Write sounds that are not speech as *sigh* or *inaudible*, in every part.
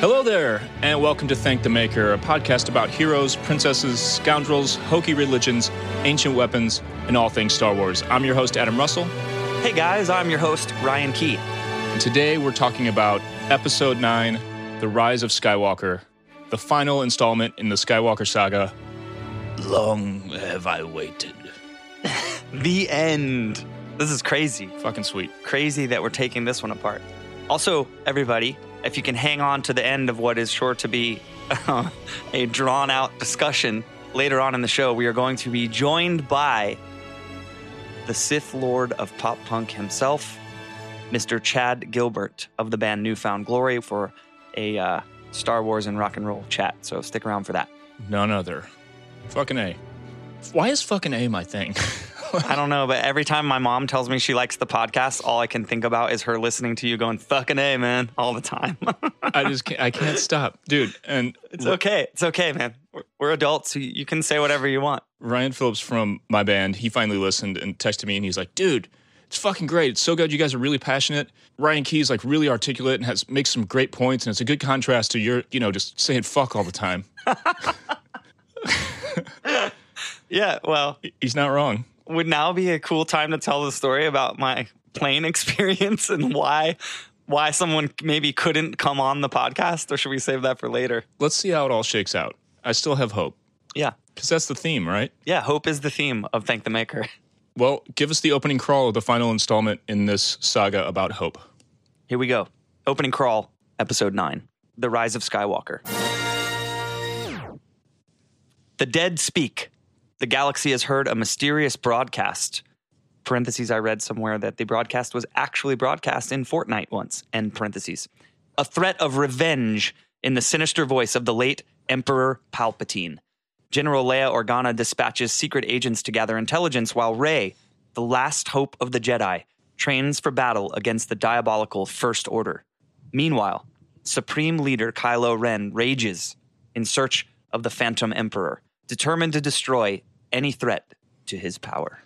Hello there, and welcome to Thank the Maker, a podcast about heroes, princesses, scoundrels, hokey religions, ancient weapons, and all things Star Wars. I'm your host, Adam Russell. Hey guys, I'm your host, Ryan Key. And today we're talking about Episode 9 The Rise of Skywalker, the final installment in the Skywalker saga. Long have I waited. *laughs* The end. This is crazy. Fucking sweet. Crazy that we're taking this one apart. Also, everybody, if you can hang on to the end of what is sure to be a drawn out discussion later on in the show, we are going to be joined by the Sith Lord of pop punk himself, Mr. Chad Gilbert of the band New Found Glory, for a uh, Star Wars and rock and roll chat. So stick around for that. None other. Fucking A. Why is fucking A my thing? *laughs* I don't know, but every time my mom tells me she likes the podcast, all I can think about is her listening to you going "fucking a man" all the time. *laughs* I just can't, I can't stop, dude. And it's okay. It's okay, man. We're, we're adults. You, you can say whatever you want. Ryan Phillips from my band, he finally listened and texted me, and he's like, "Dude, it's fucking great. It's so good. You guys are really passionate. Ryan Key's like really articulate and has makes some great points, and it's a good contrast to your, you know, just saying fuck all the time." *laughs* Yeah, well, He's not wrong. Would now be a cool time to tell the story about my plane *laughs* experience and why why someone maybe couldn't come on the podcast, or should we save that for later? Let's see how it all shakes out. I still have hope Yeah, because that's the theme, right? yeah. Hope is the theme of Thank the Maker. *laughs* Well, give us the opening crawl of the final installment in this saga about hope. Here we go. Opening crawl, episode 9 The Rise of Skywalker. The dead speak. The galaxy has heard a mysterious broadcast. Parentheses, I read somewhere that the broadcast was actually broadcast in Fortnite once. End parentheses. A threat of revenge in the sinister voice of the late Emperor Palpatine. General Leia Organa dispatches secret agents to gather intelligence while Rey, the last hope of the Jedi, trains for battle against the diabolical First Order. Meanwhile, Supreme Leader Kylo Ren rages in search of the Phantom Emperor, determined to destroy any threat to his power.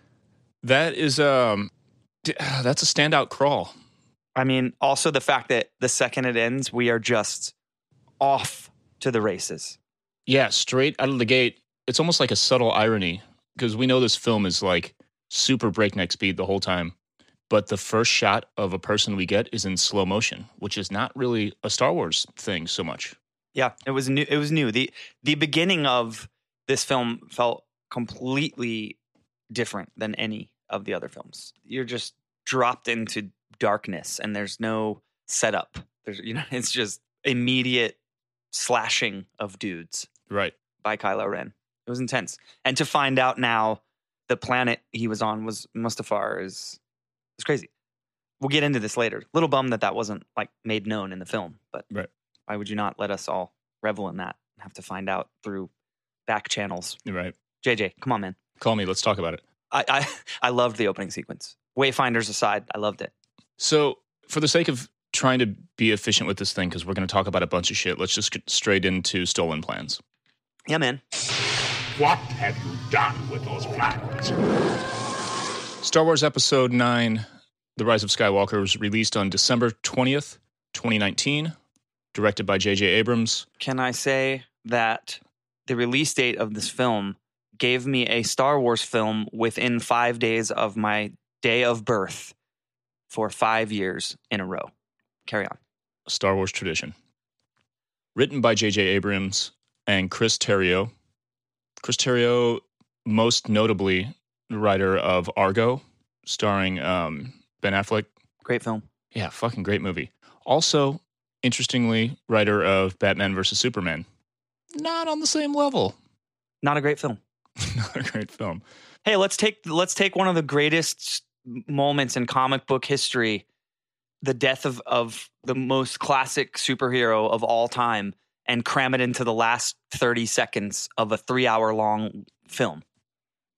That is um, *sighs* that's a standout crawl. I mean, also the fact that the second it ends, we are just off to the races. Yeah, straight out of the gate. It's almost like a subtle irony because we know this film is like super breakneck speed the whole time. But the first shot of a person we get is in slow motion, which is not really a Star Wars thing so much. Yeah, it was new. It was new. the The beginning of this film felt completely different than any of the other films. You're just dropped into darkness, and there's no setup. There's you know, *laughs* it's just immediate slashing of dudes Right. by Kylo Ren. It was intense, and to find out now the planet he was on was Mustafar is is crazy. We'll get into this later. Little bum that that wasn't like made known in the film, but Right. why would you not let us all revel in that and have to find out through back channels? You're right. JJ, come on, man. Call me. Let's talk about it. I I, *laughs* I loved the opening sequence. Wayfinders aside, I loved it. So, for the sake of trying to be efficient with this thing, because we're going to talk about a bunch of shit, let's just get straight into stolen plans. Yeah, man. What have you done with those plans? Star Wars Episode 9 The Rise of Skywalker was released on December 20th, 2019, directed by J.J. Abrams. Can I say that the release date of this film gave me a Star Wars film within five days of my day of birth for five years in a row? Carry on. Star Wars tradition. Written by J.J. Abrams and Chris Terrio. Chris Terrio, most notably, the writer of Argo, starring um, Ben Affleck. Great film. Yeah, fucking great movie. Also, interestingly, writer of Batman versus Superman. Not on the same level. Not a great film. *laughs* Not a great film. Hey, let's take let's take one of the greatest moments in comic book history, the death of of the most classic superhero of all time, and cram it into the last 30 seconds of a 3-hour long film.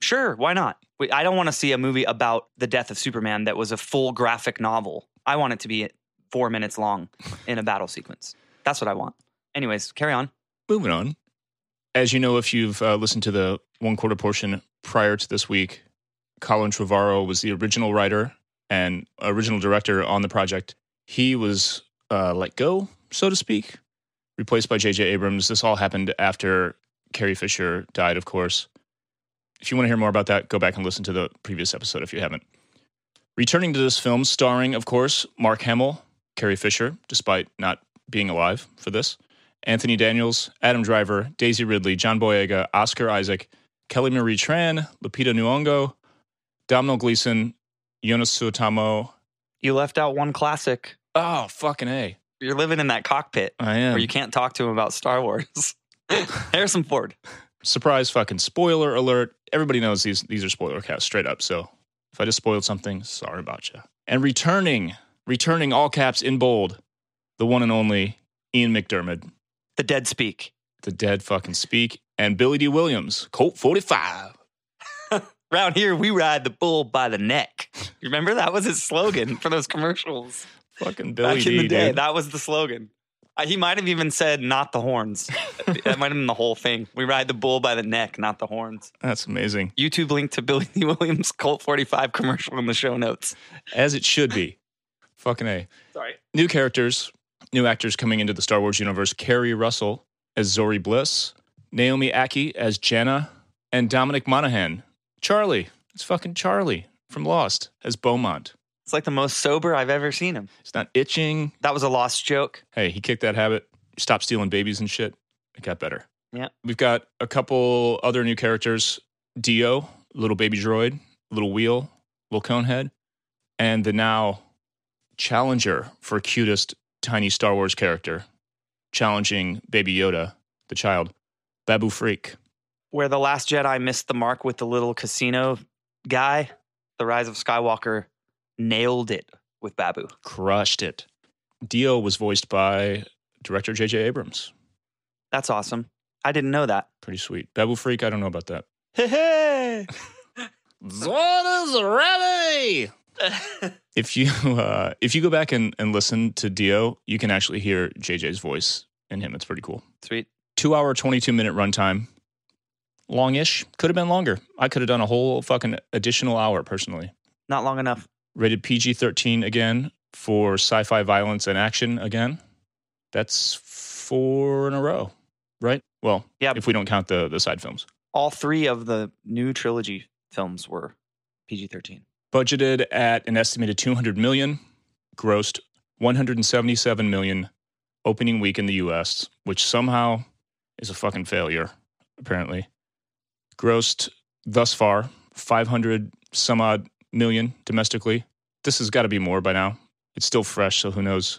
Sure, why not? I don't want to see a movie about the death of Superman that was a full graphic novel. I want it to be 4 minutes long in a battle sequence. That's what I want. Anyways, carry on. Moving on. As you know, if you've uh, listened to the one quarter portion prior to this week, Colin Trevorrow was the original writer and original director on the project. He was uh, let go, so to speak, replaced by J.J. Abrams. This all happened after Carrie Fisher died, of course. If you want to hear more about that, go back and listen to the previous episode if you haven't. Returning to this film, starring, of course, Mark Hamill, Carrie Fisher, despite not being alive for this, Anthony Daniels, Adam Driver, Daisy Ridley, John Boyega, Oscar Isaac, Kelly Marie Tran, Lupita Nyong'o, Domhnall Gleeson, Jonas Suotamo. You left out one classic. Oh, fucking A. You're living in that cockpit. I am. where you can't talk to him about Star Wars. *laughs* Harrison Ford. Surprise fucking spoiler alert. Everybody knows these these are spoiler casts straight up. So if I just spoiled something, sorry about you. And returning, returning all caps in bold, the one and only Ian McDiarmid, The Dead Speak. the dead fucking speak, and Billy Dee Williams, Colt 45. *laughs* Round here, we ride the bull by the neck. You remember that was his slogan for those commercials Fucking Billy back D. in the day. dude. That was the slogan. Uh, he might have even said, "Not the horns." *laughs* that might have been the whole thing. We ride the bull by the neck, not the horns. That's amazing. YouTube link to Billy Dee Williams Colt 45 commercial in the show notes. As it should be. fucking A. Sorry. New characters, new actors coming into the Star Wars universe. Keri Russell as Zorii Bliss, Naomi Ackie as Jannah, and Dominic Monaghan. Charlie. It's fucking Charlie from Lost as Beaumont. It's like the most sober I've ever seen him. It's not itching. That was a lost joke. Hey, he kicked that habit. Stopped stealing babies and shit. It got better. Yeah. We've got a couple other new characters. D-O, little baby droid, little wheel, little conehead, and the now challenger for cutest tiny Star Wars character, challenging Baby Yoda, the child, Babu Frik. where the last jedi missed the mark with the little casino guy the rise of skywalker nailed it with babu Crushed it. D-O was voiced by director J.J. Abrams. that's awesome i didn't know that Pretty sweet. Babu Frik, I don't know about that. hey hey *laughs* Zord is ready. *laughs* if you *laughs* uh, if you go back and, and listen to D-O, you can actually hear JJ's voice in him. It's pretty cool. sweet Two hour, twenty two minute runtime. Longish. Could have been longer. I could have done a whole fucking additional hour personally. not long enough Rated PG thirteen again for sci fi violence and action again. That's four in a row, right? Well, Yeah. If we don't count the the side films. all three of the new trilogy films were pg-13 budgeted at an estimated 200 million grossed 177 million opening week in the US which somehow is a fucking failure apparently. Grossed thus far 500 some odd million domestically. This has got to be more by now. It's still fresh so who knows?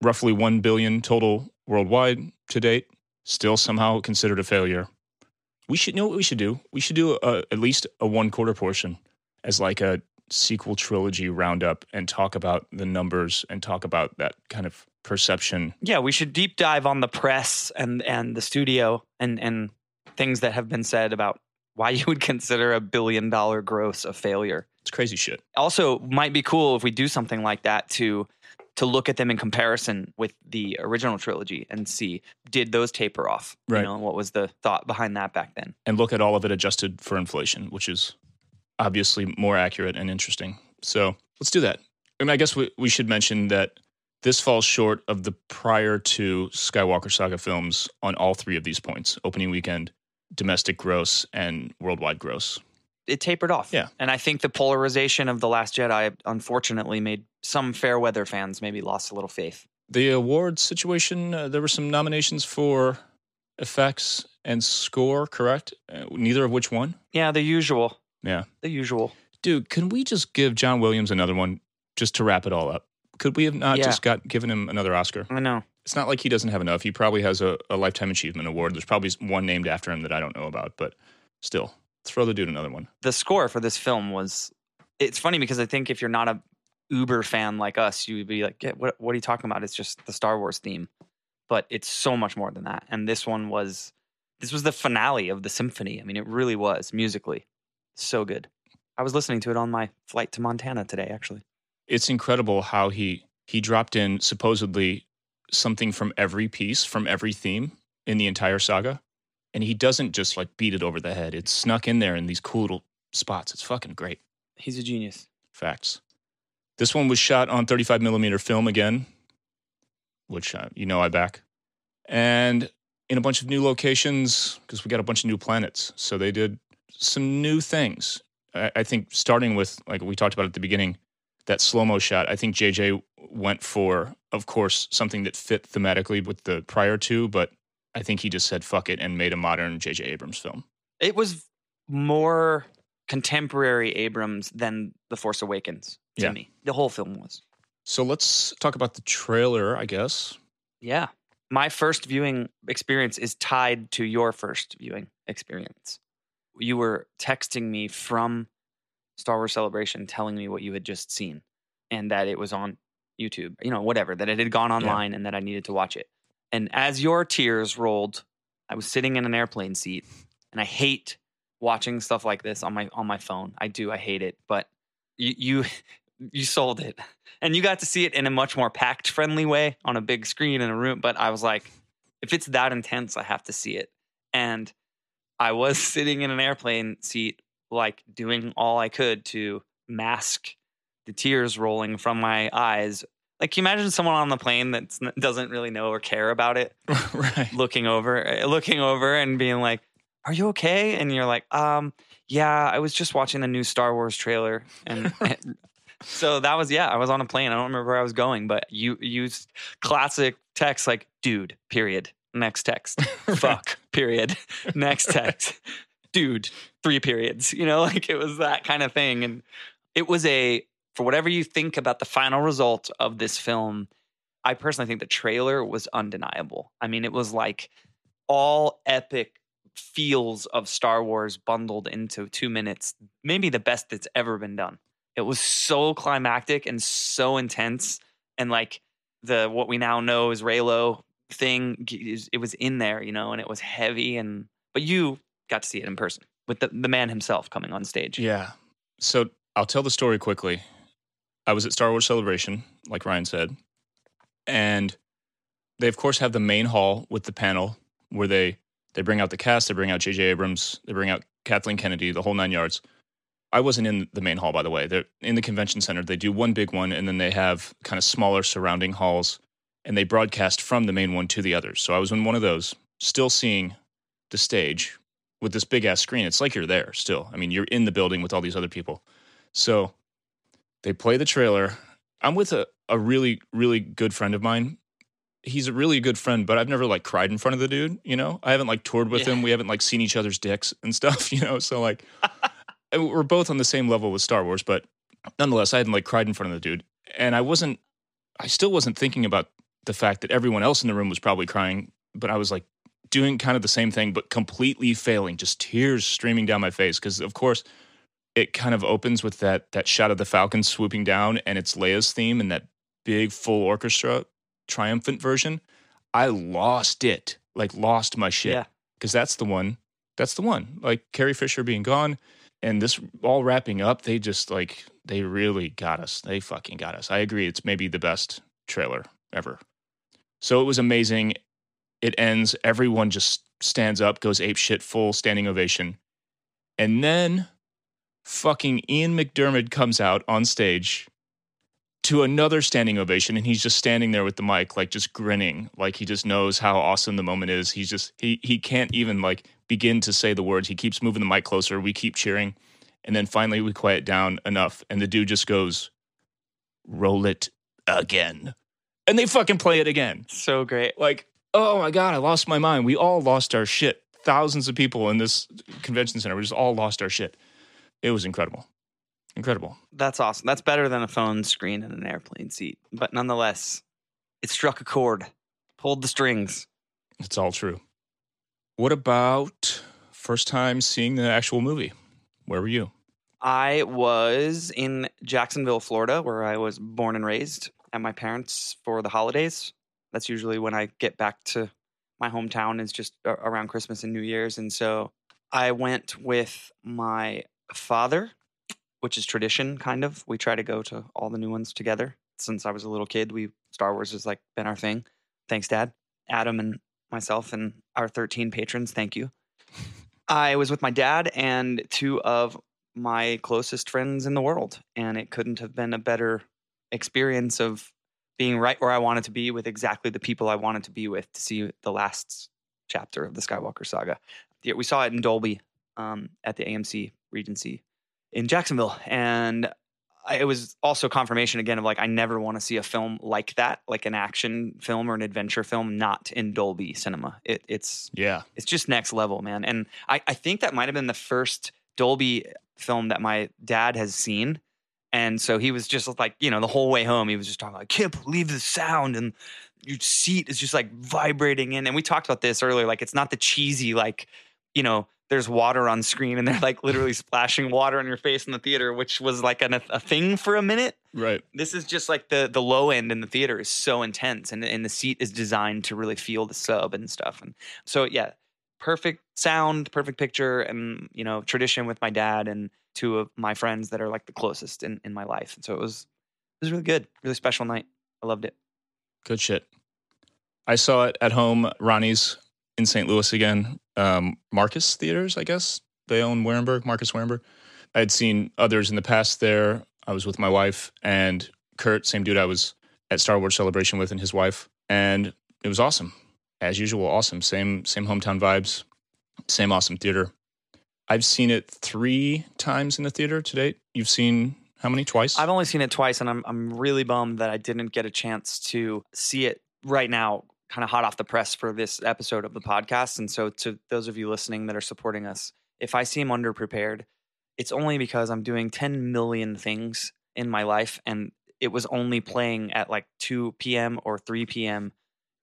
Roughly 1 billion total worldwide to date still somehow considered a failure. We should know what we should do? We should do a, at least a one quarter portion as like a sequel trilogy roundup and talk about the numbers and talk about that kind of perception. yeah we should deep dive on the press and and the studio and and things that have been said about why you would consider a billion dollar gross a failure It's crazy shit. also might be cool if we do something like that to to look at them in comparison with the original trilogy and see did those taper off Right. you know what was the thought behind that back then And look at all of it adjusted for inflation, which is obviously more accurate and interesting. So let's do that. I mean, I guess we, we should mention that this falls short of the prior two Skywalker Saga films on all three of these points opening weekend, domestic gross, and worldwide gross. it tapered off Yeah. and i think the polarization of the last jedi unfortunately made some fair weather fans maybe lost a little faith The award situation, uh, there were some nominations for effects and score, correct? Uh, neither of which won. yeah the usual Yeah. the usual Dude, can we just give John Williams another one just to wrap it all up? Could we have not Yeah. just got given him another Oscar? i know It's not like he doesn't have enough. He probably has a, a lifetime achievement award. There's probably one named after him that I don't know about, but still, throw the dude another one. The score for this film was. It's funny because I think if you're not a Uber fan like us, you would be like, yeah, what, what are you talking about? It's just the Star Wars theme. But it's so much more than that. And this one was. This was the finale of the symphony. I mean, it really was musically so good. I was listening to it on my flight to Montana today, actually. It's incredible how he he dropped in supposedly something from every piece, from every theme in the entire saga. And he doesn't just like beat it over the head. It's snuck in there in these cool little spots. It's fucking great. He's a genius. Facts. This one was shot on 35 millimeter film again, which uh, you know I back, and in a bunch of new locations because we got a bunch of new planets. So they did some new things. I, I think starting with like we talked about at the beginning, that slow mo shot. I think JJ went for, of course, something that fit thematically with the prior two, but I think he just said fuck it and made a modern JJ Abrams film. It was more contemporary Abrams than The Force Awakens to Yeah. me. The whole film was. So let's talk about the trailer, I guess. Yeah. My first viewing experience is tied to your first viewing experience. You were texting me from Star Wars Celebration telling me what you had just seen and that it was on YouTube, you know, whatever, that it had gone online and that I needed to watch it. And as your tears rolled, I was sitting in an airplane seat and I hate watching stuff like this on my on my phone. I do, I hate it, but you you *laughs* you sold it. And you got to see it in a much more packed friendly way on a big screen in a room, but I was like if it's that intense, I have to see it. And I was sitting in an airplane seat like doing all I could to mask the tears rolling from my eyes. Like, you imagine someone on the plane that doesn't really know or care about it, *laughs* right. looking over, uh, looking over, and being like, "Are you okay?" And you're like, "Um, yeah, I was just watching the new Star Wars trailer." And *laughs* *laughs* so that was yeah, I was on a plane. I don't remember where I was going, but you used classic text like, "Dude," period. Next text. *laughs* *laughs* Fuck. Period. *laughs* Next text. Dude. Three periods. You know, like it was that kind of thing, and it was a for whatever you think about the final result of this film, I personally think the trailer was undeniable. I mean, it was like all epic feels of Star Wars bundled into two minutes, maybe the best that's ever been done. It was so climactic and so intense, and like the what we now know is Reylo thing, it was in there, you know, and it was heavy. And but you got to see it in person with the, the man himself coming on stage. Yeah. So I'll tell the story quickly. I was at Star Wars Celebration, like Ryan said, and they of course have the main hall with the panel where they they bring out the cast, they bring out J.J. Abrams, they bring out Kathleen Kennedy, the whole nine yards. I wasn't in the main hall, by the way. They're in the convention center. They do one big one, and then they have kind of smaller surrounding halls, and they broadcast from the main one to the others. So I was in one of those, still seeing the stage with this big ass screen. It's like you're there still. I mean, you're in the building with all these other people. So they play the trailer. I'm with a, a really, really good friend of mine. He's a really good friend, but I've never like cried in front of the dude, you know? I haven't like toured with Yeah. him. We haven't like seen each other's dicks and *laughs* stuff, you know? So like *laughs* we're both on the same level with Star Wars, but nonetheless, I hadn't like cried in front of the dude. And I wasn't I still wasn't thinking about the fact that everyone else in the room was probably crying, but I was like doing kind of the same thing, but completely failing, just tears streaming down my face. Because of course, it kind of opens with that that shot of the Falcon swooping down, and it's Leia's theme and that big full orchestra triumphant version. I lost it, like lost my shit, Yeah. because that's the one. That's the one. Like Carrie Fisher being gone, and this all wrapping up. They just like they really got us. They fucking got us. I agree. It's maybe the best trailer ever. So it was amazing. It ends. Everyone just stands up, goes ape shit, full standing ovation. And then fucking Ian McDiarmid comes out on stage to another standing ovation and he's just standing there with the mic like just grinning like he just knows how awesome the moment is he's just he he can't even like begin to say the words he keeps moving the mic closer we keep cheering and then finally we quiet down enough and the dude just goes roll it again and they fucking play it again So great. like oh my god i lost my mind we all lost our shit thousands of people in this convention center we just all lost our shit it was incredible incredible That's awesome. That's better than a phone screen in an airplane seat. But nonetheless, it struck a chord. pulled the strings. It's all true. What about first time seeing the actual movie? Where were you? I was in Jacksonville, Florida, where I was born and raised, at my parents for the holidays. That's usually when I get back to my hometown is just around Christmas and New Year's, and so I went with my father, which is tradition, kind of. We try to go to all the new ones together. Since I was a little kid, we Star Wars has like been our thing. Thanks, Dad. Adam and myself and our 13 patrons, thank you. *laughs* I was with my dad and two of my closest friends in the world, and it couldn't have been a better experience of being right where I wanted to be with exactly the people I wanted to be with to see the last chapter of the Skywalker saga. We saw it in Dolby um, at the AMC Regency in Jacksonville, and I, it was also confirmation again of like I never want to see a film like that, like an action film or an adventure film, not in Dolby cinema. It, it's Yeah. it's just next level, man. And I, I think that might have been the first Dolby film that my dad has seen. And so he was just like, you know, the whole way home, he was just talking, I can't believe the sound and your seat is just like vibrating in. And we talked about this earlier. Like, it's not the cheesy, like, you know, there's water on screen and they're like literally splashing water on your face in the theater, which was like an, a thing for a minute Right. this is just like the the low end in the theater is so intense and, and the seat is designed to really feel the sub and stuff and so yeah perfect sound perfect picture and you know tradition with my dad and two of my friends that are like the closest in, in my life and so it was it was really good really special night i loved it Good shit. I saw it at home, Ronnie's in St. Louis again. Um, Marcus Theaters, I guess. They own Wehrenberg, Marcus Wehrenberg. I had seen others in the past there. I was with my wife and Kurt, same dude I was at Star Wars Celebration with and his wife. And it was awesome. As usual, awesome. Same same hometown vibes, same awesome theater. I've seen it three times in the theater to date. You've seen how many? Twice? i've only seen it twice and i'm, I'm really bummed that i didn't get a chance to see it right now kind of hot off the press for this episode of the podcast and so to those of you listening that are supporting us if i seem underprepared it's only because i'm doing 10 million things in my life and it was only playing at like 2 p.m or 3 p.m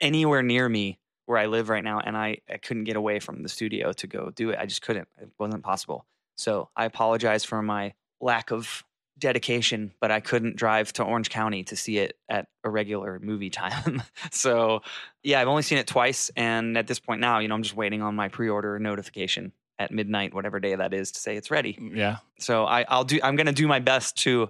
anywhere near me where i live right now and i, I couldn't get away from the studio to go do it i just couldn't it wasn't possible so i apologize for my lack of dedication, but I couldn't drive to Orange County to see it at a regular movie time. *laughs* so, yeah, I've only seen it twice. And at this point now, you know, I'm just waiting on my pre order notification at midnight, whatever day that is, to say it's ready. Mm, yeah. So I, I'll do. I'm going to do my best to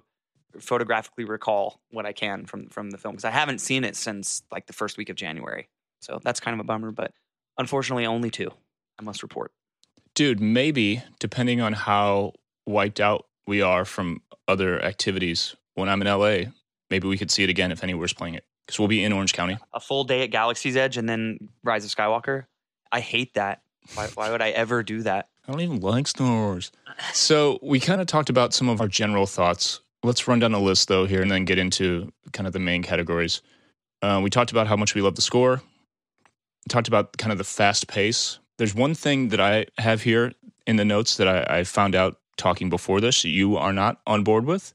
photographically recall what I can from from the film because I haven't seen it since like the first week of January. So that's kind of a bummer, but unfortunately, only two. I must report. dude, maybe depending on how wiped out we are from other activities when I'm in LA, maybe we could see it again if anywhere's playing it because we'll be in Orange County. A full day at Galaxy's Edge and then Rise of Skywalker. I hate that. Why, why would I ever do that? I don't even like Star Wars. So we kind of talked about some of our general thoughts. Let's run down a list though here and then get into kind of the main categories. Uh, we talked about how much we love the score. Talked about kind of the fast pace. There's one thing that I have here in the notes that I, I found out talking before this you are not on board with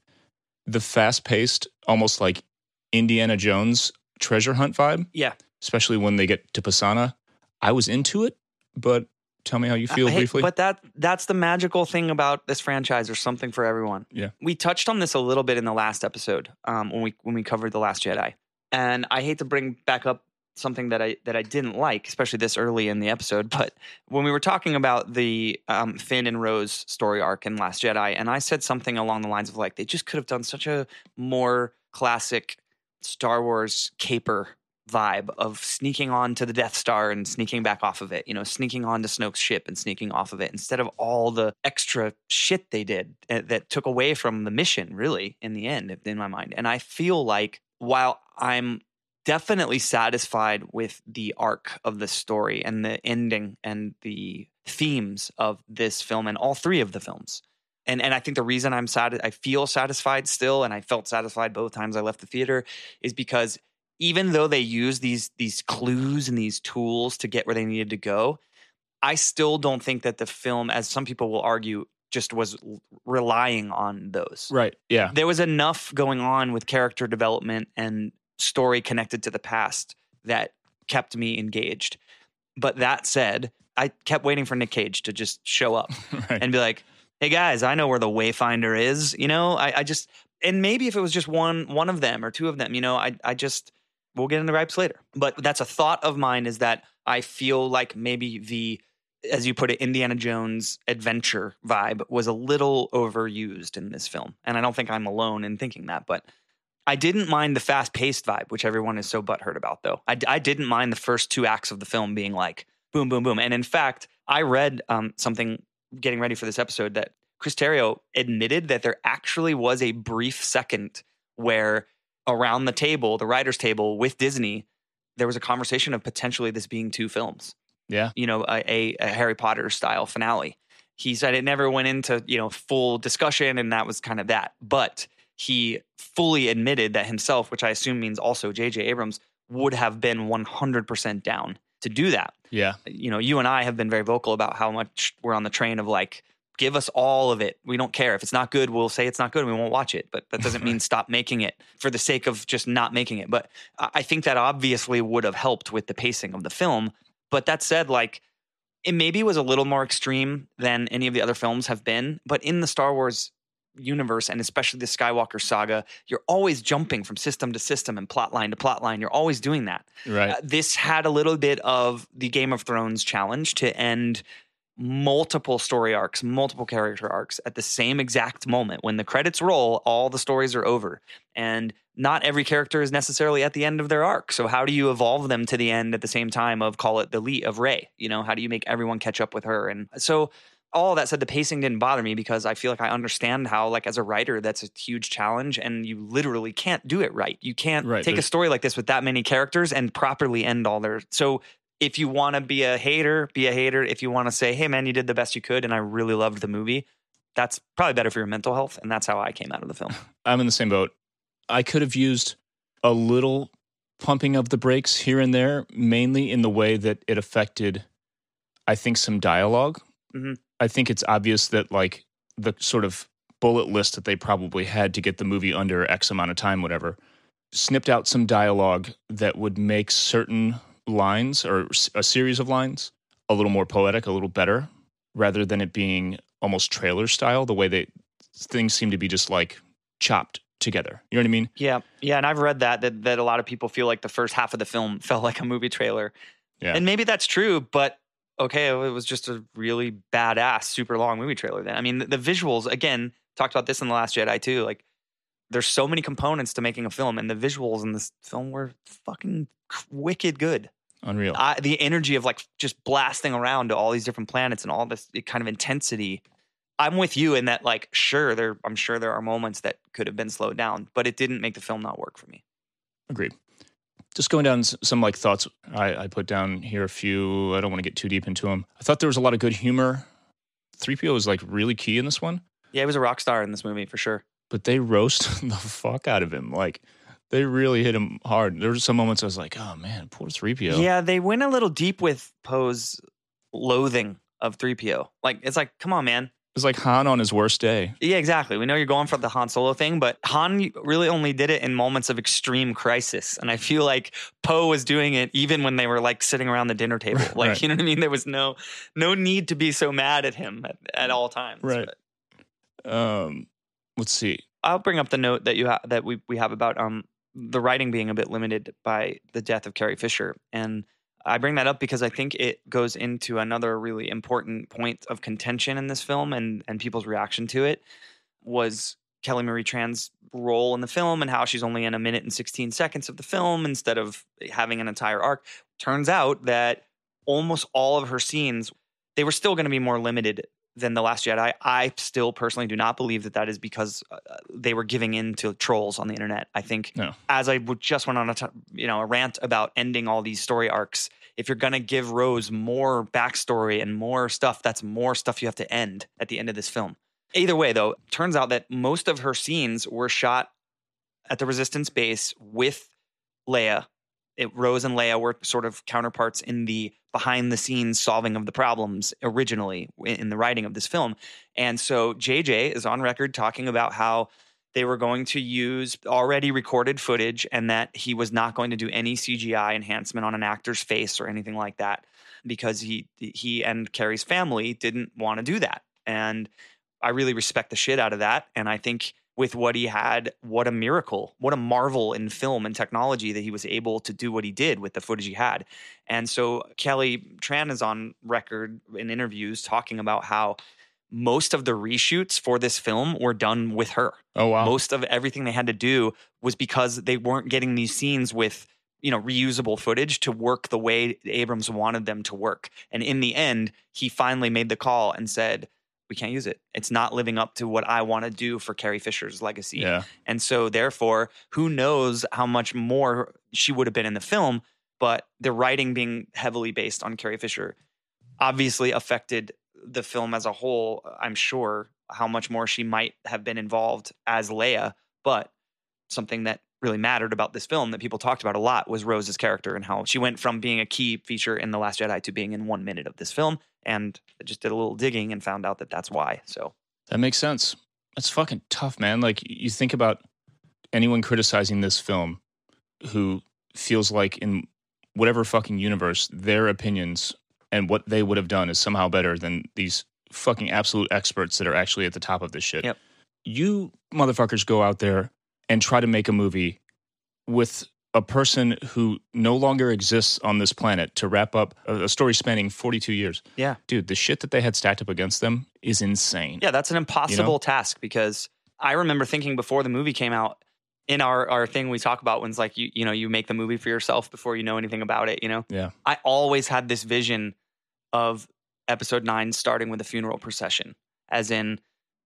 the fast paced, almost like Indiana Jones treasure hunt vibe, Yeah. especially when they get to Pasaana. I was into it, but tell me how you feel Hey, briefly. But that that's the magical thing about this franchise. There's something for everyone. Yeah. We touched on this a little bit in the last episode um, when we when we covered the Last Jedi, and I hate to bring back up something that I that I didn't like, especially this early in the episode. But when we were talking about the um, Finn and Rose story arc in Last Jedi, and I said something along the lines of like they just could have done such a more classic Star Wars caper vibe of sneaking on to the Death Star and sneaking back off of it, you know, sneaking onto Snoke's ship and sneaking off of it instead of all the extra shit they did uh, that took away from the mission, really, in the end, in my mind. And I feel like while I'm definitely satisfied with the arc of the story and the ending and the themes of this film and all three of the films. And and I think the reason I'm sad I feel satisfied still and I felt satisfied both times I left the theater is because even though they use these these clues and these tools to get where they needed to go, I still don't think that the film as some people will argue just was relying on those right. Yeah. there was enough going on with character development and story connected to the past that kept me engaged. But that said, I kept waiting for Nick Cage to just show up *laughs* Right. and be like, "Hey guys, I know where the Wayfinder is." You know, I, I just and maybe if it was just one one of them or two of them, you know, I I just we'll get into gripes later. But that's a thought of mine is that I feel like maybe the as you put it, Indiana Jones adventure vibe was a little overused in this film. And I don't think I'm alone in thinking that, but I didn't mind the fast paced vibe, which everyone is so butthurt about, though. I, I didn't mind the first two acts of the film being like boom, boom, boom. And in fact, I read um, something getting ready for this episode that Chris Terrio admitted that there actually was a brief second where around the table, the writer's table with Disney, there was a conversation of potentially this being two films Yeah. you know, a, a, a Harry Potter style finale. He said it never went into, you know, full discussion and that was kind of that. But he fully admitted that himself, which I assume means also JJ Abrams, would have been 100% down to do that. Yeah. Uh, you know, you and I have been very vocal about how much we're on the train of like, give us all of it. We don't care. If it's not good, we'll say it's not good and we won't watch it. But that doesn't mean *laughs* stop making it for the sake of just not making it. But I I think that obviously would have helped with the pacing of the film. But that said, like, it maybe was a little more extreme than any of the other films have been. But in the Star Wars universe, and especially the Skywalker saga, you're always jumping from system to system and plot line to plot line. You're always doing that. Right. Uh, this had a little bit of the Game of Thrones challenge to end multiple story arcs, multiple character arcs at the same exact moment. When the credits roll, all the stories are over. And not every character is necessarily at the end of their arc. So how do you evolve them to the end at the same time of call it the Lee of Ray? You know, how do you make everyone catch up with her? And so all that said, the pacing didn't bother me because I feel like I understand how, like, as a writer, that's a huge challenge, and you literally can't do it right. You can't Right, take a story like this with that many characters and properly end all their. So if you want to be a hater, be a hater. If you want to say, "Hey, man, you did the best you could," and I really loved the movie, that's probably better for your mental health, and that's how I came out of the film. *laughs* I'm in the same boat. I could have used a little pumping of the brakes here and there, mainly in the way that it affected, I think, some dialog Mhm. I think it's obvious that, like, the sort of bullet list that they probably had to get the movie under X amount of time, whatever, snipped out some dialogue that would make certain lines or a series of lines a little more poetic, a little better, rather than it being almost trailer style, the way that things seem to be just like chopped together. You know what I mean? Yeah, yeah, and I've read that that that a lot of people feel like the first half of the film *laughs* felt like a movie trailer, Yeah. and maybe that's true, but okay, it was just a really badass, super long movie trailer. Then I mean, the, the visuals again talked about this in the Last Jedi too. Like, there's so many components to making a film, and the visuals in this film were fucking wicked good. Unreal. I, the energy of like just blasting around to all these different planets and all this kind of intensity. I'm with you in that, like, sure, there. I'm sure there are moments that could have been slowed down, but it didn't make the film not work for me. Agreed. Just going down some like thoughts I, I put down here a few. I don't want to get too deep into them. I thought there was a lot of good humor. 3PO was like really key in this one, Yeah, he was a rock star in this movie for sure. but they roast *laughs* the fuck out of him. Like they really hit him hard. There were some moments I was like, oh man, poor 3PO. Yeah, they went a little deep with Poe's loathing of 3PO. Like, it's like, come on, man. Was like Han on his worst day. Yeah, exactly. We know you're going for the Han Solo thing, but Han really only did it in moments of extreme crisis. And I feel like Poe was doing it even when they were like sitting around the dinner table. Like, Right. you know what I mean? There was no no need to be so mad at him at, at all times. Right. But Um, let's see. I'll bring up the note that you ha- that we we have about um the writing being a bit limited by the death of Carrie Fisher, and I bring that up because I think it goes into another really important point of contention in this film, and and people's reaction to it was Kelly Marie Tran's role in the film and how she's only in a minute and 16 seconds of the film instead of having an entire arc. Turns out that almost all of her scenes they were still going to be more limited than the last jedi. I still personally do not believe that that is because uh, they were giving in to trolls on the internet. I think No. as i would- just went on a t- you know a rant about ending all these story arcs if you're going to give rose more backstory and more stuff that's more stuff you have to end at the end of this film. Either way though turns out that most of her scenes were shot at the resistance base with leia it, Rose and Leia were sort of counterparts in the behind the scenes solving of the problems originally in, the writing of this film. And so JJ is on record talking about how they were going to use already recorded footage and that he was not going to do any CGI enhancement on an actor's face or anything like that because he he and Carrie's family didn't want to do that. And I really respect the shit out of that and I think with what he had, what a miracle, what a marvel in film and technology that he was able to do what he did with the footage he had. And so Kelly Tran is on record in interviews talking about how most of the reshoots for this film were done with her. Oh wow. Most of everything they had to do was because they weren't getting these scenes with, you know, reusable footage to work the way Abrams wanted them to work. And in the end, he finally made the call and said, we can't use it. It's not living up to what I want to do for Carrie Fisher's legacy. yeah. And so, therefore, who knows how much more she would have been in the film, but the writing being heavily based on Carrie Fisher obviously affected the film as a whole. I'm sure how much more she might have been involved as Leia, but something that really mattered about this film that people talked about a lot was Rose's character and how she went from being a key feature in The Last Jedi to being in one minute of this film. And I just did a little digging and found out that that's why. So, That makes sense. That's fucking tough, man. Like you think about anyone criticizing this film who feels like in whatever fucking universe their opinions and what they would have done is somehow better than these fucking absolute experts that are actually at the top of this shit. Yep. You motherfuckers go out there and try to make a movie with a person who no longer exists on this planet to wrap up a, story spanning 42 years. yeah. Dude, the shit that they had stacked up against them is insane. Yeah, that's an impossible task because I remember thinking before the movie came out in our, our thing we talk about when's like you you know you make the movie for yourself before you know anything about it, you know. Yeah. I always had this vision of episode 9 starting with a funeral procession as in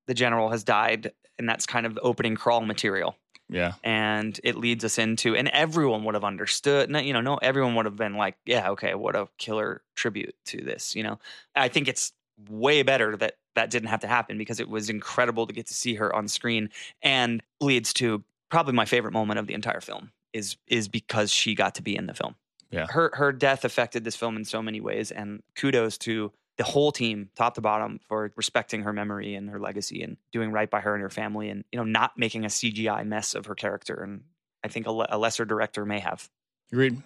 the general has died and that's kind of the opening crawl material Yeah. and it leads us into and everyone would have understood you know no everyone would have been like yeah okay what a killer tribute to this you know i think it's way better that that didn't have to happen because it was incredible to get to see her on screen and leads to probably my favorite moment of the entire film is is because she got to be in the film Yeah. her her death affected this film in so many ways and kudos to the whole team top to bottom for respecting her memory and her legacy and doing right by her and her family and you know not making a cgi mess of her character and i think a, le- a lesser director may have Agreed.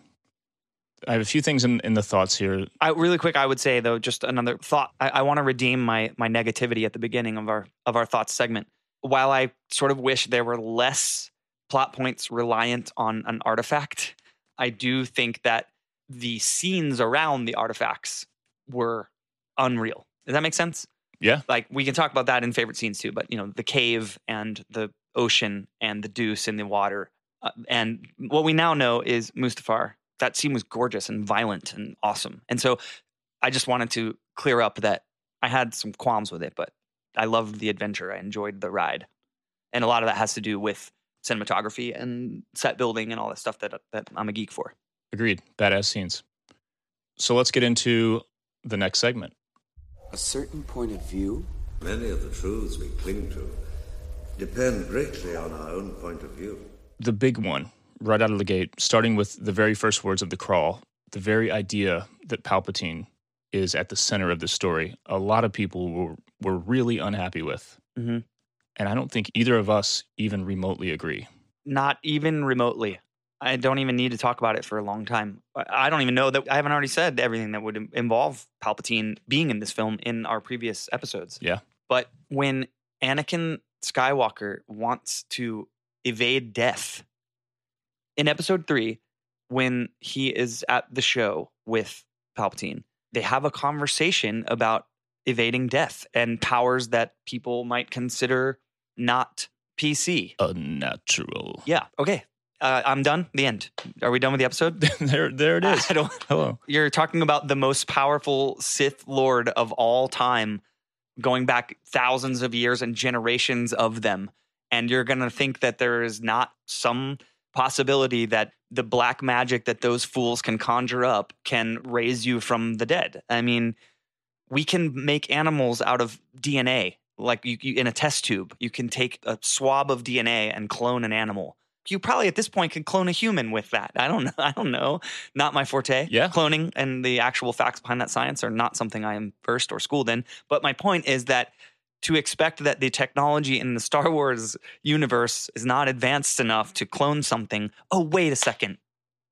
I have a few things in, in the thoughts here. I, really quick i would say though just another thought i, I want to redeem my my negativity at the beginning of our of our thoughts segment while i sort of wish there were less plot points reliant on an artifact i do think that the scenes around the artifacts were unreal does that make sense Yeah. like we can talk about that in favorite scenes too but you know the cave and the ocean and the deuce in the water uh, and what we now know is mustafar that scene was gorgeous and violent and awesome and so i just wanted to clear up that i had some qualms with it but i loved the adventure i enjoyed the ride and a lot of that has to do with cinematography and set building and all that stuff that, that i'm a geek for Agreed. Badass scenes. So let's get into the next segment. A certain point of view? Many of the truths we cling to depend greatly on our own point of view. The big one, right out of the gate, starting with the very first words of the crawl, the very idea that Palpatine is at the center of the story, a lot of people were, were really unhappy with. mm-hmm. And I don't think either of us even remotely agree. not even remotely i don't even need to talk about it for a long time I- don't even know that i haven't already said everything that would involve palpatine being in this film in our previous episodes Yeah. but when anakin skywalker wants to evade death in episode 3 when he is at the show with palpatine they have a conversation about evading death and powers that people might consider not pc Unnatural. yeah. Okay. Uh, I'm done. The end. Are we done with the episode? *laughs* there, there it is. I don't. *laughs* Hello. You're talking about the most powerful Sith Lord of all time, going back thousands of years and generations of them, and you're gonna think that there is not some possibility that the black magic that those fools can conjure up can raise you from the dead. I mean, we can make animals out of DNA. Like you, you in a test tube, you can take a swab of DNA and clone an animal. You probably at this point could clone a human with that. I don't know. *laughs* I don't know. Not my forte. Yeah. Cloning and the actual facts behind that science are not something I am versed or schooled in. But my point is that to expect that the technology in the Star Wars universe is not advanced enough to clone something. Oh, wait a second.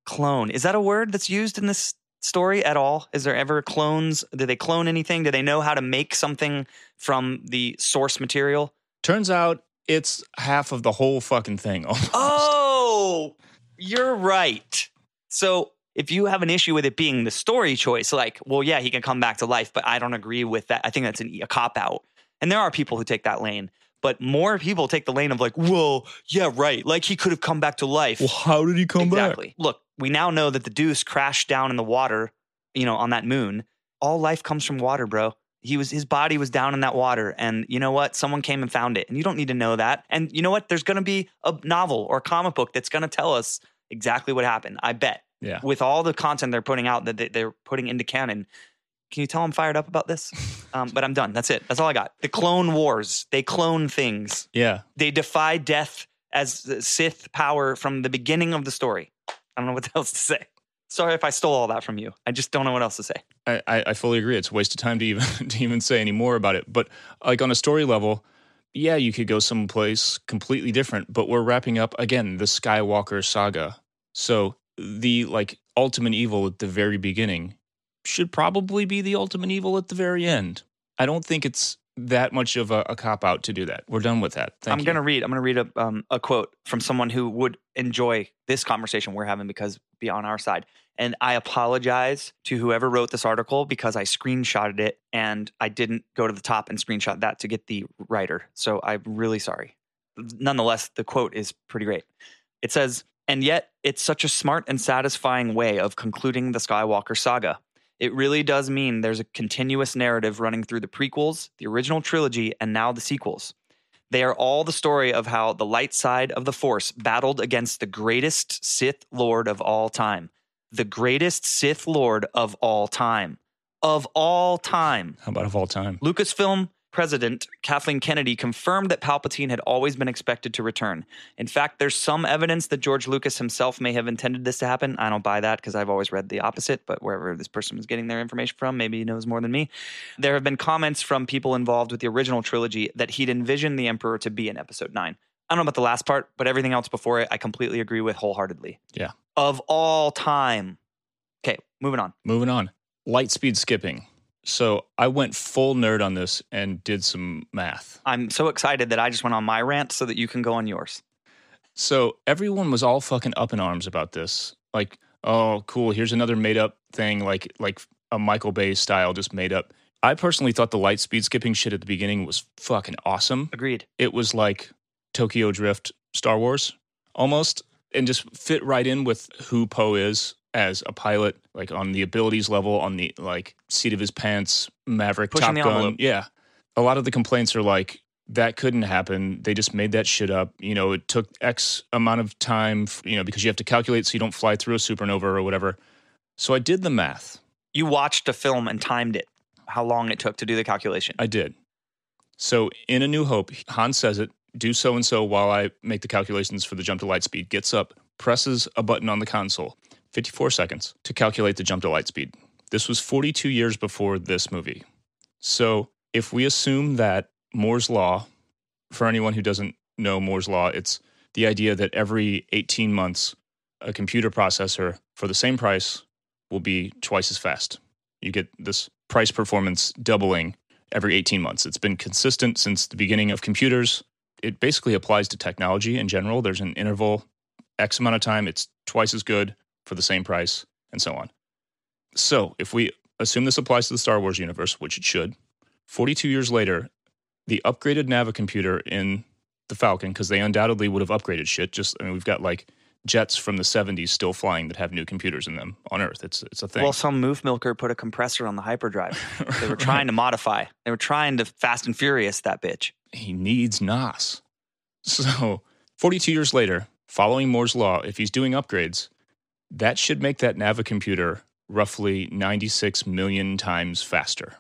Clone. Is that a word that's used in this story at all? Is there ever clones? Do they clone anything? Do they know how to make something from the source material? Turns out it's half of the whole fucking thing. *laughs* almost. Oh, you're right. So if you have an issue with it being the story choice, like, well, yeah, he can come back to life, but I don't agree with that. I think that's an, a cop out. And there are people who take that lane, but more people take the lane of like, well, yeah, right. Like he could have come back to life. Well, how did he come back? exactly. Look, we now know that the Deuce crashed down in the water, you know, on that moon. All life comes from water, bro. He was his body was down in that water, and you know what? Someone came and found it, and you don't need to know that. And you know what? There's going to be a novel or a comic book that's going to tell us exactly what happened. I bet. Yeah. With all the content they're putting out that they- they're putting into canon, can you tell I'm fired up about this? *laughs* Um, but I'm done. That's it. That's all I got. The Clone Wars. They clone things. Yeah. They defy death as Sith power from the beginning of the story. I don't know what *laughs* else to say. Sorry if I stole all that from you. I just don't know what else to say. I, I fully agree. It's a waste of time to even *laughs* to even say any more about it. But like on a story level, yeah, you could go someplace completely different. But we're wrapping up again the Skywalker saga. So the like ultimate evil at the very beginning should probably be the ultimate evil at the very end. I don't think it's that much of a, a cop out to do that. We're done with that. Thank I'm you. gonna read. I'm gonna read a um, a quote from someone who would enjoy this conversation we're having because be on our side. And I apologize to whoever wrote this article because I screenshotted it and I didn't go to the top and screenshot that to get the writer. So I'm really sorry. Nonetheless, the quote is pretty great. It says, "And yet, it's such a smart and satisfying way of concluding the Skywalker saga." It really does mean there's a continuous narrative running through the prequels, the original trilogy, and now the sequels. They are all the story of how the light side of the Force battled against the greatest Sith Lord of all time. The greatest Sith Lord of all time. Of all time. How about of all time? Lucasfilm president Kathleen Kennedy confirmed that Palpatine had always been expected to return. In fact, there's some evidence that George Lucas himself may have intended this to happen. I don't buy that because I've always read the opposite, but wherever this person was getting their information from, maybe he knows more than me. There have been comments from people involved with the original trilogy that he'd envisioned the Emperor to be in episode 9. I don't know about the last part, but everything else before it, I completely agree with wholeheartedly. Yeah. Of all time. Okay, moving on. Moving on. Light speed skipping. So I went full nerd on this and did some math. I'm so excited that I just went on my rant so that you can go on yours. So everyone was all fucking up in arms about this. Like, oh, cool, here's another made up thing, like like a Michael Bay style, just made up. I personally thought the light speed skipping shit at the beginning was fucking awesome. Agreed. It was like Tokyo Drift Star Wars almost, and just fit right in with who Poe is as a pilot, like on the abilities level, on the like seat of his pants, Maverick, Pushing Top Gun. envelope. Yeah. A lot of the complaints are like, that couldn't happen. They just made that shit up. You know, it took X amount of time, you know, because you have to calculate so you don't fly through a supernova or whatever. So I did the math. You watched a film and timed it, how long it took to do the calculation. I did. So in A New Hope, Han says it, do so and so while I make the calculations for the jump to light speed, gets up, presses a button on the console, 54 seconds to calculate the jump to light speed. This was 42 years before this movie. So if we assume that Moore's Law, for anyone who doesn't know Moore's Law, it's the idea that every 18 months, a computer processor for the same price will be twice as fast. You get this price performance doubling every 18 months. It's been consistent since the beginning of computers. It basically applies to technology in general. There's an interval, X amount of time, it's twice as good for the same price, and so on. So, if we assume this applies to the Star Wars universe, which it should, 42 years later, the upgraded Navicomputer in the Falcon, because they undoubtedly would have upgraded shit. Just, I mean, we've got like jets from the 70s still flying that have new computers in them on Earth. It's, it's a thing. Well, some moof milker put a compressor on the hyperdrive. *laughs* They were trying to modify. They were trying to fast and furious that bitch. he needs NOS. So, 42 years later, following Moore's Law, if he's doing upgrades, that should make that Navicomputer roughly 96 million times faster.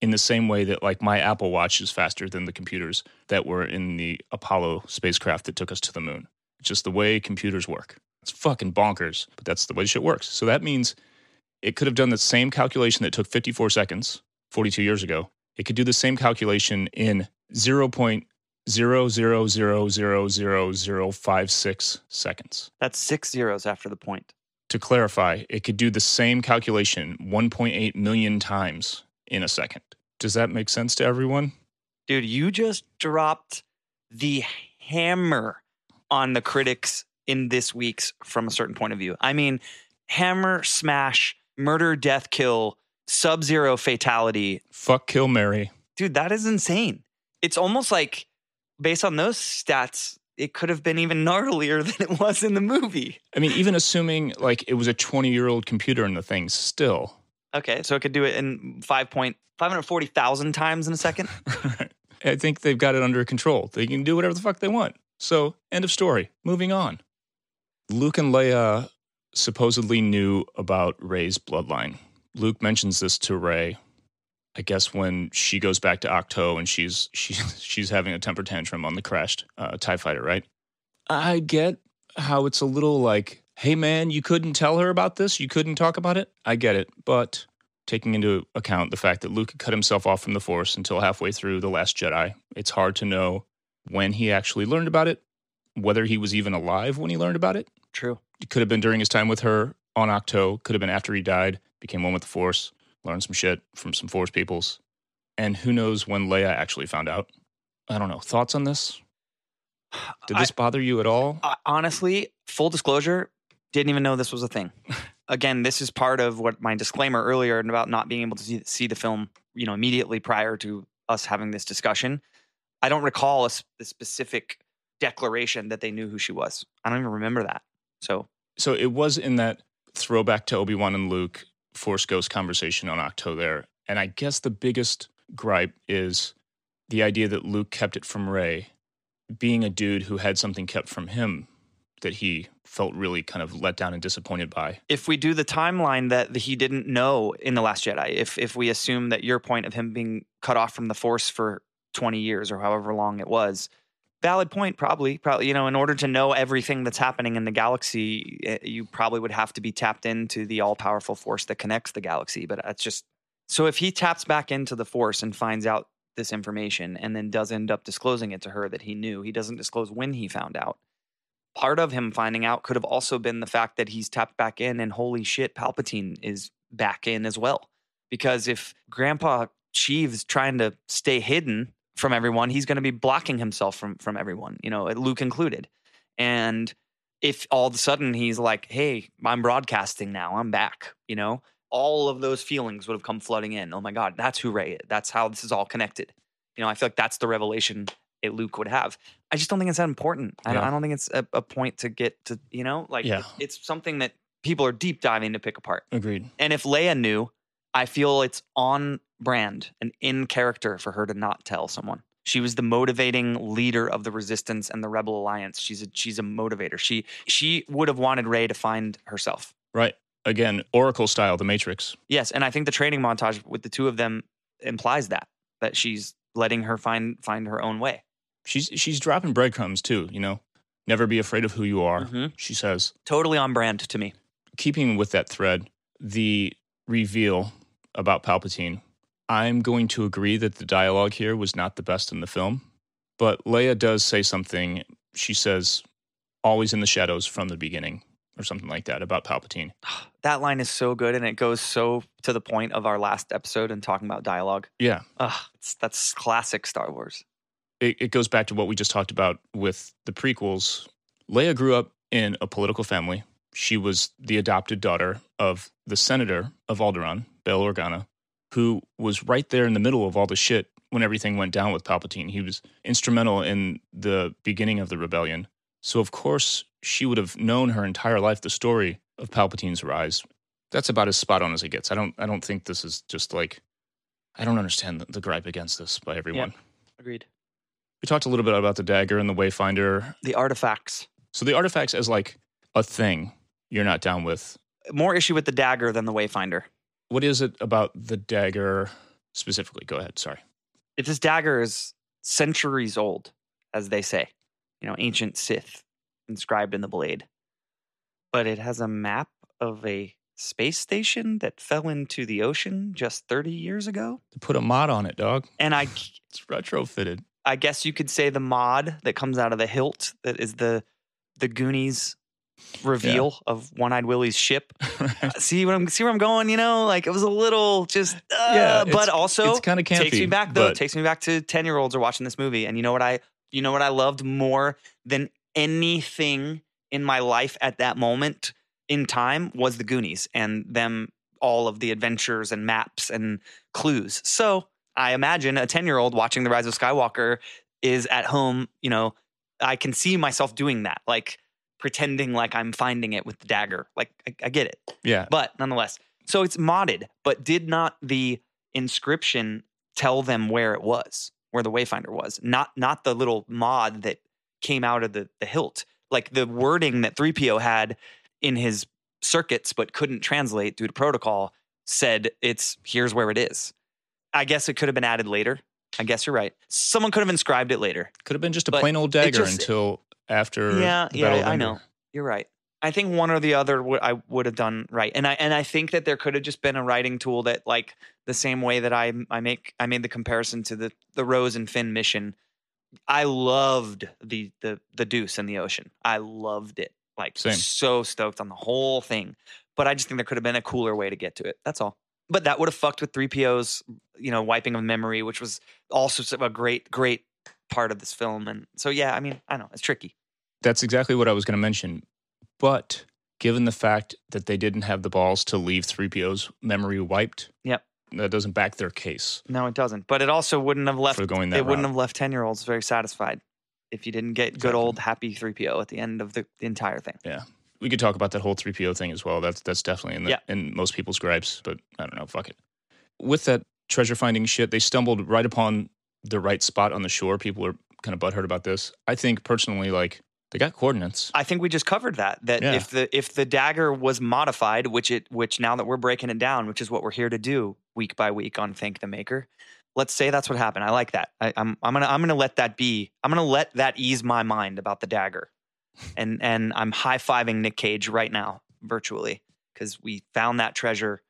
In the same way that, like, my Apple Watch is faster than the computers that were in the Apollo spacecraft that took us to the moon. Just the way computers work. It's fucking bonkers, but that's the way shit works. So that means it could have done the same calculation that took 54 seconds 42 years ago. It could do the same calculation in zero point zero zero zero zero zero zero five six seconds. That's six zeros after the point. To clarify, it could do the same calculation 1.8 million times in a second. Does that make sense to everyone? Dude, you just dropped the hammer on the critics in this week's from a certain point of view. I mean, hammer smash, murder, death, kill, sub zero fatality. Fuck, kill, Mary. Dude, that is insane. It's almost like, based on those stats, it could have been even gnarlier *laughs* than it was in the movie. I mean, even assuming like it was a 20 year old computer in the thing, still. Okay, so it could do it in five point five hundred forty thousand times in a second. *laughs* I think they've got it under control. They can do whatever the fuck they want. So, end of story. Moving on. Luke and Leia supposedly knew about Rey's bloodline. Luke mentions this to Rey. I guess when she goes back to Ahch-To and she's *laughs* she's she's having a temper tantrum on the crashed uh, Tie Fighter, right? I get how it's a little like, hey man, you couldn't tell her about this, you couldn't talk about it. I get it, but taking into account the fact that Luke had cut himself off from the Force until halfway through the Last Jedi, it's hard to know when he actually learned about it, whether he was even alive when he learned about it. True. It could have been during his time with her on Ahch-To, could have been after he died, became one with the Force, learned some shit from some Force peoples. And who knows when Leia actually found out? I don't know. Thoughts on this? Did this bother you at all? I, honestly, full disclosure, didn't even know this was a thing. *laughs* Again, this is part of what my disclaimer earlier about not being able to see, see the film, you know, immediately prior to us having this discussion. I don't recall a, the specific declaration that they knew who she was. I don't even remember that. So so it was in that throwback to Obi Wan and Luke Force Ghost conversation on Ahch-To there, and I guess the biggest gripe is the idea that Luke kept it from Rey, being a dude who had something kept from him that he felt really kind of let down and disappointed by. if we do the timeline that he didn't know in the Last Jedi, if if we assume that your point of him being cut off from the Force for twenty years or however long it was, valid point, probably, probably, you know, in order to know everything that's happening in the galaxy, eh, you probably would have to be tapped into the all powerful Force that connects the galaxy. But that's just so if he taps back into the Force and finds out this information and then does end up disclosing it to her that he knew, he doesn't disclose when he found out part of him finding out could have also been the fact that he's tapped back in and holy shit, Palpatine is back in as well. Because if Grandpa Sheev's trying to stay hidden from everyone, he's going to be blocking himself from from everyone, you know, uh, Luke included. And if all of a sudden he's like, "Hey, I'm broadcasting now. I'm back," you know, all of those feelings would have come flooding in. Oh my God, that's who Rey is. That's how this is all connected. You know, I feel like that's the revelation a Luke would have. I just don't think it's that important. I, Yeah. I don't think it's a, a point to get to, you know, like Yeah. it- it's something that people are deep diving to pick apart. Agreed. And if Leia knew, I feel it's on brand and in character for her to not tell someone. She was the motivating leader of the resistance and the rebel alliance. She's a she's a motivator. She she would have wanted Rey to find herself. Right. Again, Oracle style, the Matrix. Yes, and I think the training montage with the two of them implies that that she's letting her find find her own way. She's she's dropping breadcrumbs too, you know. Never be afraid of who you are, Mhm. she says. Totally on brand to me. keeping with that thread, the reveal about Palpatine, I'm going to agree that the dialogue here was not the best in the film. But Leia does say something. She says, always in the shadows from the beginning, or something like that about Palpatine. *sighs* That line is so good and it goes so to the point of our last episode and talking about dialogue. Yeah. Ugh, it's, that's classic Star Wars. It, it goes back to what we just talked about with the prequels. Leia grew up in a political family. She was the adopted daughter of the senator of Alderaan, Bail Organa, who was right there in the middle of all the shit when everything went down with Palpatine. He was instrumental in the beginning of the rebellion. So, of course, she would have known her entire life the story of Palpatine's rise. That's about as spot on as it gets. I don't, I don't think this is just like, I don't understand the, the gripe against this by everyone. Agreed. We talked a little bit about the dagger and the Wayfinder. The artifacts. So, the artifacts as like a thing you're not down with. More issue with the dagger than the Wayfinder. What is it about the dagger specifically? Go ahead. Sorry. If this dagger is centuries old, as they say, you know, ancient Sith inscribed in the blade, but it has a map of a space station that fell into the ocean just 30 years ago. To put a mod on it, dog. And I, *laughs* It's retrofitted. I guess you could say the mod that comes out of the hilt that is the the Goonies reveal of One Eyed Willie's ship. *laughs* Uh, see what I'm see where I'm going? You know, like it was a little just uh, Yeah, but it's- also it's kinda takes me back though. but- Takes me back to ten year olds are watching this movie, and you know what I you know what I loved more than anything in my life at that moment in time was the Goonies and them all of the adventures and maps and clues. So I imagine a 10 year old watching The Rise of Skywalker is at home, you know, I can see myself doing that, like pretending like I'm finding it with the dagger. Like I, I get it. Yeah. But nonetheless, so it's modded, but did not the inscription tell them where it was, where the Wayfinder was? Not not the little mod that came out of the, the hilt. Like the wording that 3PO had in his circuits but couldn't translate due to protocol said it's here's where it is. I guess it could have been added later. I guess you're right. Someone could have inscribed it later. Could have been just a But plain old dagger just- until after. Yeah, yeah, I know. You're right. I think one or the other would I would have done right, and I and I think that there could have just been a writing tool that, like the same way that I I make I made the comparison to the the Rose and Finn mission. I loved the the the Deuce in the ocean. I loved it. Like Same. so stoked on the whole thing. But I just think there could have been a cooler way to get to it. That's all. But that would have fucked with 3PO's, you know, wiping of memory, which was also a great, great part of this film. And so yeah, I mean, I know it's tricky. That's exactly what I was going to mention. But given the fact that they didn't have the balls to leave 3PO's memory wiped, Yep. that doesn't back their case No, it doesn't. But it also wouldn't have left. for going that It wouldn't have left ten year olds very satisfied if you didn't get good old happy three PO at the end of the, the entire thing. Yeah. We could talk about that whole 3PO thing as well. That's that's definitely in the, Yeah. in most people's gripes, but I don't know, fuck it. With that treasure finding shit, they stumbled right upon the right spot on the shore. People are kind of butthurt about this. I think personally, like they got coordinates. I think we just covered that. That Yeah. if the if the dagger was modified, which it which now that we're breaking it down, which is what we're here to do week by week on Thank the Maker. Let's say that's what happened. I like that. I, I'm I'm gonna I'm gonna let that be. I'm gonna let that ease my mind about the dagger, *laughs* and and I'm high fiving Nick Cage right now virtually because we found that treasure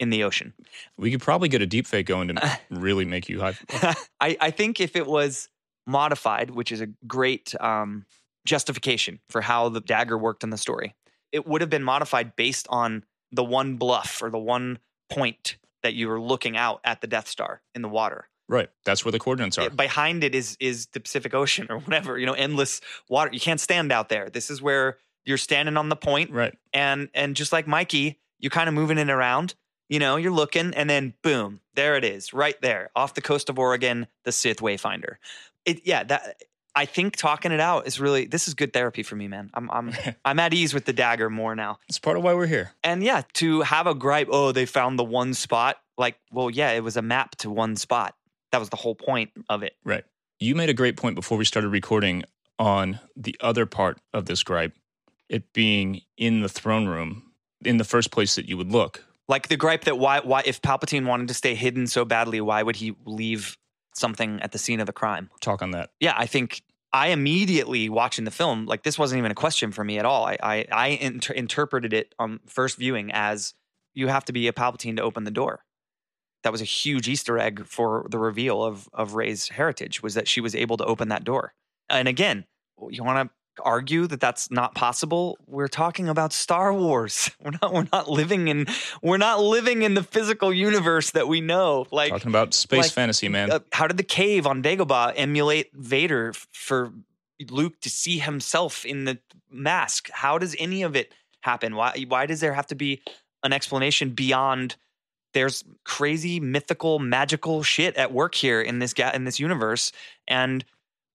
in the ocean. We could probably get a deep fake going to *laughs* really make you high. *laughs* I, I think if it was modified, which is a great um, justification for how the dagger worked in the story, it would have been modified based on the one bluff or the one point that you were looking out at the Death Star in the water. Right. That's where the coordinates are. It- behind it is is the Pacific Ocean or whatever, you know, endless water. You can't stand out there. This is where you're standing on the point Right. and and just like Mikey, you're kind of moving it around. You know, you're looking, and then boom, there it is, right there, off the coast of Oregon, the Sith Wayfinder. It, yeah, that I think talking it out is really this is good therapy for me, man. I'm I'm *laughs* I'm at ease with the dagger more now, It's part of why we're here. and yeah, to have a gripe, oh, they found the one spot, like, well, yeah, it was a map to one spot. That was the whole point of it. Right. You made a great point before we started recording on the other part of this gripe, it being in the throne room in the first place that you would look. Like the gripe that why why if Palpatine wanted to stay hidden so badly, why would he leave something at the scene of the crime? Talk on that. yeah, I think I immediately watching the film, like this wasn't even a question for me at all. I I, I inter- interpreted it on first viewing as you have to be a Palpatine to open the door. That was a huge Easter egg for the reveal of of Rey's heritage was that she was able to open that door. And again, you want to argue that that's not possible? We're talking about Star Wars. *laughs* We're not we're not living in we're not living in the physical universe that we know. Like Talking about space like, fantasy, man. uh, how did the cave on Dagobah emulate Vader f- for Luke to see himself in the mask? How does any of it happen? Why why does there have to be an explanation beyond there's crazy mythical magical shit at work here in this ga- in this universe and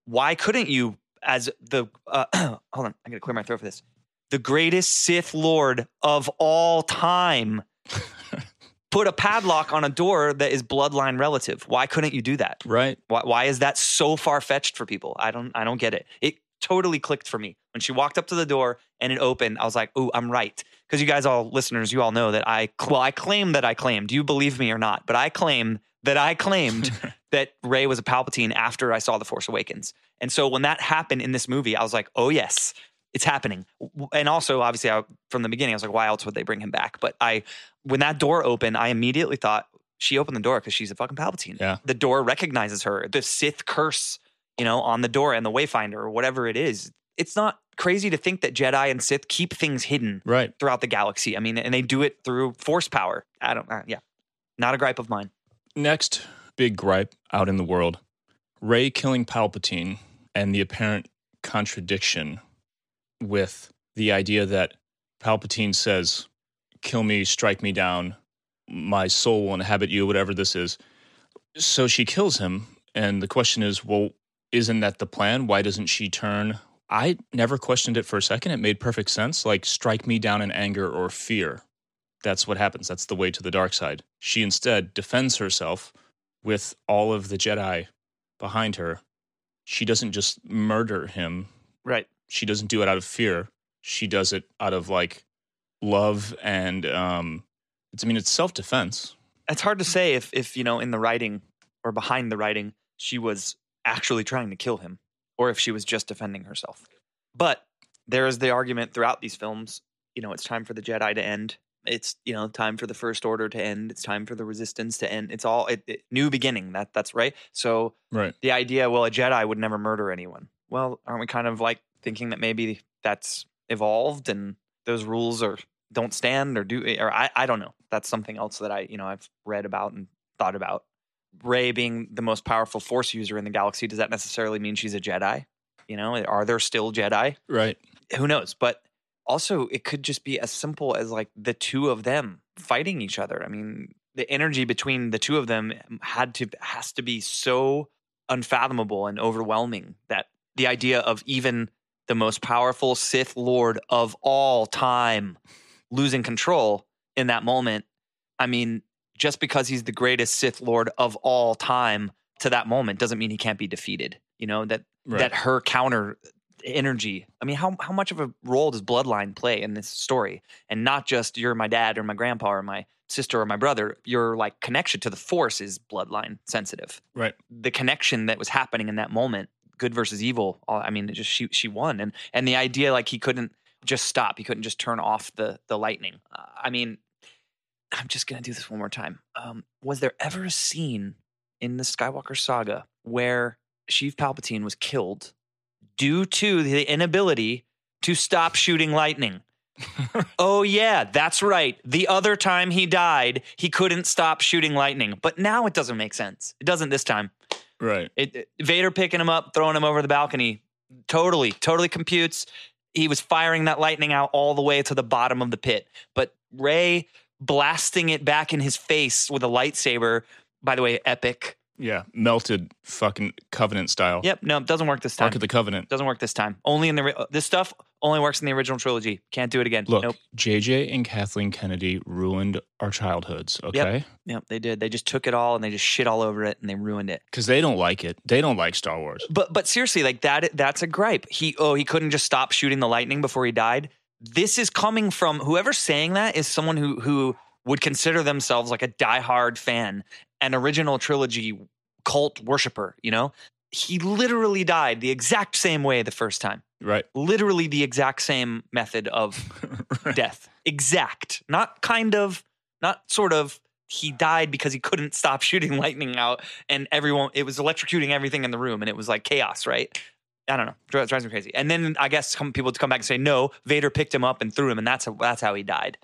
why couldn't you as the uh, *clears throat* hold on, I'm gonna clear my throat for this. The greatest Sith Lord of all time *laughs* put a padlock on a door that is bloodline relative. Why couldn't you do that? right. Why, why is that so far fetched for people? I don't I don't get it. It totally clicked for me when she walked up to the door and it opened. I was like, "Ooh, I'm right." Because you guys, all listeners, you all know that I well, I claim that I claim. Do you believe me or not? But I claim that I claimed *laughs* that Rey was a Palpatine after I saw The Force Awakens. And so when that happened in this movie, I was like, "Oh yes, it's happening." And also, obviously, I, from the beginning, I was like, "Why else would they bring him back?" But I, when that door opened, I immediately thought she opened the door because she's a fucking Palpatine. Yeah. The door recognizes her. The Sith curse you know, on the door and the Wayfinder or whatever it is. It's not crazy to think that Jedi and Sith keep things hidden Right. throughout the galaxy. I mean, and they do it through force power. I don't, uh, yeah, not a gripe of mine. Next big gripe out in the world Rey killing Palpatine and the apparent contradiction with the idea that Palpatine says, kill me, strike me down, my soul will inhabit you, whatever this is. So she kills him. And the question is, well, isn't that the plan? Why doesn't she turn? I never questioned it for a second. It made perfect sense. Like, strike me down in anger or fear. That's what happens. That's the way to the dark side. She instead defends herself with all of the Jedi behind her. She doesn't just murder him. Right. She doesn't do it out of fear. She does it out of like love and um it's I mean it's self-defense. It's hard to say if, if, you know, in the writing or behind the writing, she was actually trying to kill him or if she was just defending herself. But there is the argument throughout these films, you know, it's time for the Jedi to end. It's, you know, time for the First Order to end. It's time for the Resistance to end. It's all it, it, new beginning. That that's right. So Right. the idea, well, a Jedi would never murder anyone. Well, aren't we kind of like thinking that maybe that's evolved and those rules are don't stand or do eh, or I, I don't know. That's something else that I, you know, I've read about and thought about. Rey being the most powerful force user in the galaxy, does that necessarily mean she's a Jedi? You know, are there still Jedi? Right. Who knows? But also it could just be as simple as like the two of them fighting each other. I mean, the energy between the two of them um, had to has to be so unfathomable and overwhelming that the idea of even the most powerful Sith Lord of all time losing control in that moment. I mean, just because he's the greatest Sith Lord of all time to that moment doesn't mean he can't be defeated. You know, that Right. that her counter energy. I mean, how how much of a role does bloodline play in this story? And not just you're my dad or my grandpa or my sister or my brother. Your like connection to the force is bloodline sensitive Right. the connection that was happening in that moment, good versus evil. all- I mean, it just she she won, and and the idea like he couldn't just stop, he couldn't just turn off the the lightning. Uh, I mean, I'm just gonna do this one more time. Um, was there ever a scene in the Skywalker saga where Sheev Palpatine was killed due to the inability to stop shooting lightning? *laughs* oh yeah, that's right. The other time he died, he couldn't stop shooting lightning. But now it doesn't make sense. It doesn't this time. Right. It, it- Vader picking him up, throwing him over the balcony, totally, totally computes. He was firing that lightning out all the way to the bottom of the pit. But Rey blasting it back in his face with a lightsaber. By the way, epic. Yeah. Melted fucking covenant style. Yep, no, it doesn't work this time. Ark of the Covenant. doesn't work this time. Only in the this stuff only works in the original trilogy. Can't do it again. Look, Nope. JJ and Kathleen Kennedy ruined our childhoods, okay? Yep, they did. They just took it all and they just shit all over it and they ruined it. Because they don't like it. They don't like Star Wars. But but seriously, like that that's a gripe. He oh he couldn't just stop shooting the lightning before he died. This is coming from whoever's saying that is someone who who would consider themselves like a diehard fan, an original trilogy cult worshiper, you know? He literally died the exact same way the first time. Right. Literally the exact same method of *laughs* death. Exact. Not kind of, not sort of. He died because he couldn't stop *laughs* shooting lightning out and everyone, it was electrocuting everything in the room and it was like chaos, right? I don't know. Dri- Drives me crazy. And then I guess some people to come back and say, no, Vader picked him up and threw him and that's, that's how he died.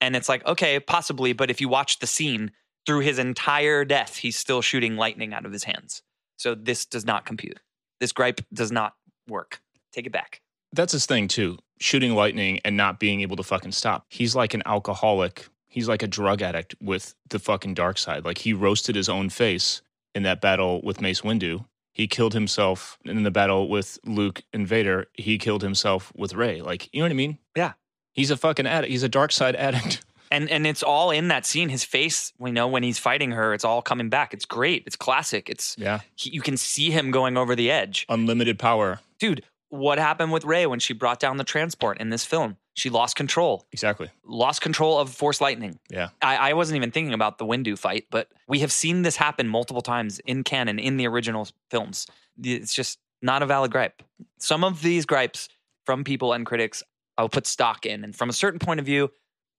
And it's like, okay, possibly, but if you watch the scene through his entire death, he's still shooting lightning out of his hands. So this does not compute. This gripe does not work. Take it back. That's his thing too. Shooting lightning and not being able to fucking stop. He's like an alcoholic. He's like a drug addict with the fucking dark side. Like he roasted his own face in that battle with Mace Windu. He killed himself in the battle with Luke and Vader. He killed himself with Rey. Like, you know what I mean? Yeah. He's a fucking addict. He's a dark side addict. *laughs* And and it's all in that scene. His face, we know when he's fighting her, it's all coming back. It's great. It's classic. It's Yeah. he, you can see him going over the edge. Unlimited power. Dude, what happened with Rey when she brought down the transport in this film? She lost control. Exactly. Lost control of Force Lightning. Yeah. I, I wasn't even thinking about the Windu fight, but we have seen this happen multiple times in canon in the original films. It's just not a valid gripe. Some of these gripes from people and critics, I'll put stock in, and from a certain point of view,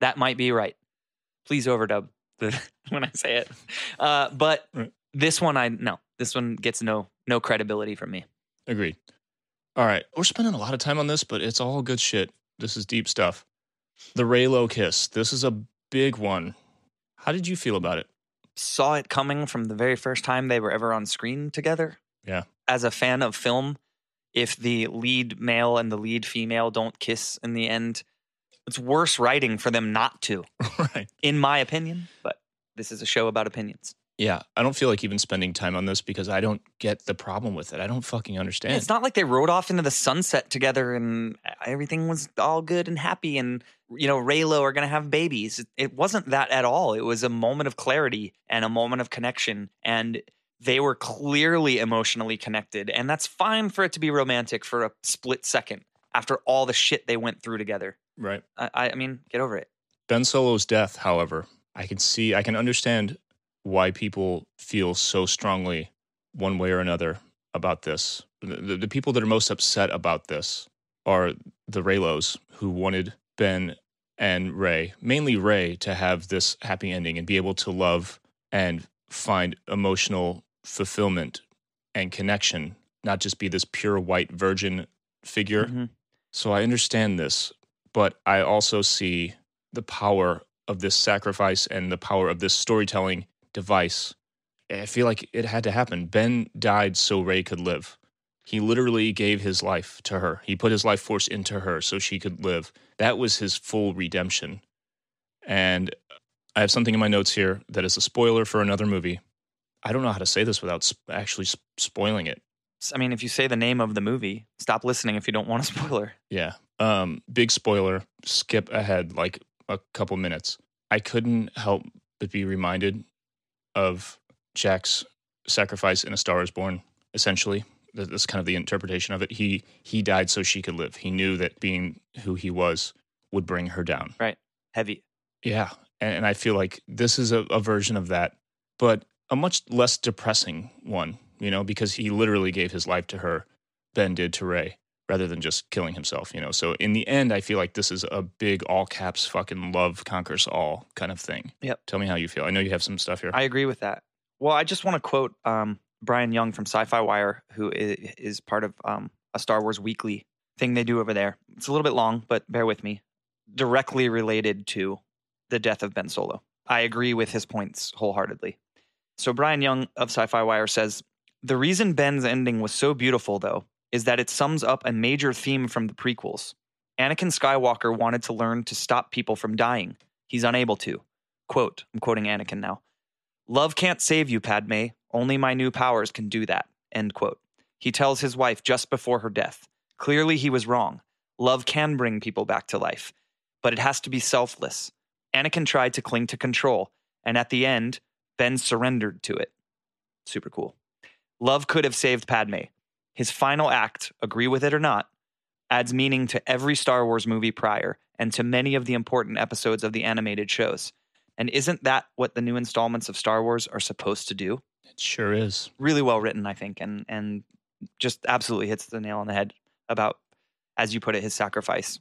that might be right. Please overdub the, *laughs* when I say it. Uh, but Right. this one, I no. This one gets no No credibility from me. Agreed. All right. We're spending a lot of time on this, but it's all good shit. This is deep stuff. The Reylo kiss. This is a big one. How did you feel about it? Saw it coming from the very first time they were ever on screen together. Yeah. As a fan of film, if the lead male and the lead female don't kiss in the end, it's worse writing for them not to, *laughs* right. in my opinion. But this is a show about opinions. Yeah. I don't feel like even spending time on this because I don't get the problem with it. I don't fucking understand. It's not like they rode off into the sunset together and everything was all good and happy and you know Reylo are going to have babies. It wasn't that at all. It was a moment of clarity and a moment of connection and they were clearly emotionally connected and that's fine for it to be romantic for a split second after all the shit they went through together. Right. I, I mean, get over it. Ben Solo's death, however, I can see, I can understand why people feel so strongly one way or another about this. The, the, people that are most upset about this are the Reylos who wanted Ben and Rey, mainly Rey, to have this happy ending and be able to love and find emotional fulfillment and connection, not just be this pure white virgin figure. Mhm. So I understand this, but I also see the power of this sacrifice and the power of this storytelling device. I feel like it had to happen. Ben died so Rey could live. He literally gave his life to her. He put his life force into her so she could live. That was his full redemption. And I have something in my notes here that is a spoiler for another movie. I don't know how to say this without sp- actually sp- spoiling it. I mean, if you say the name of the movie, stop listening if you don't want a *laughs* spoiler. Yeah. Um, big spoiler. Skip ahead like a couple minutes. I couldn't help but be reminded of Jack's sacrifice in A Star Is Born. Essentially, That- that's kind of the interpretation of it. He he died so she could live. He knew that being who he was would bring her down. Right. Heavy. Yeah, and, and I feel like this is a, a version of that, but a much less depressing one. You know, because he literally gave his life to her. Ben did to Rey, rather than just killing himself. You know, so in the end, I feel like this is a big all caps fucking love conquers all kind of thing. Yep. Tell me how you feel. I know you have some stuff here. I agree with that. Well, I just want to quote um, Brian Young from Sci Fi Wire, who is part of um, a Star Wars Weekly thing they do over there. It's a little bit long, but bear with me. Directly related to the death of Ben Solo. I agree with his points wholeheartedly. So, Brian Young of Sci Fi Wire says The reason Ben's ending was so beautiful, though, is that it sums up a major theme from the prequels. Anakin Skywalker wanted to learn to stop people from dying. He's unable to. Quote, I'm quoting Anakin now. Love can't save you, Padme. Only my new powers can do that. End quote. He tells his wife just before her death. Clearly, he was wrong. Love can bring people back to life, but it has to be selfless. Anakin tried to cling to control, and at the end, Ben surrendered to it. Super cool. Love could have saved Padme. His final act, agree with it or not, adds meaning to every Star Wars movie prior and to many of the important episodes of the animated shows. And isn't that what the new installments of Star Wars are supposed to do? it sure is. Really well written, I think, and and just absolutely hits the nail on the head about, as you put it, his sacrifice.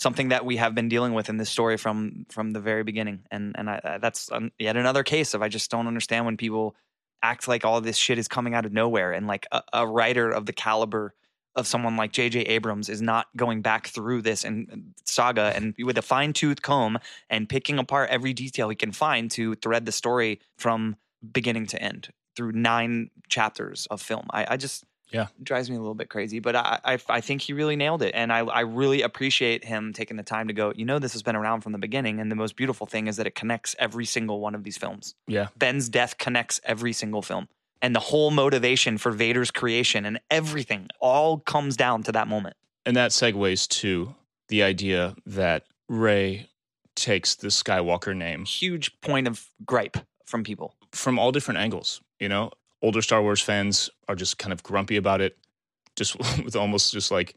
Something that we have been dealing with in this story from from the very beginning, and and I, I- that's yet another case of I just don't understand when people act like all this shit is coming out of nowhere, and like a, a writer of the caliber of someone like J.J. Abrams is not going back through this and uh, saga and with a fine tooth comb and picking apart every detail he can find to thread the story from beginning to end through nine chapters of film. I, I just Yeah. it drives me a little bit crazy, but I, I I think he really nailed it, and I I really appreciate him taking the time to go. You know, this has been around from the beginning, and the most beautiful thing is that it connects every single one of these films. Yeah. Ben's death connects every single film. And the whole motivation for Vader's creation and everything all comes down to that moment. And that segues to the idea that Rey takes the Skywalker name Huge point of gripe from people. from all different angles. You know, older Star Wars fans are just kind of grumpy about it, just *laughs* with almost just like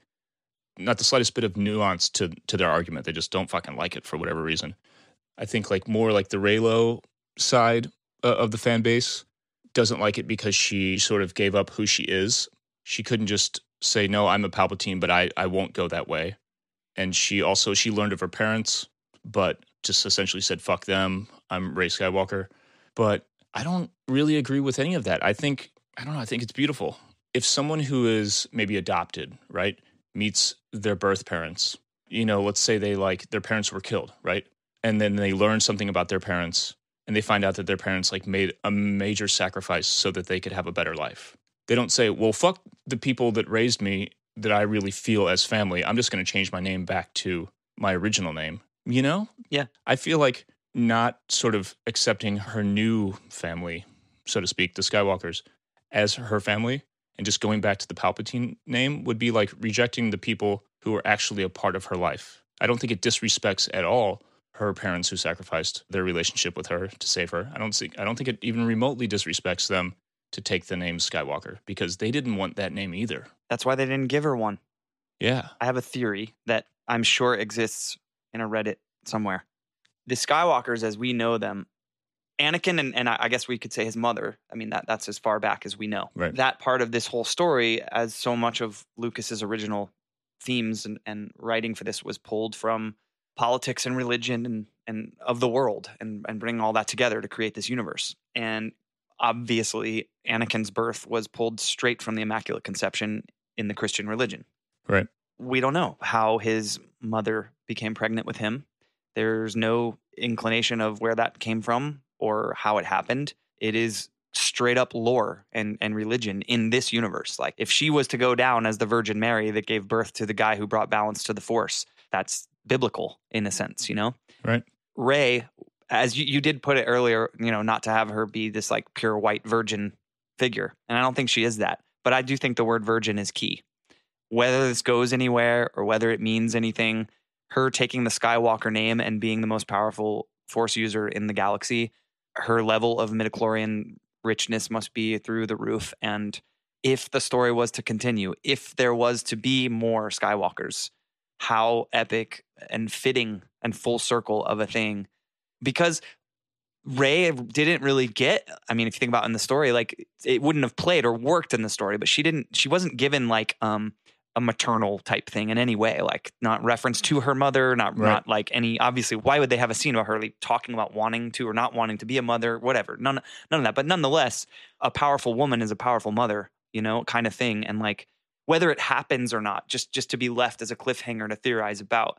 not the slightest bit of nuance to to their argument. They just don't fucking like it for whatever reason. I think like more like the Reylo side uh, of the fan base doesn't like it because she sort of gave up who she is. She couldn't just say no, I'm a Palpatine, but I I won't go that way. And she also she learned of her parents, but just essentially said fuck them. I'm Rey Skywalker. But I don't really agree with any of that. I think I don't know. I think it's beautiful. if someone who is maybe adopted, right, meets their birth parents, you know, let's say they like their parents were killed, right? And then they learn something about their parents and they find out that their parents like made a major sacrifice so that they could have a better life. They don't say, "Well, fuck the people that raised me that I really feel as family. I'm just going to change my name back to my original name." You know? Yeah. I feel like not sort of accepting her new family, so to speak, the Skywalkers, as her family and just going back to the Palpatine name would be like rejecting the people who are actually a part of her life. I don't think it disrespects at all her parents who sacrificed their relationship with her to save her. I don't think I don't think it even remotely disrespects them to take the name Skywalker because they didn't want that name either. That's why they didn't give her one. Yeah. I have a theory that I'm sure exists in a Reddit somewhere. The Skywalkers, as we know them, Anakin and, and I guess we could say his mother. I mean, that that's as far back as we know. Right. That part of this whole story, as so much of Lucas's original themes and, and writing for this was pulled from politics and religion and, and of the world and, and bringing all that together to create this universe. And obviously, Anakin's birth was pulled straight from the Immaculate Conception in the Christian religion. Right. We don't know how his mother became pregnant with him. There's no inclination of where that came from or how it happened. It is straight up lore and, and religion in this universe. Like if she was to go down as the Virgin Mary that gave birth to the guy who brought balance to the force, that's biblical in a sense, you know? Right. Rey, as you, you did put it earlier, you know, not to have her be this like pure white virgin figure. And I don't think she is that. But I do think the word virgin is key. Whether this goes anywhere or whether it means anything, her taking the Skywalker name and being the most powerful force user in the galaxy, her level of midichlorian richness must be through the roof. And if the story was to continue, if there was to be more Skywalkers, how epic and fitting and full circle of a thing. Because Rey didn't really get, I mean, if you think about in the story, like it wouldn't have played or worked in the story, but she didn't, she wasn't given like um a maternal type thing in any way, like not reference to her mother, not Right. not like any obviously why would they have a scene about her like, talking about wanting to or not wanting to be a mother, whatever. None none of that. But nonetheless, a powerful woman is a powerful mother, you know, kind of thing. And like whether it happens or not, just just to be left as a cliffhanger to theorize about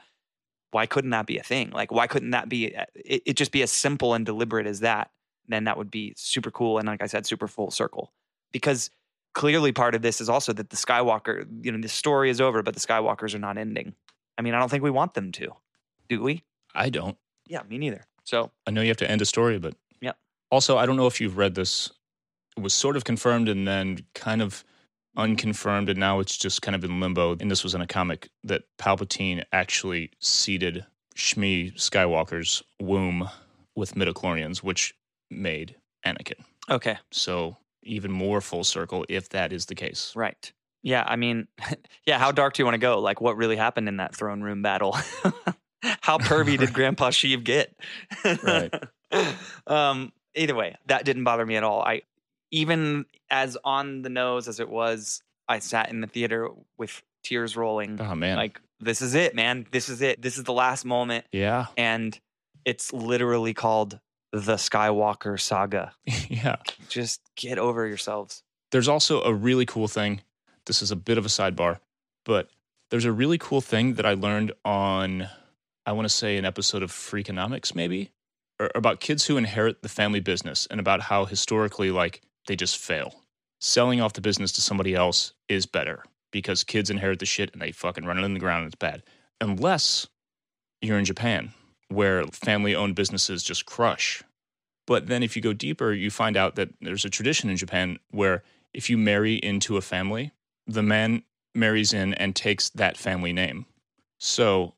why couldn't that be a thing? Like why couldn't that be uh, it, it just be as simple and deliberate as that? Then that would be super cool and like I said, super full circle. Because clearly part of this is also that the Skywalker, you know, the story is over, but the Skywalkers are not ending. I mean, I don't think we want them to. Do we? I don't. Yeah, me neither. So I know you have to end a story, but Yeah. Also, I don't know if you've read this. It was sort of confirmed and then kind of unconfirmed, and now it's just kind of in limbo. And this was in a comic that Palpatine actually seeded Shmi Skywalker's womb with midichlorians, which made Anakin. okay. So even more full circle if that is the case. Right. Yeah, I mean, *laughs* yeah, how dark do you want to go? Like what really happened in that throne room battle? *laughs* how pervy did *laughs* Grandpa Sheev get? Right. um either way, that didn't bother me at all. I even as on the nose as it was, I sat in the theater with tears rolling. Oh man. Like this is it, man. This is it. This is the last moment yeah. and it's literally called the Skywalker saga. *laughs* yeah. Just get over yourselves. There's also a really cool thing. This is a bit of a sidebar, but there's a really cool thing that I learned on, I want to say, an episode of Freakonomics, maybe, or about kids who inherit the family business and about how historically, like, they just fail. Selling off the business to somebody else is better because kids inherit the shit and they fucking run it in the ground and it's bad. Unless you're in Japan, where family owned businesses just crush. But then if you go deeper, you find out that there's a tradition in Japan where if you marry into a family, the man marries in and takes that family name. So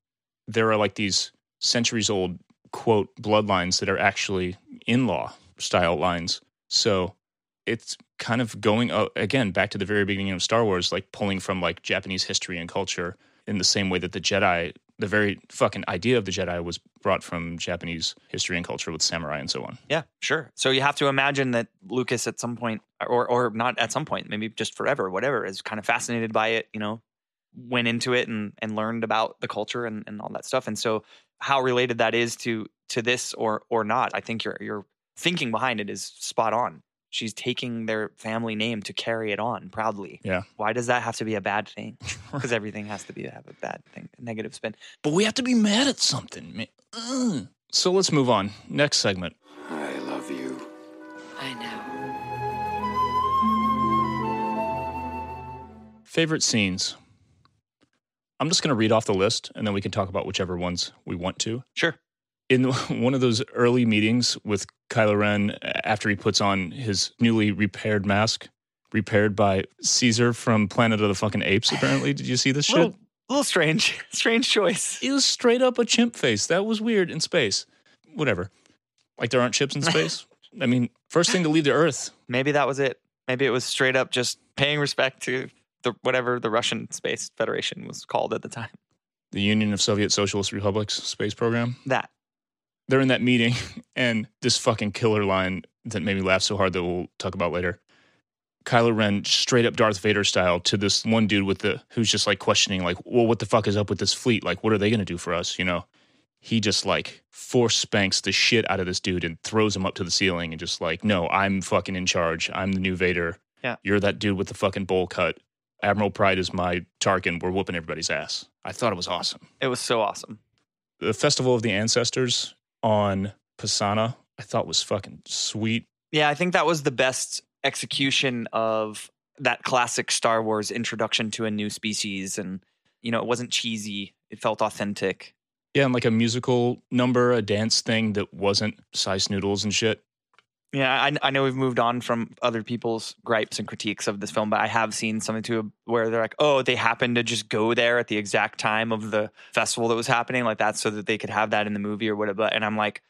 there are like these centuries old quote bloodlines that are actually in law style lines. So it's kind of going uh, again back to the very beginning of Star Wars, like pulling from like Japanese history and culture in the same way that the Jedi, the very fucking idea of the Jedi was brought from Japanese history and culture with samurai and so on. Yeah, sure. So you have to imagine that Lucas at some point, or or not at some point, maybe just forever, whatever, is kind of fascinated by it. You know, went into it and and learned about the culture and, and all that stuff. And so, how related that is to to this or or not, I think your your thinking behind it is spot on. She's taking their family name to carry it on proudly. Yeah. Why does that have to be a bad thing? *laughs* Because everything has to be have a bad thing, a negative spin. But we have to be mad at something. Ugh. Mm. So let's move on. Next segment. I love you. I know. Favorite scenes. I'm just going to read off the list and then we can talk about whichever ones we want to. Sure. In *laughs* one of those early meetings with Kylo Ren uh, after he puts on his newly repaired mask, repaired by Caesar from Planet of the fucking Apes, apparently. Did you see this *laughs* shit? Little, little strange, *laughs* strange choice. It was straight up a chimp face. That was weird in space. Whatever. Like there aren't chips in space. *laughs* I mean, first thing to leave the Earth. Maybe that was it. Maybe it was straight up just paying respect to the whatever the Russian Space Federation was called at the time. The Union of Soviet Socialist Republics space program. That They're in that meeting, *laughs* and this fucking killer line that made me laugh so hard that we'll talk about later. Kylo Ren, straight up Darth Vader style, to this one dude with the who's just like questioning, like, well, what the fuck is up with this fleet? Like, what are they gonna do for us? You know? He just like force spanks the shit out of this dude and throws him up to the ceiling and just like, no, I'm fucking in charge. I'm the new Vader. Yeah. You're that dude with the fucking bowl cut. Admiral Pryde is my Tarkin. We're whooping everybody's ass. I thought it was awesome. it was so awesome. The Festival of the Ancestors on Pasaana, I thought was fucking sweet. Yeah, I think that was the best execution of that classic Star Wars introduction to a new species. And, you know, it wasn't cheesy, it felt authentic. Yeah, and like a musical number, a dance thing that wasn't Sy Snootles and shit. Yeah, I, I know we've moved on from other people's gripes and critiques of this film, but I have seen something too where they're like, oh, they happened to just go there at the exact time of the festival that was happening, like that, so that they could have that in the movie or whatever. And I'm like,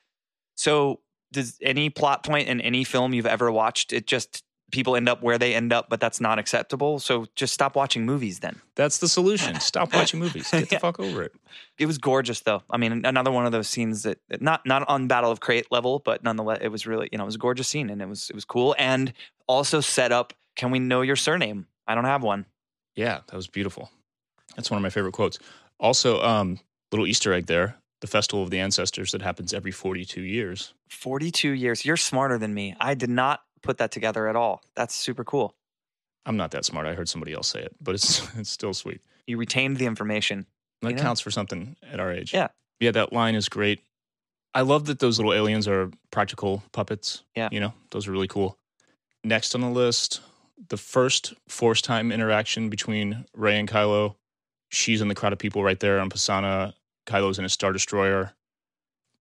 so does any plot point in any film you've ever watched, it just people end up where they end up, but that's not acceptable. So just stop watching movies then. That's the solution. *laughs* Stop watching movies. Get the Yeah. fuck over it. It was gorgeous though. I mean, another one of those scenes that not not on Battle of Crait level, but nonetheless, it was really you know it was a gorgeous scene and it was it was cool and also set up. Can we know your surname? I don't have one. Yeah, that was beautiful. That's one of my favorite quotes. Also, um, little Easter egg there. The Festival of the Ancestors that happens every 42 years. Forty two years. You're smarter than me. I did not put that together at all. That's super cool. I'm not that smart. I heard somebody else say it, but it's *laughs* it's still sweet. You retained the information. That You know? counts for something at our age. Yeah. Yeah, that line is great. I love that those little aliens are practical puppets. Yeah. You know, those are really cool. Next on the list, the first force time interaction between Rey and Kylo. She's in the crowd of people right there on Pasaana. Kylo's in a Star Destroyer.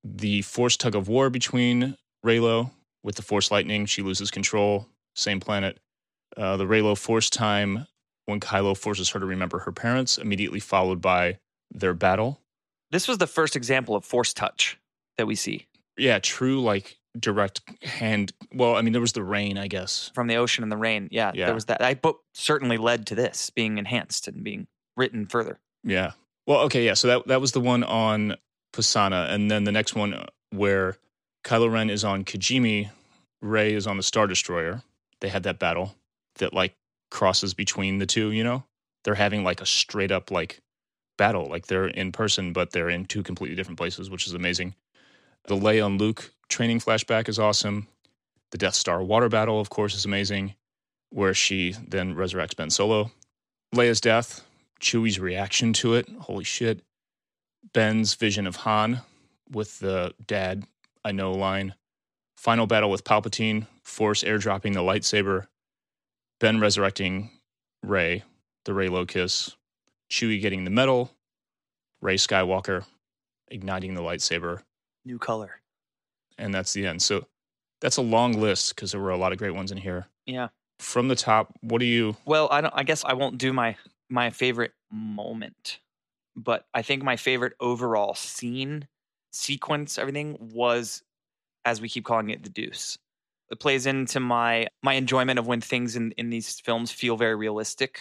The force tug of war between Reylo with the force lightning. She loses control. Same planet. Uh, the Reylo force time when Kylo forces her to remember her parents, immediately followed by their battle. This was the first example of force touch that we see Yeah, true, like direct hand. Well, I mean, there was the rain, I guess. from the ocean and the rain. Yeah, Yeah. there was that. I book certainly led to this being enhanced and being written further. Yeah. Well, okay, yeah. So that that was the one on Pasaana, and then the next one uh, where Kylo Ren is on Kijimi, Rey is on the Star Destroyer. They had that battle that like crosses between the two. You know, they're having like a straight up like battle, like they're in person, but they're in two completely different places, which is amazing. The Leia and Luke training flashback is awesome. The Death Star water battle, of course, is amazing, where she then resurrects Ben Solo. Leia's death, Chewie's reaction to it, holy shit. Ben's vision of Han with the dad, I know line. Final battle with Palpatine, Force airdropping the lightsaber. Ben resurrecting Rey, the Reylo kiss. Chewie getting the medal. Rey Skywalker igniting the lightsaber. New color. And that's the end. So that's a long list because there were a lot of great ones in here. Yeah. From the top, what do you Well, I don't. I guess I won't do my my favorite moment, but I think my favorite overall scene, sequence, everything was, as we keep calling it, the Deuce. It plays into my my enjoyment of when things in in these films feel very realistic,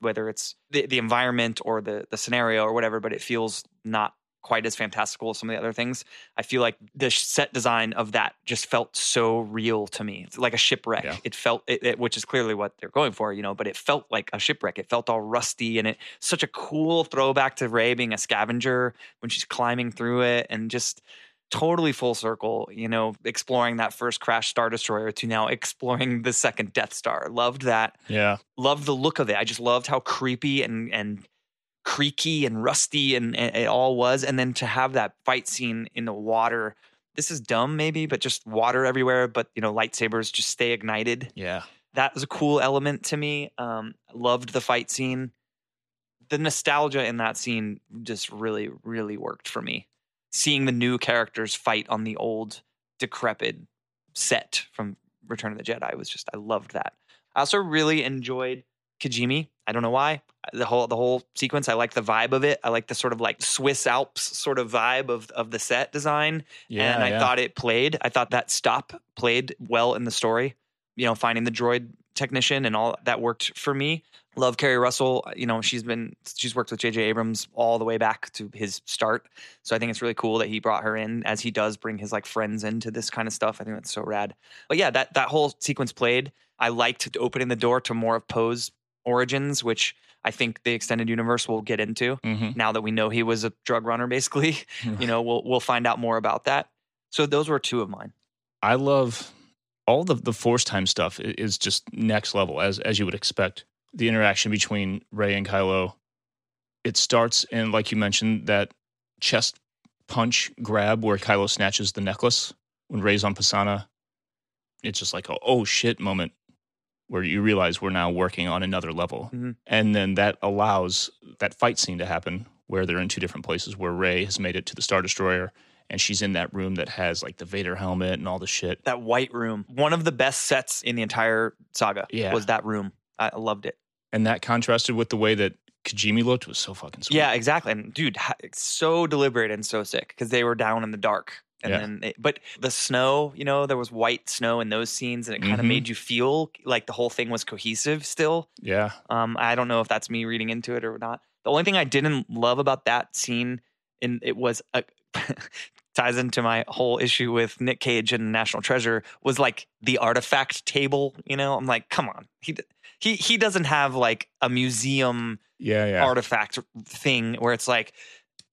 whether it's the the environment or the the scenario or whatever, but it feels not quite as fantastical as some of the other things. I feel like the set design of that just felt so real to me. It's like a shipwreck. Yeah. It felt, it, it- which is clearly what they're going for, you know. But it felt like a shipwreck. It felt all rusty, and it such a cool throwback to Rey being a scavenger when she's climbing through it, and just totally full circle, you know, exploring that first crash Star Destroyer to now exploring the second Death Star. Loved that. Yeah. Loved the look of it. I just loved how creepy and and creaky and rusty and, and it all was. And then to have that fight scene in the water. This is dumb, maybe, but just water everywhere. But you know, lightsabers just stay ignited Yeah. that was a cool element to me. Um, loved the fight scene. The nostalgia in that scene just really, really worked for me. Seeing the new characters fight on the old, decrepit set from Return of the Jedi was just I loved that. I also really enjoyed Kijimi. I don't know why the whole the whole sequence. I like the vibe of it. I like the sort of like Swiss Alps sort of vibe of of the set design Yeah. and I yeah. thought it played. I thought that stop played well in the story. You know, finding the droid technician and all that worked for me. Love Keri Russell. You know, she's been she's worked with J.J. Abrams all the way back to his start. So I think it's really cool that he brought her in as he does bring his like friends into this kind of stuff. I think that's so rad. But yeah, that that whole sequence played. I liked opening the door to more of Poe's origins, which I think the extended universe will get into Mhm. now that we know he was a drug runner basically *laughs* you know we'll we'll find out more about that so those were two of mine I love all the the force time stuff is just next level as as you would expect. The interaction between Rey and Kylo. It starts in like you mentioned that chest punch grab where Kylo snatches the necklace when Rey's on Pasaana. It's just like a oh shit moment where you realize we're now working on another level. Mhm. And then that allows that fight scene to happen where they're in two different places where Rey has made it to the Star Destroyer and she's in that room that has like the Vader helmet and all the shit. that white room one of the best sets in the entire saga Yeah. was that room i loved it And that contrasted with the way that Kijimi looked was so fucking sweet. yeah exactly and dude so deliberate and so sick because they were down in the dark and Yeah. then they, but the snow you know there was white snow in those scenes and it kind of Mhm. made you feel like the whole thing was cohesive still Yeah. Um, I don't know if that's me reading into it or not. The only thing I didn't love about that scene, and it was a, *laughs* ties into my whole issue with Nick Cage and National Treasure, was like the artifact table. You know, I'm like, come on, he he he doesn't have like a museum Yeah. Yeah. artifact thing where it's like.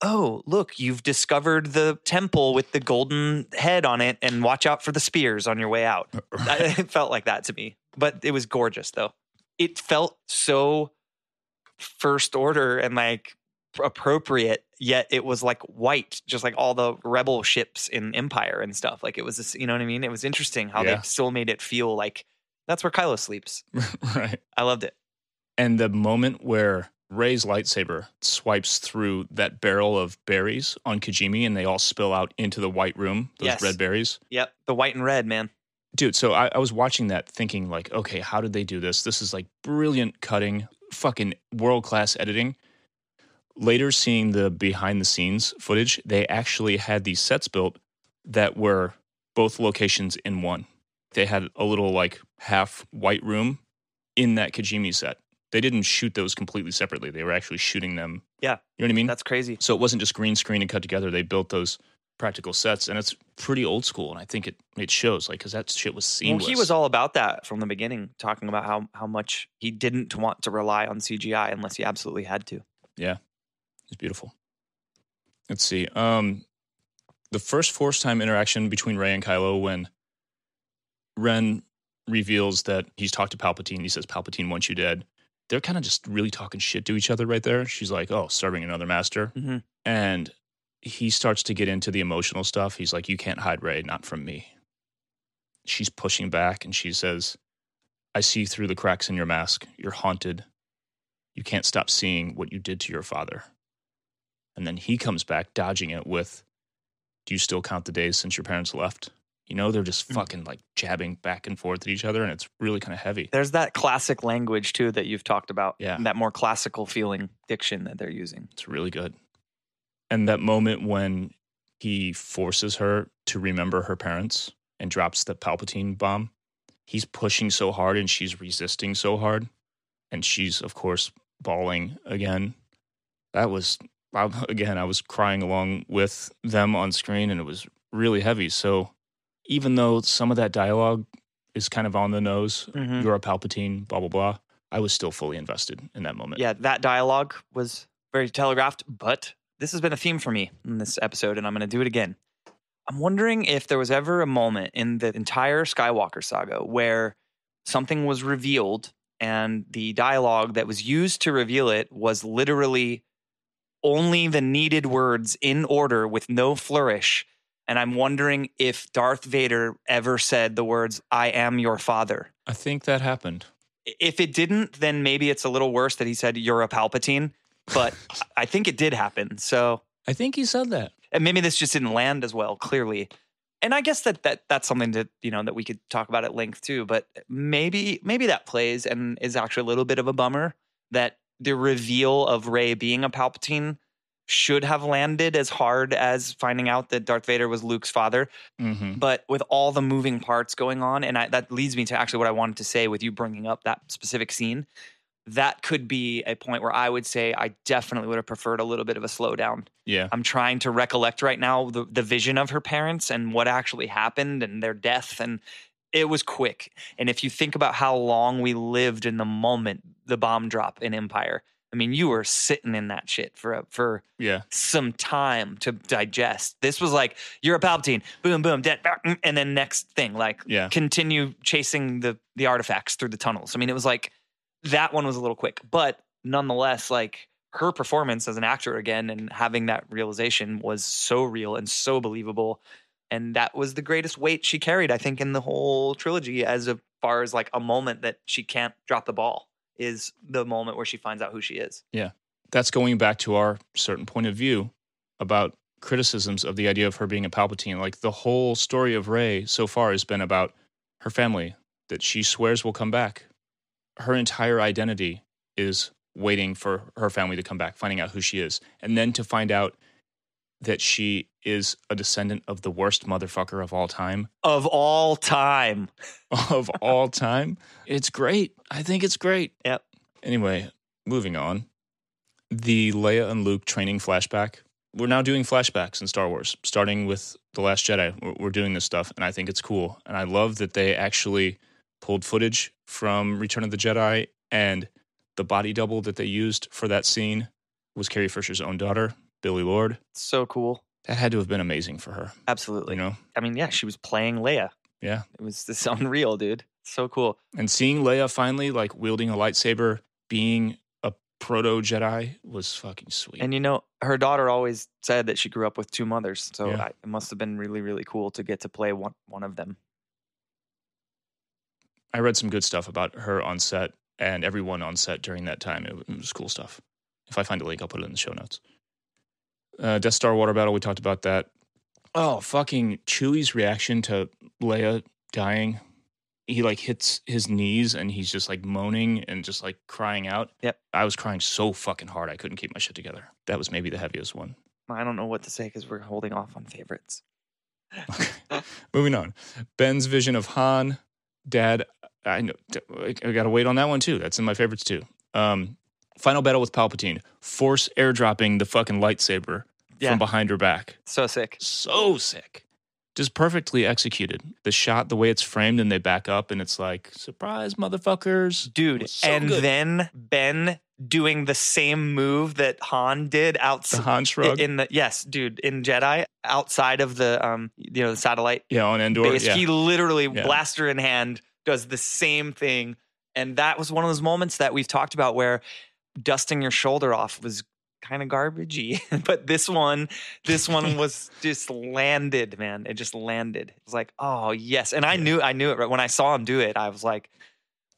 Oh, look, you've discovered the temple with the golden head on it, and watch out for the spears on your way out. Uh, *laughs* it felt like that to me, but it was gorgeous though. It felt so first order and like appropriate, yet it was like white, just like all the rebel ships in Empire and stuff. Like it was, this, you know what I mean? It was interesting how Yeah. they still made it feel like that's where Kylo sleeps. *laughs* right. I loved it. And the moment where Rey's lightsaber swipes through that barrel of berries on Kijimi and they all spill out into the white room, those Yes. red berries. Yep, the white and red, man. Dude, so I, I was watching that thinking, like, okay, how did they do this? This is like brilliant cutting, fucking world class editing. Later, seeing the behind the scenes footage, they actually had these sets built that were both locations in one. They had a little like half white room in that Kijimi set. They didn't shoot those completely separately. They were actually shooting them. Yeah. You know what I mean? That's crazy. So it wasn't just green screen and cut together. They built those practical sets, and it's pretty old school. And I think it it shows, like, because that shit was seamless. Well, he was all about that from the beginning, talking about how how much he didn't want to rely on CGI unless he absolutely had to. Yeah. It's beautiful. Let's see. Um, the first Force time interaction between Rey and Kylo when Ren reveals that he's talked to Palpatine. He says Palpatine wants you dead. They're kind of just really talking shit to each other right there. She's like, "Oh, serving another master," Mhm. and he starts to get into the emotional stuff. He's like, "You can't hide Rey, not from me." She's pushing back, and she says, "I see through the cracks in your mask. You're haunted. You can't stop seeing what you did to your father." And then he comes back, dodging it with, Do you still count the days since your parents left? You know, they're just Mm. fucking like jabbing back and forth at each other, and it's really kind of heavy. There's that classic language too that you've talked about. Yeah. That more classical feeling diction that they're using. It's really good. And that moment when he forces her to remember her parents and drops the Palpatine bomb, he's pushing so hard and she's resisting so hard. And she's, of course, bawling again. That was, I, *laughs* again, I was crying along with them on screen and it was really heavy. So even though some of that dialogue is kind of on the nose, Mhm. you're a Palpatine, blah, blah, blah, I was still fully invested in that moment. Yeah, that dialogue was very telegraphed, but this has been a theme for me in this episode, and I'm going to do it again. I'm wondering if there was ever a moment in the entire Skywalker saga where something was revealed and the dialogue that was used to reveal it was literally only the needed words in order with no flourish. And I'm wondering if Darth Vader ever said the words, I am your father. I think that happened. If it didn't, then maybe it's a little worse that he said, You're a Palpatine. But I think it did happen. So I think he said that. and maybe this just didn't land as well clearly and i guess that that that's something that you know that we could talk about at length too but maybe maybe that plays and is actually a little bit of a bummer that the reveal of ray being a palpatine should have landed as hard as finding out that darth vader was luke's father hmm but with all the moving parts going on and I, that leads me to actually what i wanted to say with you bringing up that specific scene that could be a point where i would say i definitely would have preferred a little bit of a slowdown Yeah. I'm trying to recollect right now the, the vision of her parents and what actually happened and their death. And it was quick. And if you think about how long we lived in the moment the bomb drop in Empire, I mean, you were sitting in that shit for a, for Yeah. some time to digest. This was like you're a Palpatine, boom, boom, dead, mm, and then next thing, like Yeah. continue chasing the the artifacts through the tunnels. I mean, it was like that one was a little quick, but nonetheless, like her performance as an actor again and having that realization was so real and so believable. And that was the greatest weight she carried, I think, in the whole trilogy, as a- far as like a moment that she can't drop the ball is the moment where she finds out who she is. Yeah. That's going back to our certain point of view about criticisms of the idea of her being a Palpatine. Like the whole story of Rey so far has been about her family that she swears will come back. Her entire identity is waiting for her family to come back, finding out who she is, and then to find out that she is a descendant of the worst motherfucker of all time. Of all time. *laughs* of all time. It's great. I think it's great. Yep. Anyway, moving on. The Leia and Luke training flashback. We're now doing flashbacks in Star Wars, starting with The Last Jedi. We're- We're doing this stuff, and I think it's cool. And I love that they actually pulled footage from Return of the Jedi, and the body double that they used for that scene was Carrie Fisher's own daughter, Billie Lourd. So cool. That had to have been amazing for her, Absolutely. you know? I mean, yeah, she was playing Leia. Yeah. It was this unreal, dude. So cool. And seeing Leia finally like wielding a lightsaber, being a proto Jedi was fucking sweet. And you know, her daughter always said that she grew up with two mothers. So Yeah. I, it must have been really, really cool to get to play one, one of them. I read some good stuff about her on set and everyone on set during that time. It, it was cool stuff. If I find a link, I'll put it in the show notes. Uh, Death Star water battle, we talked about that. Oh, fucking Chewie's reaction to Leia dying. He like hits his knees and he's just like moaning and just like crying out. Yep. I was crying so fucking hard I couldn't keep my shit together. That was maybe the heaviest one. I don't know what to say because we're holding off on favorites. *laughs* Moving on. Ben's vision of Han, Dad. I know. I got to wait on that one too. That's in my favorites too. Um, final battle with Palpatine. Force airdropping the fucking lightsaber Yeah. from behind her back. So sick. So sick. Just perfectly executed. The shot, the way it's framed, and they back up, and it's like surprise, motherfuckers, Dude. so and good. then Ben doing the same move that Han did outside the. Han shrug. In the yes, dude, in Jedi, outside of the um, you know, the satellite yeah, on Endor. base, Yeah. he literally Yeah. blaster in hand does the same thing, and that was one of those moments that we've talked about where dusting your shoulder off was kind of garbagey, *laughs* but this one, this one *laughs* was just landed, man. It just landed. It was like, oh yes, and I Yeah. knew, I knew it right when I saw him do it. I was like.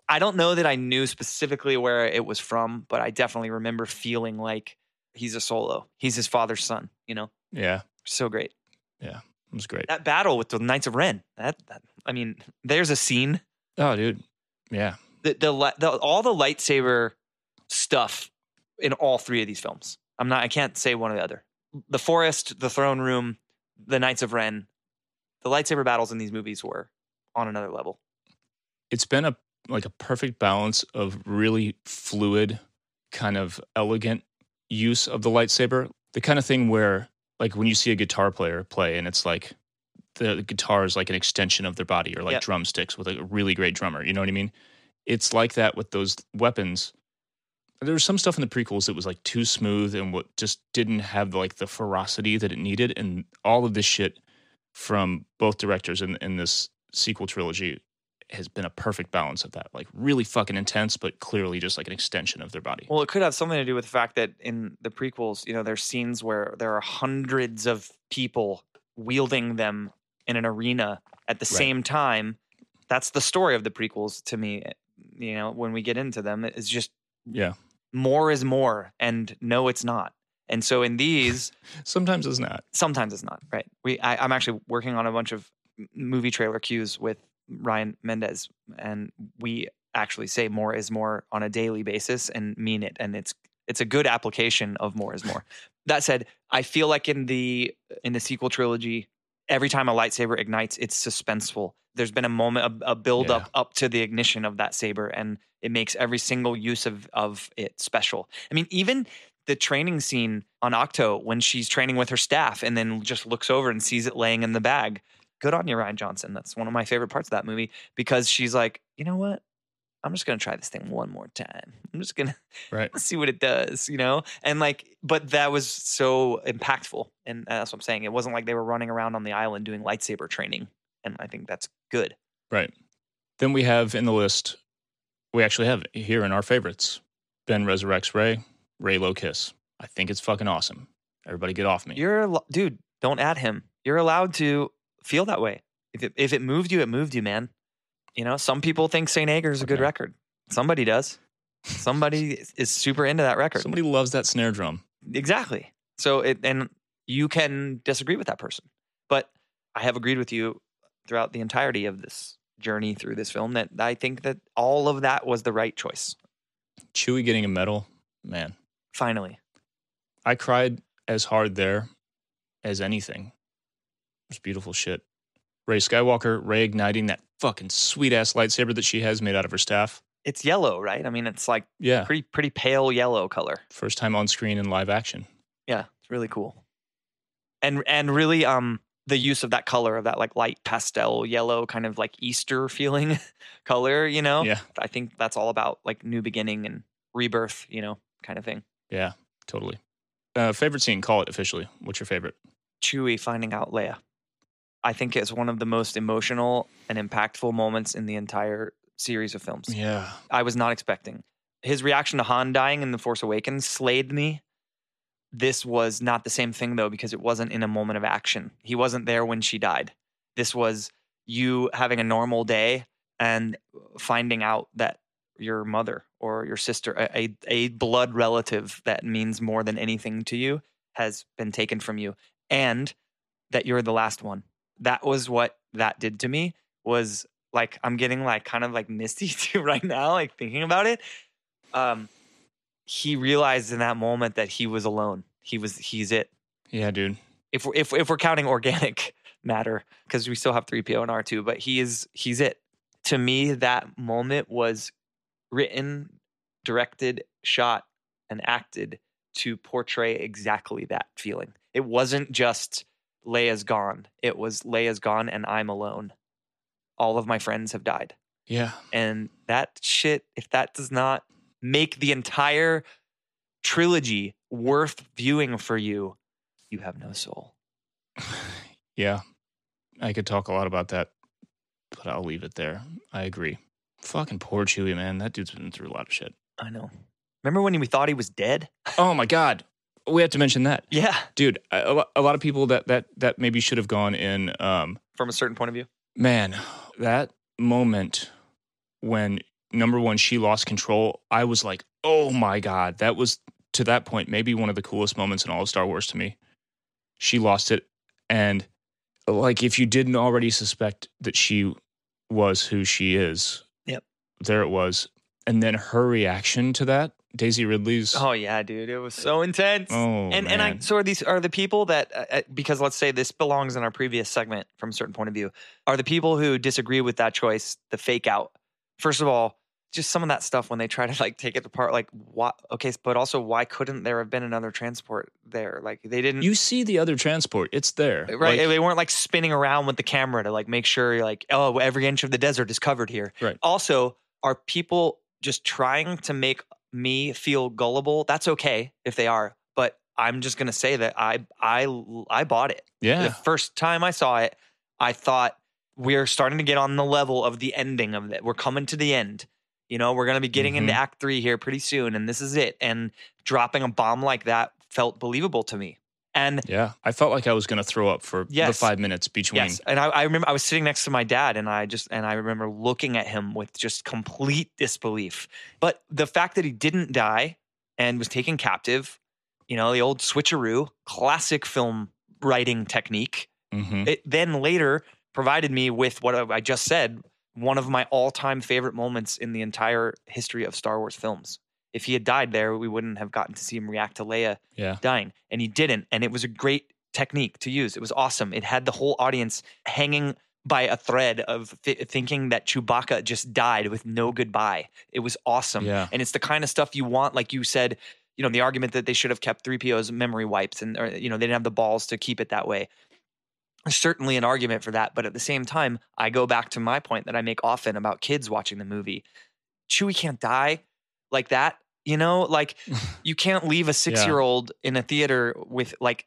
I don't know that I knew specifically where it was from, but I definitely remember feeling like he's a solo. He's his father's son, you know? yeah, So great. Yeah. It was great. That battle with the Knights of Ren. That, that I mean, there's a scene. Oh, dude. Yeah. The, the, the all the lightsaber stuff in all three of these films. I'm not I can't say one or the other. The forest, the throne room, the Knights of Ren. The lightsaber battles in these movies were on another level. it's been a like a perfect balance of really fluid kind of elegant use of the lightsaber the kind of thing where like when you see a guitar player play and it's like the, the guitar is like an extension of their body or like Yep. drumsticks with a really great drummer you know what i mean it's like that with those weapons there was some stuff in the prequels that was like too smooth and what just didn't have like the ferocity that it needed and all of this shit from both directors in in this sequel trilogy has been a perfect balance of that. Like really fucking intense, but clearly just like an extension of their body. Well, it could have something to do with the fact that in the prequels, you know, there's scenes where there are hundreds of people wielding them in an arena at the Right. same time. That's the story of the prequels to me. You know, when we get into them, it's just yeah. More is more, and no, it's not. And so in these, *laughs* Sometimes it's not. sometimes it's not right. We, I, I'm actually working on a bunch of movie trailer cues with Ryan Mendez, and we actually say more is more on a daily basis and mean it, and it's it's a good application of more is more. that said, I feel like in the in the sequel trilogy, every time a lightsaber ignites, it's suspenseful. There's been a moment, a, a build Yeah. up up to the ignition of that saber, and it makes every single use of of it special. I mean, even the training scene on Ahch-To when she's training with her staff and then just looks over and sees it laying in the bag. Good on you, Rian Johnson. That's one of my favorite parts of that movie because she's like, you know what? I'm just gonna try this thing one more time. I'm just gonna Right. *laughs* see what it does, you know? And like, but that was so impactful. And that's what I'm saying. It wasn't like they were running around on the island doing lightsaber training. And I think that's good. Right. Then we have in the list, we actually have here in our favorites Ben resurrects Rey, Ray low kiss. I think it's fucking awesome. Everybody get off me. You're, al- dude, don't add him. You're allowed to feel that way. If it, if it moved you, it moved you, man. You know, some people think St. Anger is a good record. Somebody does. Somebody is- is super into that record. Somebody loves that snare drum. Exactly. So it and you can disagree with that person. But I have agreed with you throughout the entirety of this journey through this film that I think that all of that was the right choice. Chewie getting a medal, man. Finally. I cried as hard there as anything. It's beautiful shit. Rey Skywalker, Rey igniting that fucking sweet ass lightsaber that she has made out of her staff. It's yellow, right? I mean, it's like Yeah. pretty pretty pale yellow color. First time on screen in live action. Yeah, it's really cool. And and really um the use of that color of that like light pastel yellow kind of like Easter feeling *laughs* color, you know? Yeah. I think that's all about like new beginning and rebirth, you know, kind of thing. Yeah, totally. Uh, favorite scene, call it officially. What's your favorite? Chewie finding out Leia. I think it's one of the most emotional and impactful moments in the entire series of films. Yeah. I was not expecting. His reaction to Han dying in The Force Awakens slayed me. This was not the same thing though, because it wasn't in a moment of action. He wasn't there when she died. This was you having a normal day and finding out that your mother or your sister, a, a, blood relative that means more than anything to you, has been taken from you, and that you're the last one. That was what that did to me. Was like I'm getting like kind of like misty *laughs* too right now, like thinking about it. Um, he realized in that moment that he was alone. He was he's it. Yeah, dude. If we're if if we're counting organic *laughs* matter, because we still have three PO and R two, but he is he's it. To me, that moment was written, directed, shot, and acted to portray exactly that feeling. It wasn't just Leia's gone. It was Leia's gone and I'm alone. All of my friends have died. Yeah. And that shit, if that does not make the entire trilogy worth viewing for you, you have no soul. *sighs* Yeah. I could talk a lot about that, but I'll leave it there. I agree. Fucking poor Chewie, man. That dude's been through a lot of shit. I know. Remember when we thought he was dead? *laughs* Oh my god. We have to mention that. Yeah. Dude, a, a lo- a lot of people that that that maybe should have gone in um From a certain point of view. man, that moment when number 1 she lost control, I was like, "Oh my god." That was to that point maybe one of the coolest moments in all of Star Wars to me. She lost it and like if you didn't already suspect that she was who she is. Yep. There it was. And then her reaction to that, Daisy Ridley's Oh yeah, dude. It was so intense. Oh, and and I man. so are these are the people that uh, uh, because let's say this belongs in our previous segment from a certain point of view are the people who disagree with that choice the fake out. First of all, just some of that stuff when they try to like take it apart, like what Okay, but also why couldn't there have been another transport there? Like they didn't. You see the other transport. It's there. Uh, right, Like, they weren't like spinning around with the camera to like make sure you're like, oh, every inch of the desert is covered here. Right. Also, are people just trying to make me feel gullible? That's okay if they are, but I'm just gonna say that I I I bought it. Yeah. The first time I saw it, I thought we're starting to get on the level of the ending of it. We're coming to the end. You know, we're gonna be getting into Mhm. Act Three here pretty soon, and this is it. And dropping a bomb like that felt believable to me. And Yeah. I felt like I was going to throw up for the five minutes between. Yes, and I, I remember I was sitting next to my dad, and I just and I remember looking at him with just complete disbelief. But the fact that he didn't die and was taken captive, you know, the old switcheroo, classic film writing technique. Mhm. It then later provided me with what I just said, one of my all-time favorite moments in the entire history of Star Wars films. If he had died there, we wouldn't have gotten to see him react to Leia Yeah. dying and he didn't and it was a great technique to use it was awesome it had the whole audience hanging by a thread of th- thinking that Chewbacca just died with no goodbye it was awesome Yeah. and it's the kind of stuff you want like you said you know the argument that they should have kept 3PO's memory wipes and or, you know they didn't have the balls to keep it that way certainly an argument for that but at the same time I go back to my point that I make often about kids watching the movie. Chewie can't die like that you know? Like *laughs* you can't leave a six year old in a theater with like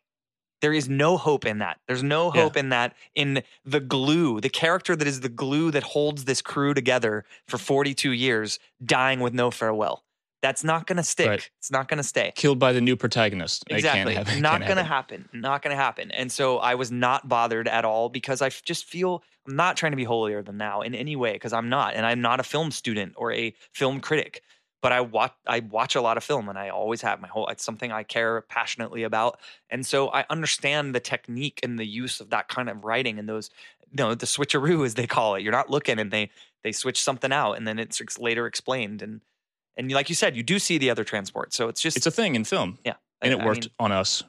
there is no hope in that. There's no Yeah. hope in that in the glue the character that is the glue that holds this crew together for 42 years dying with no farewell that's not going to stick Right. it's not going to stay Killed by the new protagonist. It can't exactly happen. Not going to happen. happen not going to happen and so i was not bothered at all because I just feel i'm not trying to be holier than thou in any way because i'm not and i'm not a film student or a film critic but i watch i watch a lot of film and i always have my whole it's something i care passionately about and so i understand the technique and the use of that kind of writing and those you know the switcheroo as they call it you're not looking and they they switch something out and then it's later explained and and like you said you do see the other transport so it's just It's a thing in film. yeah and it I worked mean- on us.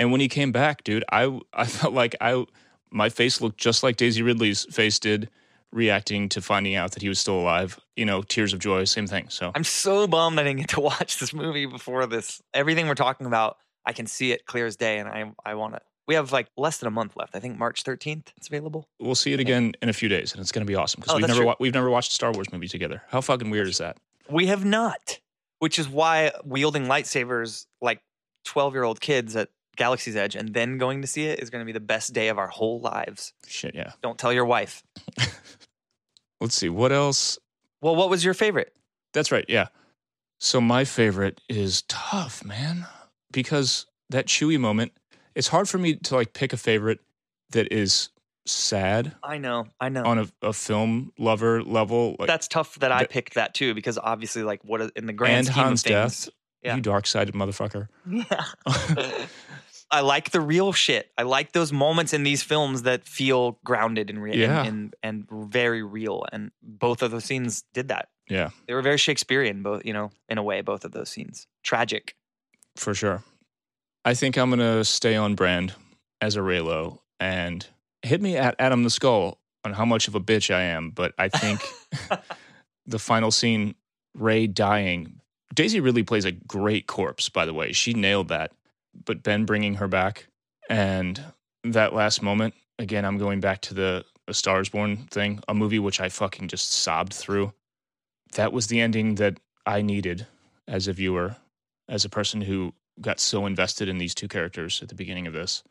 And when he came back, dude, I *laughs* I felt like I my face looked just like Daisy Ridley's face did reacting to finding out that he was still alive. You know, tears of joy, same thing. So I'm so bummed I didn't get to *laughs* watch this movie before this. Everything we're talking about, I can see it clear as day, and I I want to. We have like less than a month left. I think March 13th it's available. we'll see it again in a few days, and it's going to be awesome because Oh, we've never wa- we've never watched a Star Wars movie together. How fucking weird is that? We have not, which is why wielding lightsabers like 12 year old kids at Galaxy's Edge and then going to see it is going to be the best day of our whole lives. Shit, yeah. Don't tell your wife. *laughs* Let's see what else. Well, what was your favorite? That's right, yeah. So my favorite is tough, man, because that Chewie moment. It's hard for me to like pick a favorite that is sad I know, I know. on a, a film lover level. Like, That's tough that I the- picked that too because obviously, like, what in the grand and scheme Han's of things, death. Yeah. You dark sided motherfucker. Yeah. *laughs* I like the real shit. I like those moments in these films that feel grounded and, re- Yeah. and, and and very real. And both of those scenes did that. Yeah, They were very Shakespearean, both you know, in a way. Both of those scenes, tragic. for sure. I think I'm gonna stay on brand as a Reylo and hit me at Adam the Skull on how much of a bitch I am. But I think *laughs* *laughs* the final scene, Rey dying. Daisy really plays a great corpse, by the way. She nailed that. But Ben bringing her back and that last moment, again, I'm going back to the A Star is Born thing, a movie which I fucking just sobbed through. That was the ending that I needed as a viewer, as a person who got so invested in these two characters at the beginning of this.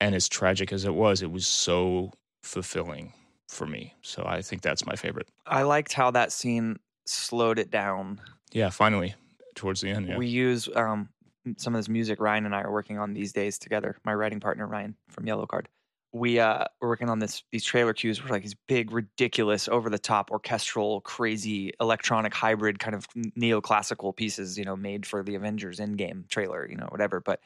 And as tragic as it was, it was so fulfilling for me. So I think that's my favorite. I liked how that scene slowed it down. Yeah, finally, towards the end. Yeah. We use um, some of this music Ryan and I are working on these days together. My writing partner Ryan from Yellowcard. We uh, we're working on this these trailer cues were like these big, ridiculous, over the top, orchestral, crazy, electronic hybrid kind of neoclassical pieces, you know, made for the Avengers Endgame trailer, you know, whatever. But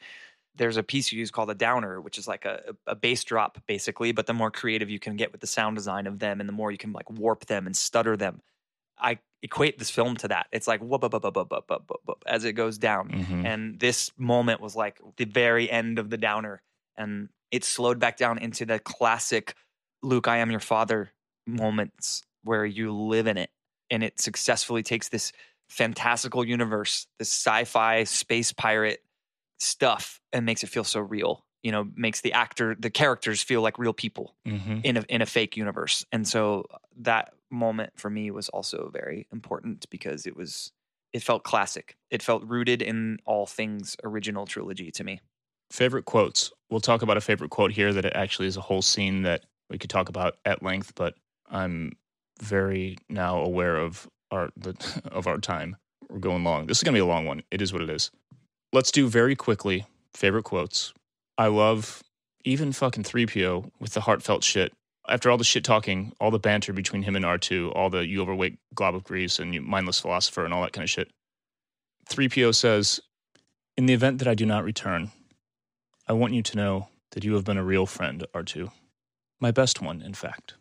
there's a piece you use called a downer, which is like a, a bass drop basically, but the more creative you can get with the sound design of them and the more you can like warp them and stutter them. I equate this film to that. It's like whoop, as it goes down. Mm-hmm. And this moment was like the very end of the downer. And it slowed back down into the classic Luke, I am your father moments where you live in it. And it successfully takes this fantastical universe, this sci fi space pirate stuff, and makes it feel so real. You know, makes the actor, the characters feel like real people Mhm. in a in a fake universe. And so that moment for me was also very important because it was It felt classic. It felt rooted in all things original trilogy to me. Favorite quotes. We'll talk about a favorite quote here that it actually is a whole scene that we could talk about at length, but I'm very now aware of our the *laughs* of our time. We're going long. This is gonna be a long one. It is what it is. Let's do very quickly favorite quotes. I love even fucking 3PO with the heartfelt shit. After all the shit talking, all the banter between him and R2, all the you overweight glob of grease and you mindless philosopher and all that kind of shit. 3PO says, In the event that I do not return, I want you to know that you have been a real friend, R2. My best one, in fact.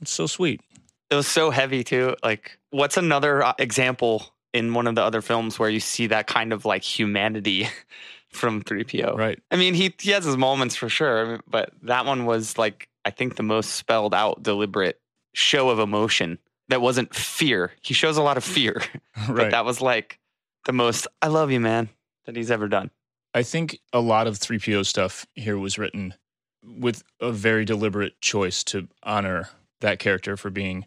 It's so sweet. It was so heavy too. Like, what's another uh, example in one of the other films where you see that kind of like humanity *laughs* from 3PO? Right. I mean, he he has his moments for sure, but that one was like I think the most spelled out, deliberate show of emotion that wasn't fear. He shows a lot of fear, *laughs* but Right. that was like the most "I love you, man" that he's ever done. I think a lot of 3PO stuff here was written with a very deliberate choice to honor that character for being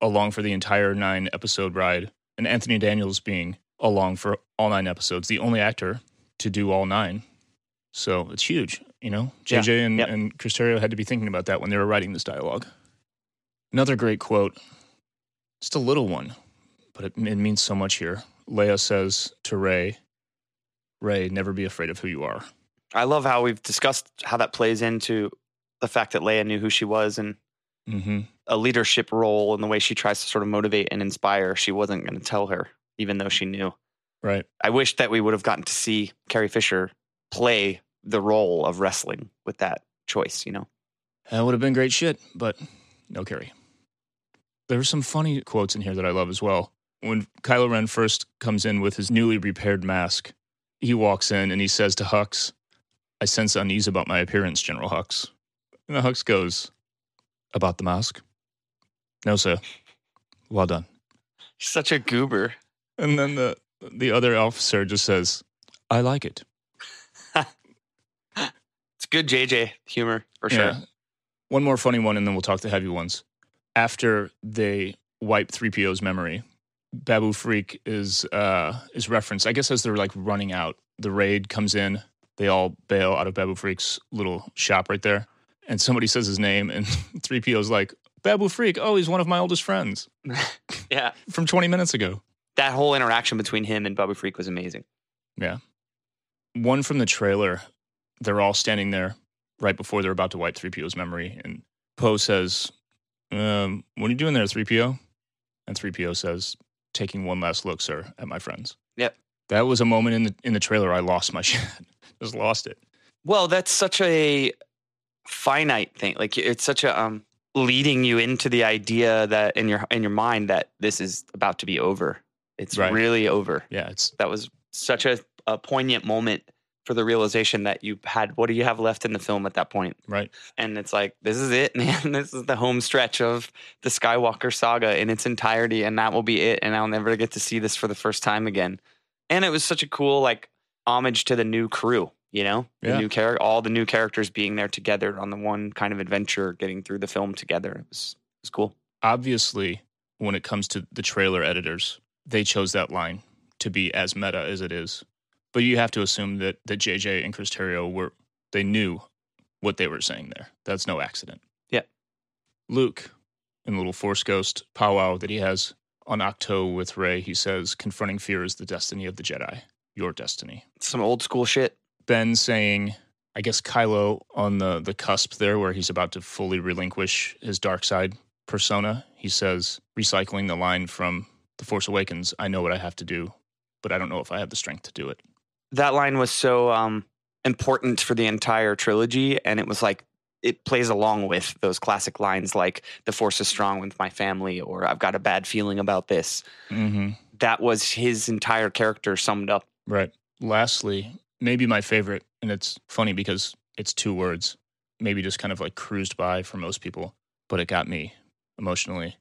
along for the entire nine episode ride, and Anthony Daniels being along for all nine episodes, the only actor to do all nine. So it's huge, you know? Yeah. JJ and, Yep. and Chris Terrio had to be thinking about that when they were writing this dialogue. Another great quote, just a little one, but it, it means so much here. Leia says to Rey, Rey, never be afraid of who you are. I love how we've discussed how that plays into the fact that Leia knew who she was and hmm a leadership role and the way she tries to sort of motivate and inspire. She wasn't going to tell her, even though she knew. Right. I wish that we would have gotten to see Carrie Fisher play the role of wrestling with that choice, you know? That would have been great shit, but no Carrie. There's some funny quotes in here that I love as well. When Kylo Ren first comes in with his newly repaired mask, he walks in and he says to Hux, I sense unease about my appearance, General Hux. And the Hux goes, About the mask? No, sir. Well done. Such a goober. And then the the other officer just says, I like it. *laughs* It's good JJ humor for sure. Yeah. One more funny one, and then we'll talk the heavy ones. After they wipe 3PO's memory, Babu Frik is uh, is referenced. I guess as they're like running out, the raid comes in. They all bail out of Babu Frik's little shop right there, and somebody says his name, and *laughs* 3PO's like, "Babu Frik, oh, he's one of my oldest friends *laughs* Yeah. from 20 minutes ago." That whole interaction between him and Babu Frik was amazing. Yeah. One from the trailer, they're all standing there right before they're about to wipe 3PO's memory. And Poe says, um, What are you doing there, 3PO? And 3PO says, Taking one last look, sir, at my friends. Yep. That was a moment in the in the trailer I lost my *laughs* shit. Just lost it. Well, that's such a finite thing. Like it's such a um leading you into the idea that in your in your mind that this is about to be over. It's Right. really over. Yeah, it's That was such a, a poignant moment for the realization that you had what do you have left in the film at that point? right. And it's like, this is it, *laughs* man. This is the home stretch of the Skywalker saga in its entirety, and that will be it. And I'll never get to see this for the first time again. And it was such a cool like homage to the new crew, you know, the Yeah. new character, all the new characters being there together on the one kind of adventure, getting through the film together. It was it was cool. Obviously, when it comes to the trailer editors, they chose that line to be as meta as it is. But you have to assume that that JJ and Chris Terrio were they knew what they were saying there. That's no accident. Yeah. Luke, in the little Force Ghost powwow that he has on Ahch-To with Rey, he says, "Confronting fear is the destiny of the Jedi. Your destiny." Some old school shit. Ben saying, I guess Kylo on the the cusp there, where he's about to fully relinquish his dark side persona. He says, recycling the line from The Force Awakens, "I know what I have to do, but I don't know if I have the strength to do it." that line was so um, important for the entire trilogy, and it was like it plays along with those classic lines like "the force is strong with my family" or "I've got a bad feeling about this." Mm-hmm. That was his entire character summed up. Right. Lastly, maybe my favorite, and it's funny because it's two words, maybe just kind of like cruised by for most people, but it got me emotionally.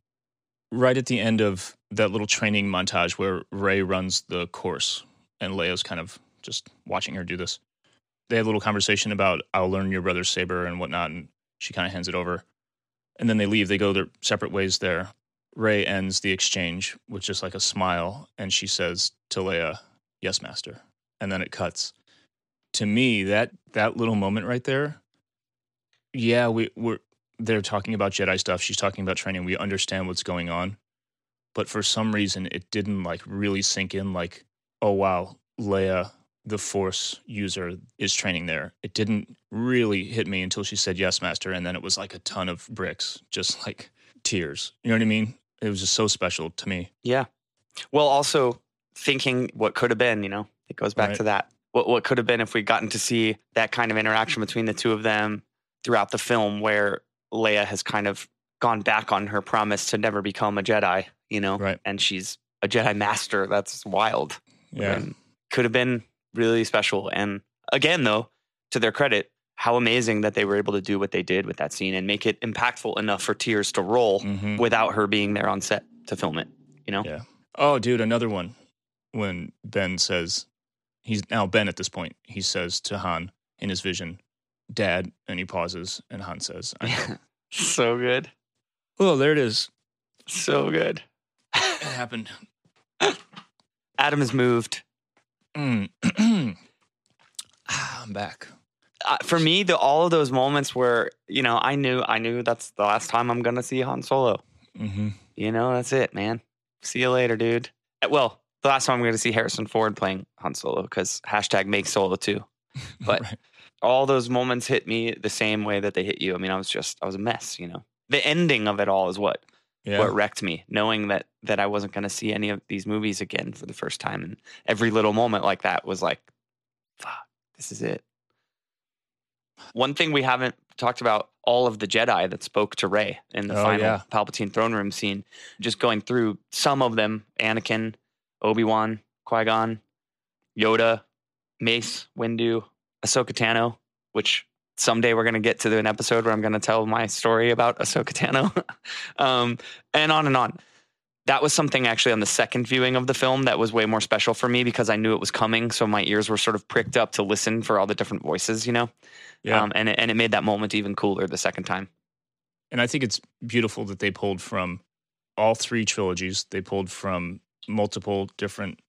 Right at the end of that little training montage where Rey runs the course and Leia's kind of just watching her do this, they have a little conversation about, I'll learn your brother's saber and whatnot. And she kind of hands it over. And then they leave, they go their separate ways there. Rey ends the exchange with just like a smile, and she says to Leia, "Yes, master," and then it cuts. To me, that that little moment right there, yeah, we we're they're talking about Jedi stuff. She's talking about training. We understand what's going on, but for some reason, it didn't like really sink in. Like, oh wow, Leia, the Force user, is training there. It didn't really hit me until she said yes, master, and then it was like a ton of bricks, just like tears. You know what I mean? It was just so special to me. Yeah. Well, also thinking what could have been, you know, it goes back Right. to that. What what could have been if we'd gotten to see that kind of interaction between the two of them throughout the film where Leia has kind of gone back on her promise to never become a Jedi, you know, Right. and she's a Jedi master. That's wild. Yeah. And could have been really special. And again, though, to their credit, how amazing that they were able to do what they did with that scene and make it impactful enough for tears to roll Mhm. without her being there on set to film it. You know? Yeah. Oh, dude, another one. When Ben says, he's now Ben at this point, he says to Han in his vision, Dad, and he pauses, and Han says, *laughs* so good. Oh, there it is. So good. It happened. *laughs* Adam has moved. Mm. *clears throat* Ah, I'm back. Uh, for me, the all of those moments where you know I knew I knew that's the last time I'm gonna see Han Solo. hmm You know, that's it, man. See you later, dude. Uh, Well, the last time I'm gonna see Harrison Ford playing Han Solo because hashtag make Solo too. *laughs* But Right. all those moments hit me the same way that they hit you. I mean, I was just I was a mess. You know, the ending of it all is what Yeah. what wrecked me, knowing that that I wasn't going to see any of these movies again for the first time, and every little moment like that was like, "Fuck, this is it." One thing we haven't talked about all of the Jedi that spoke to Rey in the Oh, final yeah. Palpatine throne room scene. Just going through some of them: Anakin, Obi Wan, Qui Gon, Yoda, Mace, Windu, Ahsoka Tano, which someday we're going to get to an episode where I'm going to tell my story about Ahsoka Tano, *laughs* um, and on and on. That was something actually on the second viewing of the film that was way more special for me because I knew it was coming. So my ears were sort of pricked up to listen for all the different voices, you know? Yeah. Um, and, it, and it made that moment even cooler the second time. and I think it's beautiful that they pulled from all three trilogies. They pulled from multiple different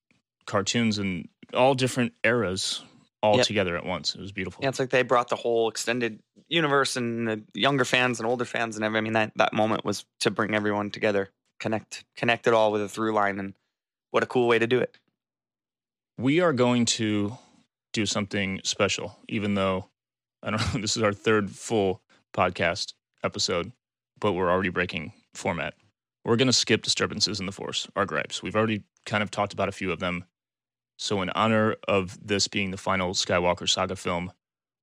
cartoons and all different eras all Yep. together at once. It was beautiful. Yeah, it's like they brought the whole extended universe and the younger fans and older fans and everything. I mean, that, that moment was to bring everyone together, connect, connect it all with a through line. And what a cool way to do it. We are going to do something special, even though I don't know, *laughs* this is our third full podcast episode, but we're already breaking format. We're going to skip disturbances in the force, our gripes. We've already kind of talked about a few of them. So, in honor of this being the final Skywalker saga film,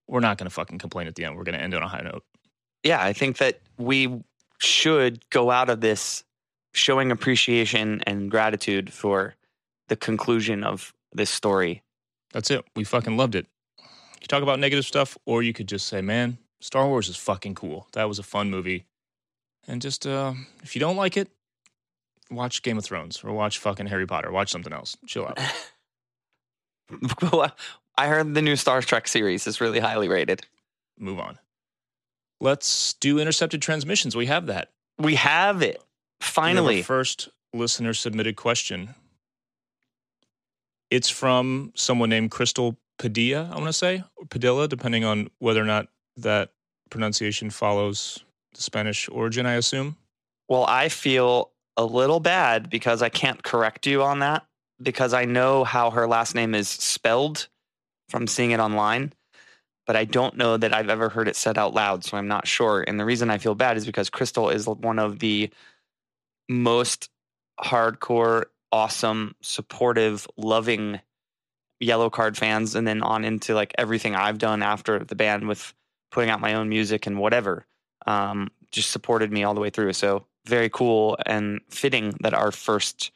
we're not going to fucking complain at the end. We're going to end on a high note. yeah, I think that we should go out of this showing appreciation and gratitude for the conclusion of this story. That's it. We fucking loved it. You talk about negative stuff, or you could just say, man, Star Wars is fucking cool. That was a fun movie. And just, uh, if you don't like it, watch Game of Thrones or watch fucking Harry Potter. Watch something else. Chill out. *laughs* I heard the new Star Trek series is really highly rated. Move on. Let's do intercepted transmissions. We have that. We have it. Finally. first listener submitted question. It's from someone named Crystal Padilla, I want to say, or Padilla, depending on whether or not that pronunciation follows Spanish origin, I assume. Well, I feel a little bad because I can't correct you on that because I know how her last name is spelled from seeing it online, but I don't know that I've ever heard it said out loud, so I'm not sure. And the reason I feel bad is because Crystal is one of the most hardcore, awesome, supportive, loving Yellowcard fans and then on into like everything I've done after the band with putting out my own music and whatever. Um, just supported me all the way through. So very cool and fitting that our first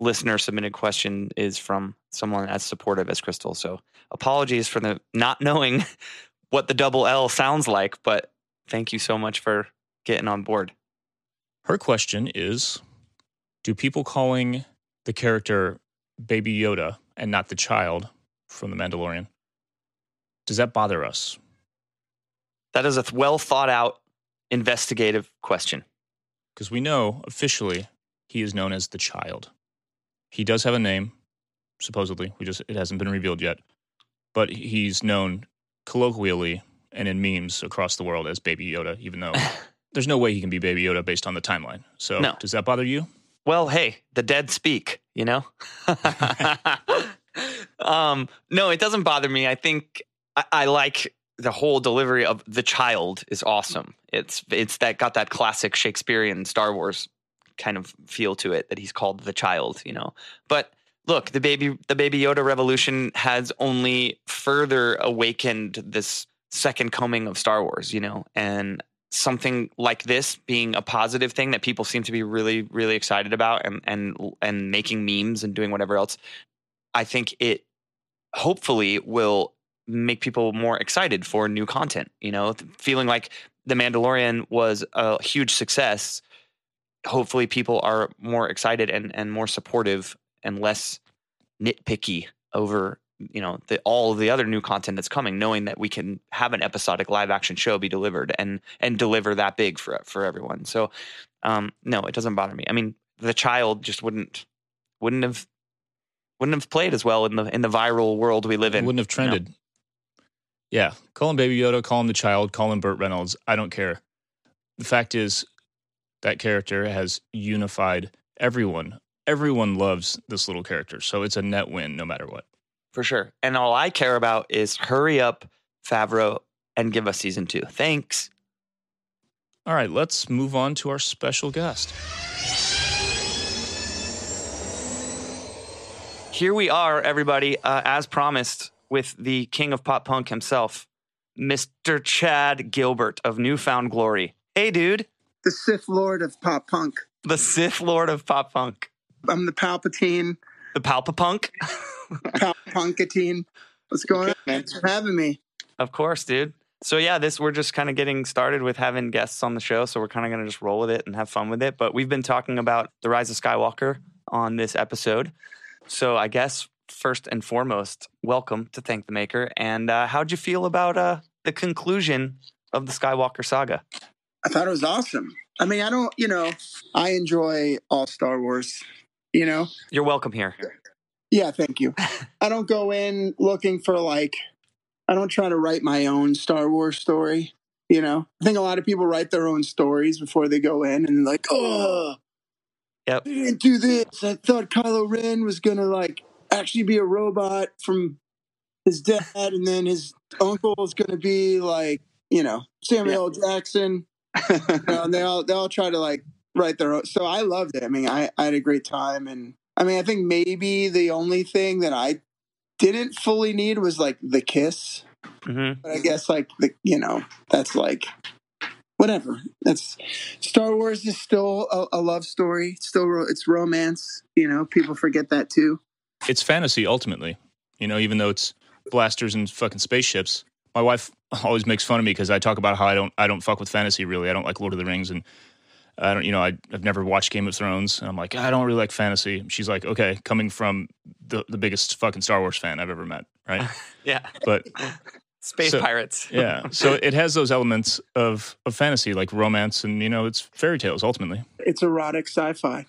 listener submitted question is from someone as supportive as Crystal. So apologies for the not knowing *laughs* what the double L sounds like, but thank you so much for getting on board. Her question is Do people calling the character Baby Yoda and not the child from The Mandalorian, does that bother us? That is a well thought out investigative question. Because we know officially he is known as the child. He does have a name, supposedly. We just it hasn't been revealed yet. But he's known colloquially and in memes across the world as Baby Yoda, even though *laughs* there's no way he can be Baby Yoda based on the timeline. So No. does that bother you? Well, hey, the dead speak, you know? *laughs* *laughs* um, no, it doesn't bother me. I think I, I like the whole delivery of the child is awesome. It's it's that got that classic Shakespearean Star Wars kind of feel to it that he's called the child, you know. But look, the baby the baby Yoda revolution has only further awakened this second coming of Star Wars, you know, and something like this being a positive thing that people seem to be really really excited about and and and making memes and doing whatever else i think it hopefully will make people more excited for new content you know feeling like the mandalorian was a huge success. Hopefully people are more excited and and more supportive and less nitpicky over you know the, all of the other new content that's coming knowing that we can have an episodic live action show be delivered and and deliver that big for for everyone. So um no it doesn't bother me. I mean the child just wouldn't wouldn't have wouldn't have played as well in the in the viral world we live It in wouldn't have you know? Yeah. Call him Baby Yoda, call him the child, call him Burt Reynolds. I don't care. The fact is, that character has unified everyone. Everyone loves this little character. So it's a net win no matter what. for sure and all i care about is hurry up favreau and give us season two thanks All right, let's move on to our special guest. here we are, everybody, uh, as promised, with the king of pop punk himself, Mr. Chad Gilbert of New Found Glory. Hey, dude, the Sith Lord of pop punk. the Sith Lord of pop punk, I'm the Palpatine, the Palpapunk. *laughs* Palpunkatine. What's going on? Thanks for having me. Of course, dude. So yeah, this we're just kind of getting started with having guests on the show, so we're kind of going to just roll with it and have fun with it. But we've been talking about the Rise of Skywalker on this episode, so I guess first and foremost, welcome to Thank the Maker. And uh, how'd you feel about uh, the conclusion of the Skywalker saga? I thought it was awesome. I mean, I don't, you know, I enjoy all Star Wars, you know? You're welcome here. Yeah, thank you. *laughs* I don't go in looking for like, I don't try to write my own Star Wars story, you know? I think a lot of people write their own stories before they go in and like, oh, Yep. they didn't do this. I thought Kylo Ren was going to like actually be a robot from his dad, and then his uncle is going to be like, you know, Samuel L. Jackson. you *laughs* know, and they all they all try to like write their own. So I loved it. I mean, I, I had a great time, and I mean, I think maybe the only thing that I didn't fully need was like the kiss. hmm But I guess like the you know that's like whatever. That's Star Wars is still a, a love story. It's still ro- it's romance. You know, people forget that too. It's fantasy ultimately. You know, even though it's blasters and fucking spaceships. My wife *laughs* always makes fun of me because I talk about how I don't I don't fuck with fantasy really. I don't like Lord of the Rings and I don't you know I I've never watched Game of Thrones and I'm like I don't really like fantasy. She's like okay, coming from the the biggest fucking Star Wars fan I've ever met, right? *laughs* Yeah. But *laughs* Space So- pirates. yeah, so it has those elements of of fantasy like romance and you know it's fairy tales ultimately. It's erotic sci-fi.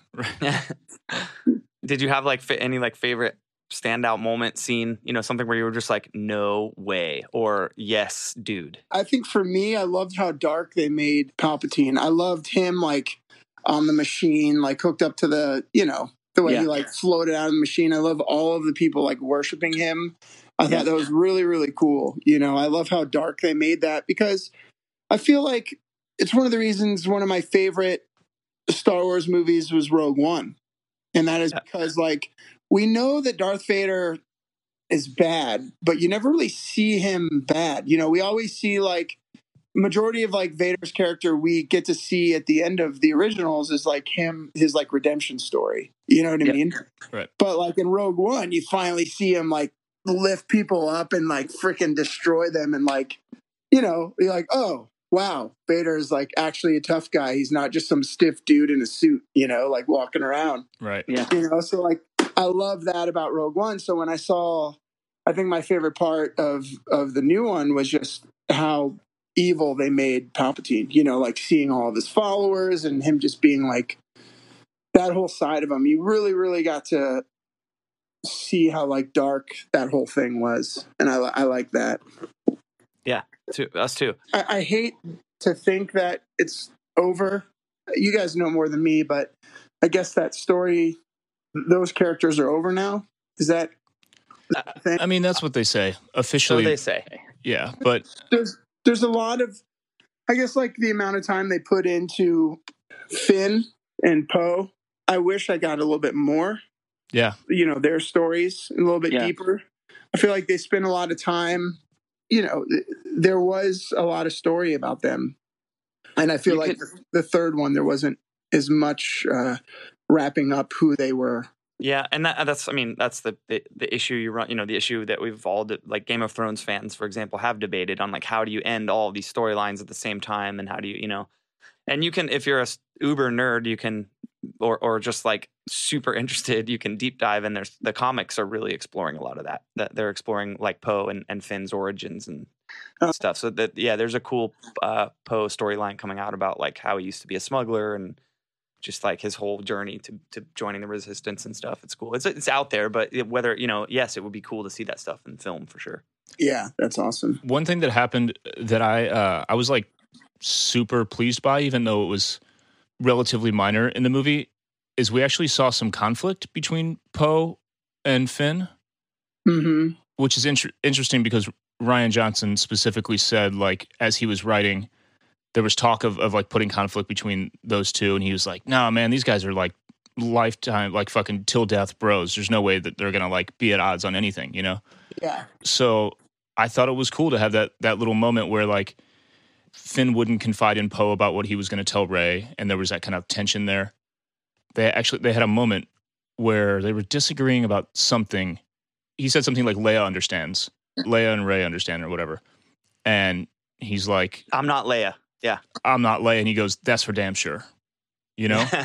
Did you have like any like favorite standout moment scene? You know, something where you were just like, no way, or yes, dude. I think for me, I loved how dark they made Palpatine. I loved him like on the machine, like hooked up to the, you know, the way Yeah. he like floated out of the machine. I love all of the people like worshiping him. I thought that was really, really cool. You know, I love how dark they made that because I feel like it's one of the reasons one of my favorite Star Wars movies was Rogue One. And that is because like we know that Darth Vader is bad, but you never really see him bad. You know, we always see like majority of like Vader's character we get to see at the end of the originals is like him his like redemption story. You know what I Yeah. mean? Right. But like in Rogue One, you finally see him like lift people up and like freaking destroy them and like you know, you're like, "Oh, wow, Vader is like actually a tough guy. He's not just some stiff dude in a suit, you know, like walking around." Right. Yeah. You know so like i love that about rogue one so when i saw i think my favorite part of of the new one was just how evil they made palpatine you know like seeing all of his followers and him just being like that whole side of him. You really, really got to see how like dark that whole thing was, and I I like that. Yeah, to us too. I, I hate to think that it's over. You guys know more than me, but I guess that story, those characters are over now. Is that? Uh, thing? I mean, that's what they say So officially. they say. yeah, but there's there's a lot of I guess like the amount of time they put into Finn and Poe. I wish I got a little bit more, yeah, you know, their stories a little bit Yeah. deeper. I feel like they spend a lot of time, you know, there was a lot of story about them. And I feel You like could- the, third one there wasn't as much uh wrapping up who they were. Yeah, and that, that's I mean that's the, the the issue you run you know the issue that we've all like Game of Thrones fans for example have debated on like how do you end all these storylines at the same time and how do you you know and you can if you're a uber nerd you can or or just like super interested you can deep dive and there's the comics are really exploring a lot of that that they're exploring like Poe and, and Finn's origins and stuff so that yeah there's a cool uh Poe storyline coming out about like how he used to be a smuggler and just like his whole journey to, to joining the resistance and stuff. It's cool. It's it's out there, but it- whether you know, yes, it would be cool to see that stuff in film for sure. Yeah, that's awesome. one thing that happened that I uh, I was like super pleased by, even though it was relatively minor in the movie, is we actually saw some conflict between Poe and Finn, Mhm. which is inter- interesting because Rian Johnson specifically said like as he was writing, there was talk of of like putting conflict between those two, and he was like, "No, man, these guys are like." lifetime like fucking till death bros there's no way that they're gonna like be at odds on anything you know Yeah. so I thought it was cool to have that that little moment where like Finn wouldn't confide in Poe about what he was going to tell Rey, and there was that kind of tension there. They actually they had a moment where they were disagreeing about something. He said something like Leia understands, Leia and Rey understand, or whatever, and he's like, I'm not Leia. Yeah. "I'm not Leia," and he goes, "That's for damn sure," you know. *laughs*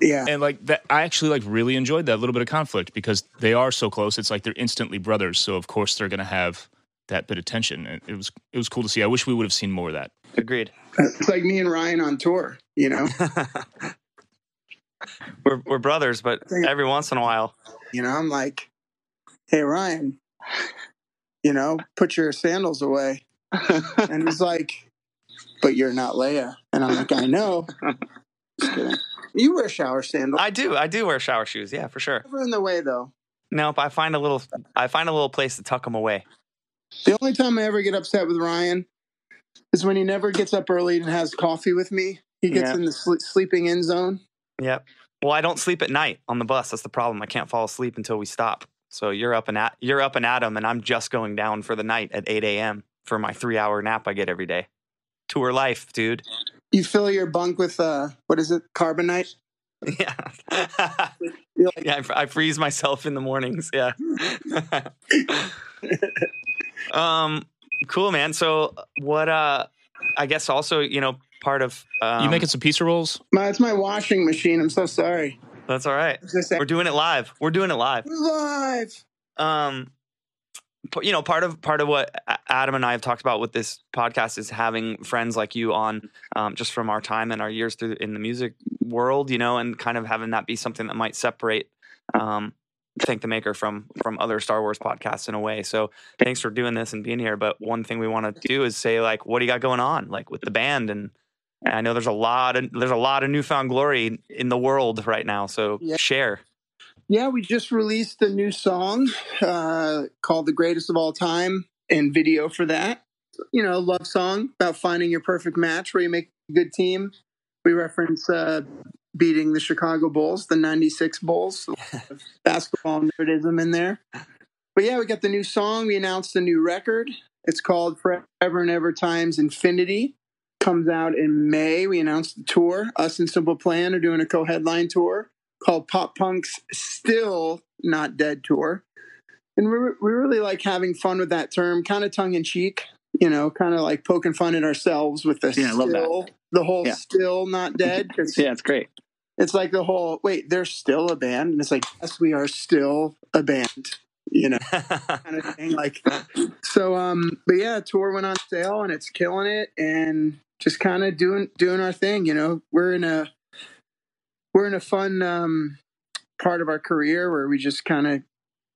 Yeah. and like that i actually like really enjoyed that little bit of conflict because they are so close it's like they're instantly brothers so of course they're going to have that bit of tension it was it was cool to see i wish we would have seen more of that Agreed. It's like me and Ryan on tour, you know. *laughs* we're we're brothers, but every once in a while, You know, I'm like, hey, Ryan, you know, put your sandals away. and he's like, but you're not Leia. And I'm like, I know. Just kidding. You wear shower sandals. I do. I do wear shower shoes. Yeah, for sure. Never in the way, though. Nope. I find a little. I find a little place to tuck them away. The only time I ever get upset with Ryan is when he never gets up early and has coffee with me. He gets Yeah. in the sle- sleeping in zone. Yep. Well, I don't sleep at night on the bus. That's the problem. I can't fall asleep until we stop. So you're up and at you're up and at 'em, and I'm just going down for the night at 8 a.m. for my three hour nap I get every day. Tour life, dude. You fill your bunk with, uh, what is it, carbonite? *laughs* Yeah. Like, yeah, I, I freeze myself in the mornings. Yeah. *laughs* *laughs* um, cool, man. So what? Uh, I guess also, you know, part of um, you making some pizza rolls my, it's my washing machine. I'm so sorry. that's all right. We're doing it live. We're doing it live. live. um you know part of part of what adam and i have talked about with this podcast is having friends like you on um, just from our time and our years through in the music world you know and kind of having that be something that might separate um, thank the maker from from other star wars podcasts in a way so thanks for doing this and being here but one thing we want to do is say like what do you got going on like with the band and and I know there's a lot of there's a lot of new found glory in the world right now. So Yeah. share. Yeah, we just released a new song uh, called "The Greatest of All Time" and video for that. You know, love song about finding your perfect match where you make a good team. We reference uh, beating the Chicago Bulls, the '96 Bulls. *laughs* Basketball nerdism in there. But yeah, we got the new song. We announced a new record. It's called "Forever and Ever Times Infinity." Comes out in May. We announced the tour. Us and Simple Plan are doing a co-headline tour called Pop Punk's Still Not Dead Tour. And we we really like having fun with that term, kind of tongue in cheek, you know, kind of like poking fun at ourselves with the Yeah, I love that. still, the whole Yeah. still not dead. Yeah, it's great. it's like the whole wait, they're still a band. And it's like, yes, we are still a band, you know, *laughs* kind of thing. Like, so, um, but yeah, tour went on sale and it's killing it and just kind of doing, doing our thing, you know, we're in a, we're in a fun um, part of our career where we just kind of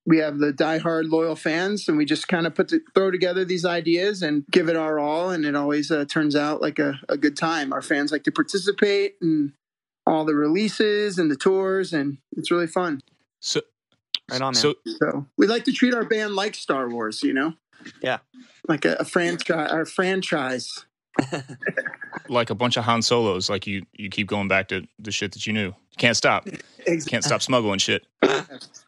we have the diehard loyal fans, and we just kind of put the, throw together these ideas and give it our all, and it always uh, turns out like a, a good time. Our fans like to participate in all the releases and the tours, and it's really fun. So, Right on, man. so So we like to treat our band like Star Wars, you know, Yeah. like a, a franchise. Our franchise. *laughs* like a bunch of Han Solos, like you you keep going back to the shit that you knew. You can't stop. *laughs* Can't stop smuggling shit. *laughs*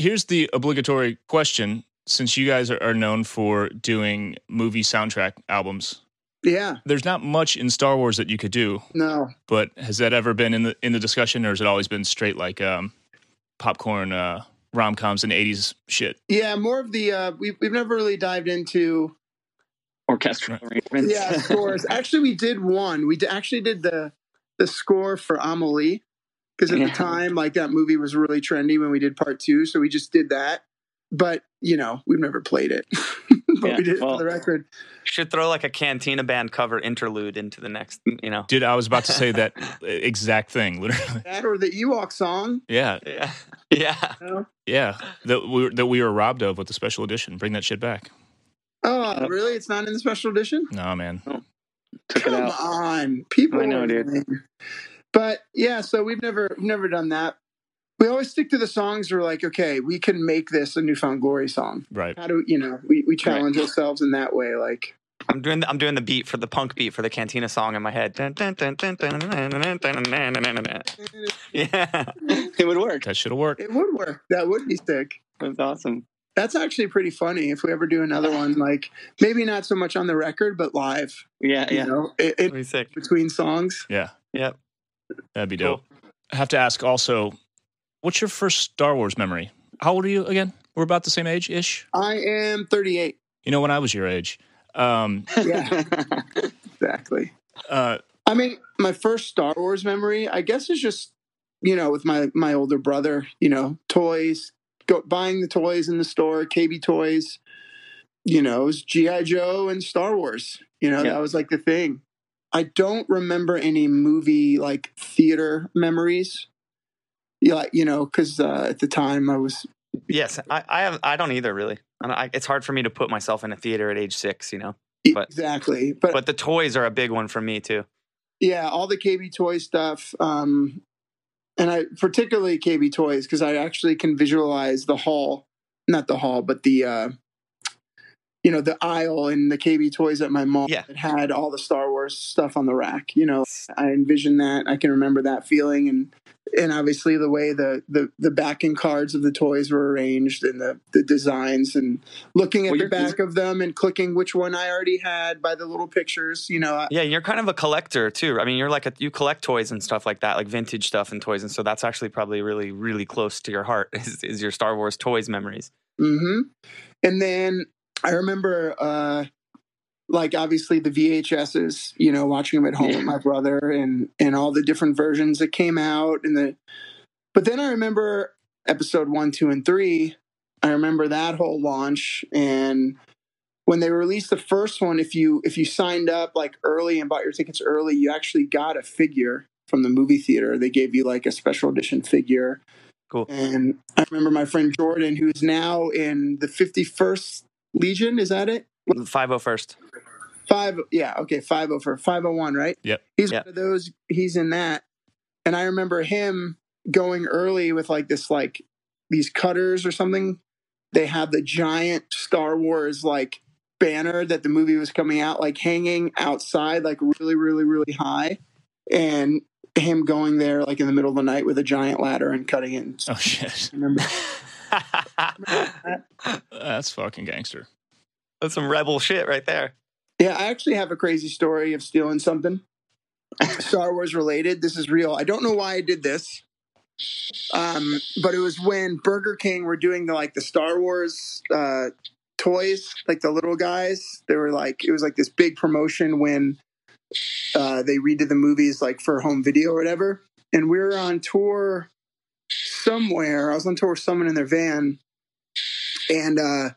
Here's the obligatory question: Since you guys are, are known for doing movie soundtrack albums, Yeah. there's not much in Star Wars that you could do. No. But has that ever been in the in the discussion, or has it always been straight like um, popcorn uh, rom coms and '80s shit? Yeah. More of the. Uh, we've we've never really dived into Orchestral arrangements. yeah scores. *laughs* Actually, we did one. We d- actually did the the score for Amelie because at Yeah. the time, like that movie was really trendy when we did part two. So we just did that. But you know, we've never played it. *laughs* but Yeah, we did it well- for the record. Should throw like a Cantina band cover interlude into the next, you know. Dude, I was about to say that *laughs* exact thing, literally. That or the Ewok song. Yeah, Yeah. *laughs* Yeah. You know? yeah. That we were, that we were robbed of with the special edition. Bring that shit back. Oh, really? It's not in the special edition. No, man. Took it Come out. on, people. I know, dude. But yeah, so we've never we've never done that. We always stick to the songs we're like, okay, we can make this a new found glory song. Right. How do you know, we, we challenge right. ourselves in that way, like I'm doing the, I'm doing the beat for the punk beat for the Cantina song in my head. Yeah, it would work. That should have worked. It would work. That would be sick. That's awesome. That's actually pretty funny. If we ever do another one, like maybe not so much on the record, but live. Yeah, yeah. Know, it, it, sick. between songs. Yeah, yep. That'd be Cool. dope. I have to ask also, what's your first Star Wars memory? How old are you again? We're about the same age ish. I am 38. You know, when I was your age. Um, Yeah, *laughs* exactly. uh, I mean, my first Star Wars memory, I guess, is just you know with my my older brother. You know, toys, go buying the toys in the store, KB Toys. You know, it was GI Joe and Star Wars. You know, Yeah. that was like the thing. I don't remember any movie like theater memories. Yeah, you know, because uh, at the time I was Yes, I, I have. I don't either really. I it's hard for me to put myself in a theater at age six, you know. But- exactly, but, But the toys are a big one for me too. yeah, all the KB Toy stuff, um, and I particularly KB Toys because I actually can visualize the hall, not the hall, but the uh, you know the aisle in the KB Toys at my mall Yeah. that had all the Star Wars stuff on the rack. You know, I envision that. I can remember that feeling, and and obviously the way the the, the backing cards of the toys were arranged and the the designs and looking at Well, the back of them and clicking which one I already had by the little pictures. You know, I, Yeah, you're kind of a collector too. I mean, you're like a, you collect toys and stuff like that, like vintage stuff and toys, and so that's actually probably really, really close to your heart. *laughs* Is, is your Star Wars toys memories? hmm And then I remember, uh, like obviously the VHSs, you know, watching them at home with my brother and and all the different versions that came out and the. But then I remember episode one, two, and three. I remember that whole launch and when they released the first one. If you if you signed up like early and bought your tickets early, you actually got a figure from the movie theater. They gave you like a special edition figure. Cool. And I remember my friend Jordan, who's now in the 51st Legion. Is that it? Five oh first. Five. Yeah. Okay. Five oh over five oh one. Right. Yep. He's Yep. one of those. He's in that. And I remember him going early with like this, like these cutters or something. They had the giant Star Wars like banner that the movie was coming out, like hanging outside, like really, really, really high. And him going there like in the middle of the night with a giant ladder and cutting it. And oh shit, I remember that's fucking gangster. That's some rebel shit right there. Yeah, I actually have a crazy story of stealing something *laughs* Star Wars related. This is real. I don't know why I did this. Um, but it was when Burger King were doing the like the Star Wars uh toys, like the little guys. They were like it was like this big promotion when uh they redid the movies like for home video or whatever. And we were on tour somewhere. I was on tour with someone in their van and uh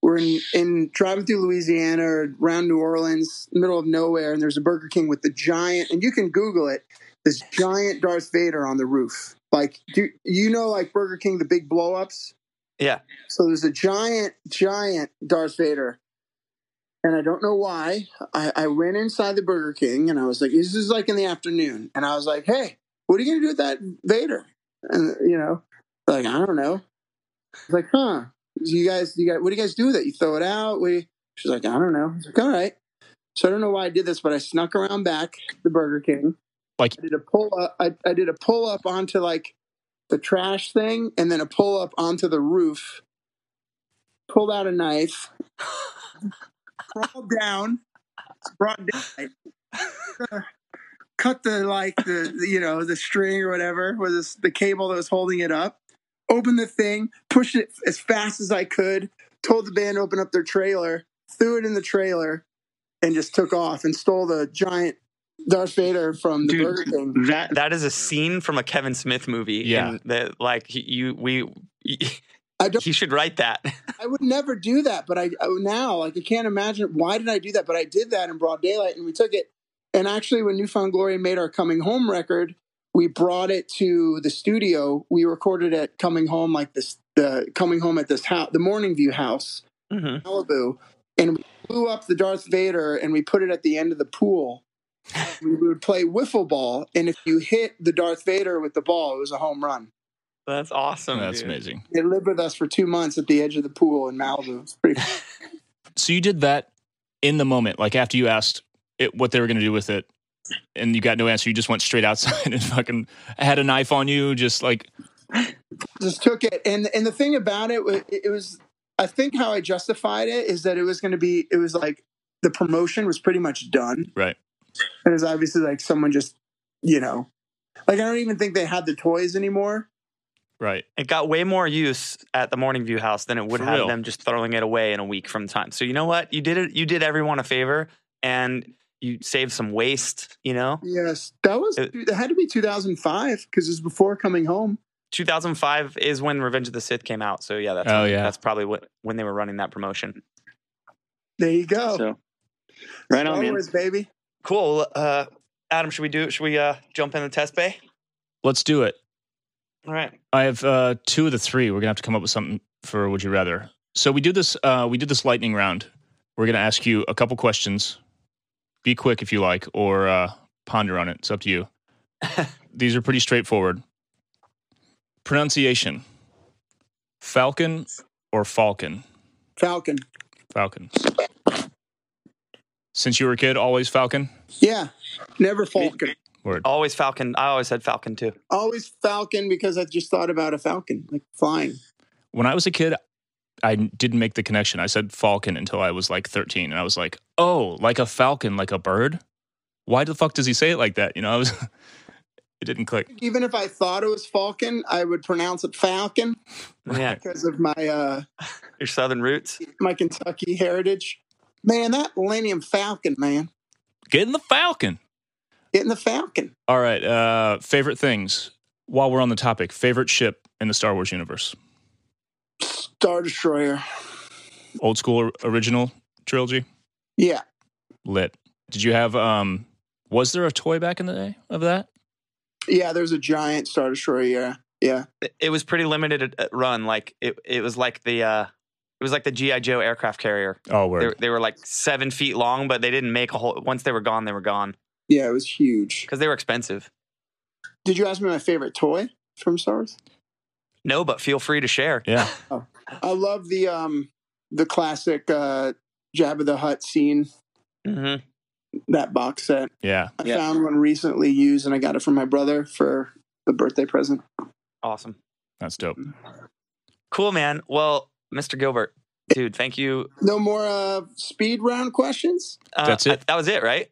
we're in, in driving through Louisiana or around New Orleans, middle of nowhere, and there's a Burger King with the giant, and you can Google it, this giant Darth Vader on the roof. Like, do you know, like Burger King, the big blow ups? Yeah. So there's a giant, giant Darth Vader. And I don't know why. I, I went inside the Burger King and I was like, this is like in the afternoon. And I was like, hey, what are you going to do with that Vader? And, you know, like, I don't know. I was like, huh. You guys, you guys, what do you guys do with it? You throw it out? We? she's like, I don't know. I was like, all right. So I don't know why I did this, but I snuck around back the Burger King. Like- I did a pull up. I, I did a pull up onto like the trash thing, and then a pull up onto the roof. Pulled out a knife, *laughs* crawled down, brought daylight, *laughs* cut the like the, the, you know the string or whatever was the cable that was holding it up. Opened the thing, pushed it as fast as I could. Told the band to open up their trailer, threw it in the trailer, and just took off and stole the giant Darth Vader from the Dude, Burger King. That That is a scene from a Kevin Smith movie. Yeah. and that like he- you we I don't. he should write that. *laughs* I would never do that, but I I- now like I can't imagine why did I do that? But I did that in broad daylight, and we took it. And actually, when New Found Glory made our Coming Home record, we brought it to the studio. We recorded it Coming Home, like this, the Coming Home at this house, the Morning View house, Mhm. Malibu, and we blew up the Darth Vader and we put it at the end of the pool. *laughs* we would play wiffle ball, and if you hit the Darth Vader with the ball, it was a home run. That's awesome. That's dude. amazing. They lived with us for two months at the edge of the pool in Malibu. It's pretty. *laughs* So you did that in the moment, like after you asked it what they were going to do with it, and you got no answer. You just went straight outside *laughs* and fucking had a knife on you, just like just took it and and the thing about it wa- it was i think how i justified it is that it was going to be it was like the promotion was pretty much done right. and it was obviously like someone just you know like i don't even think they had the toys anymore Right. It got way more use at the Morning View House than it would For have real. them just throwing it away in a week from time. So you know what? You did it. You did everyone a favor, and you saved some waste. You know, yes that was It- it had to be 2005 because it was before coming home 2005 is when Revenge of the Sith came out. So yeah, that's Oh, yeah. that's probably what when they were running that promotion. there you go so right on, man. Wars, baby Cool. Uh, Adam, should we do? Should we uh, jump in the test bay? Let's do it. All right. I have uh, two of the three. We're gonna have to come up with something for Would You Rather. So we do this. Uh, we did this lightning round. We're gonna ask you a couple questions. Be quick if you like, or uh, ponder on it. It's up to you. *laughs* These are pretty straightforward. Pronunciation: Falcon or Falcon? falcon Falcon. Since you were a kid, always Falcon. yeah never falcon Word. Always Falcon. I always said Falcon too. always falcon because i just thought about a falcon like flying when I was a kid, I didn't make the connection. I said falcon until I was like 13. And I was like, oh, like a falcon, like a bird? Why the fuck does he say it like that? You know, I was, *laughs* it didn't click. even if i thought it was falcon i would pronounce it falcon Yeah, because of my uh your Southern roots. my Kentucky heritage. Man, that Millennium Falcon, man. Getting the falcon. Getting the Falcon. All right. Uh, favorite things while we're on the topic, favorite ship in the Star Wars universe? Star Destroyer. Old school original trilogy? Yeah. Lit. Did you have, um, was there a toy back in the day of that? Yeah, there's a giant Star Destroyer, yeah. Yeah. It, it was pretty limited at- at run. Like it, it was like the uh, it was like the GI Joe aircraft carrier. Oh, They, word. they were like seven feet long, but they didn't make a whole. Once they were gone, they were gone Yeah, it was huge. because they were expensive. Did you ask me my favorite toy from Star Wars? No, but feel free to share. Yeah. I love the um the classic uh Jabba the Hutt scene, hmm that box set. Yeah. I Yeah. found one recently used and I got it from my brother for the birthday present. Awesome. That's dope. Cool, man. Well, Mr. Gilbert, dude, thank you. No more uh speed round questions? Uh, That's it? I- that was it, right?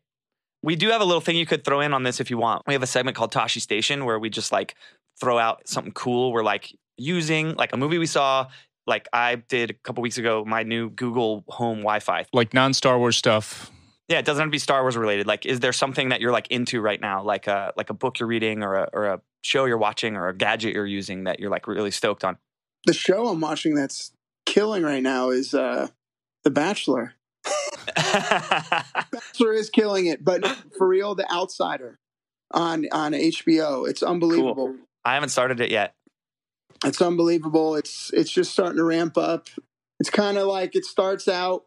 We do have a little thing you could throw in on this if you want. We have a segment called Tashi Station where we just like throw out something cool. We're like using like a movie we saw. Like I did a couple weeks ago, my new Google Home Wi-Fi. Like non Star Wars stuff. Yeah, it doesn't have to be Star Wars related. Like, is there something that you're like into right now, like a like a book you're reading, or a or a show you're watching, or a gadget you're using that you're like really stoked on? The show I'm watching that's killing right now is uh The Bachelor. *laughs* Bachelor is killing it, but for real, The Outsider. on on HBO. It's unbelievable. I haven't started it yet. It's unbelievable. It's it's just starting to ramp up. It's kind of like it starts out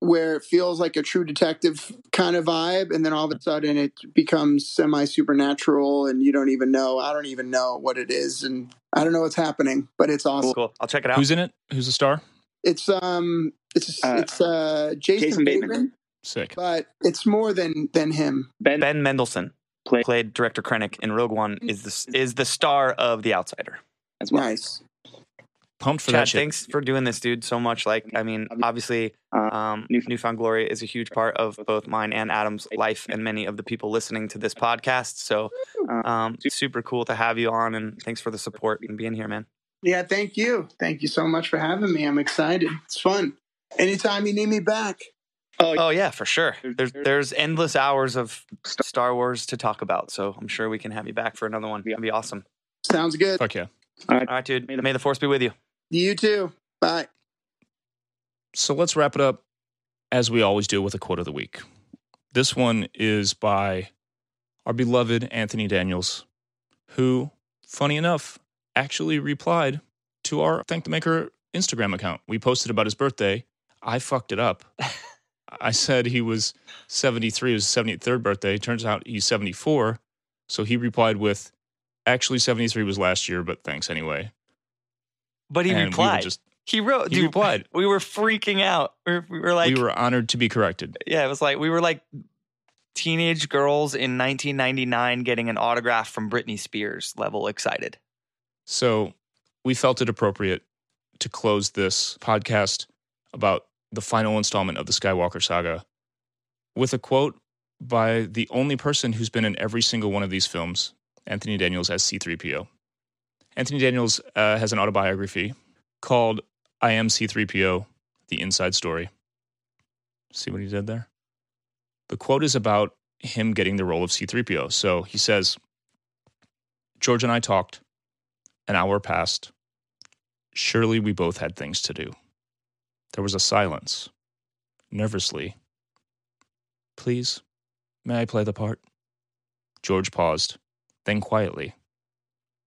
where it feels like a true detective kind of vibe, and then all of a sudden it becomes semi supernatural, and you don't even know. I don't even know what it is, and I don't know what's happening, but it's awesome. Cool. I'll check it out. Who's in it? Who's the star? It's um, it's Uh, it's uh, Jason, Jason Bateman, Bateman. Sick. but it's more than than him. Ben, Ben Mendelsohn Play- played director Krennic in Rogue One. Is the is the star of The Outsider. As well. Nice. Pumped for Chad, that shit. thanks for doing this, dude. So much. Like, I mean, obviously, Uh, um, New Found Glory is a huge part of both mine and Adam's life, and many of the people listening to this podcast. So, um, super cool to have you on, and thanks for the support and being here, man. Yeah, thank you. Thank you so much for having me. I'm excited. It's fun. Anytime you need me back. Oh yeah, for sure. There's there's endless hours of Star Wars to talk about, so I'm sure we can have you back for another one. That'd be awesome. Sounds good. Fuck yeah. All right, dude. May the force be with you. You too. Bye. So let's wrap it up as we always do with a quote of the week. This one is by our beloved Anthony Daniels, who, funny enough, actually replied to our Thank the Maker Instagram account. We posted about his birthday. I fucked it up. *laughs* I said he was 73, it was his 73rd birthday. Turns out he's 74. So he replied with, actually 73 was last year, but thanks anyway. But he And we replied. just- he wrote. he dude, replied. We were freaking out. We were, we were like, we were honored to be corrected. yeah, it was like we were like teenage girls in 1999 getting an autograph from Britney Spears level excited. So we felt it appropriate to close this podcast about the final installment of the Skywalker saga with a quote by the only person who's been in every single one of these films, Anthony Daniels as C3PO. Anthony Daniels uh, has an autobiography called I Am C3PO The Inside Story. See what he did there? The quote is about him getting the role of C3PO. So he says, George and I talked. An hour passed. Surely we both had things to do. There was a silence. Nervously, Please, may I play the part? George paused, then quietly,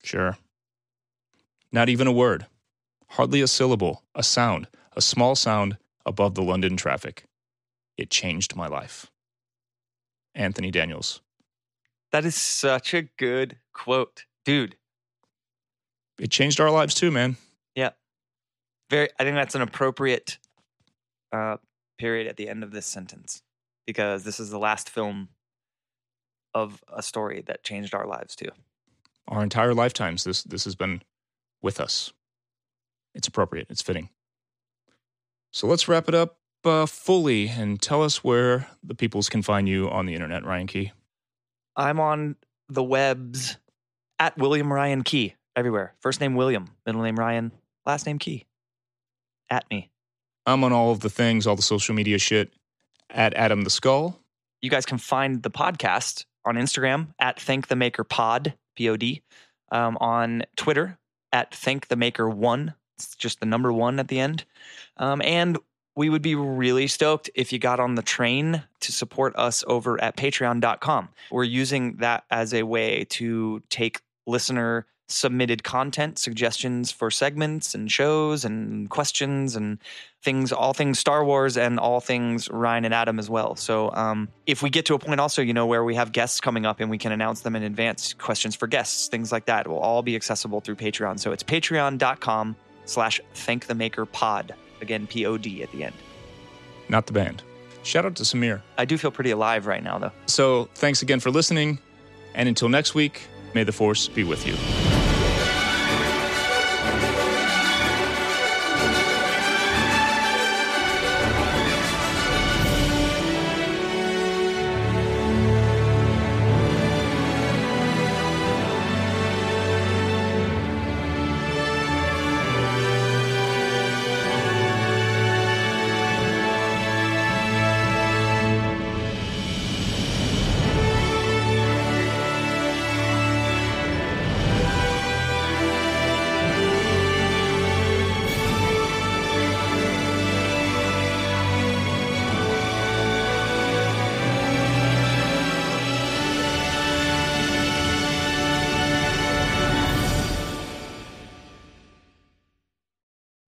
Sure. Not even a word, hardly a syllable, a sound, a small sound above the London traffic. It changed my life. Anthony Daniels. That is such a good quote, dude. It changed our lives too, man. Yeah, very. I think that's an appropriate uh, period at the end of this sentence because this is the last film of a story that changed our lives too. Our entire lifetimes, this this has been with us. It's appropriate. It's fitting. So let's wrap it up uh, fully and tell us where the peoples can find you on the internet, Ryan Key. I'm on the webs at William Ryan Key everywhere. First name William, middle name Ryan, last name Key. At me. I'm on all of the things, all the social media shit at Adam the Skull. You guys can find the podcast on Instagram at Thank the Maker Pod, P O D, um, on Twitter at Thank the Maker One. It's just the number one at the end. Um, and we would be really stoked if you got on the train to support us over at patreon.com. We're using that as a way to take listener submitted content, suggestions for segments and shows and questions and things, all things Star Wars and all things Ryan and Adam as well. So um, if we get to a point also, you know, where we have guests coming up and we can announce them in advance, questions for guests, things like that will all be accessible through Patreon. So it's patreon.com slash thank the maker pod. Again, P-O-D at the end. Not the band. Shout out to Samir. I do feel pretty alive right now though. So thanks again for listening. And until next week, may the force be with you.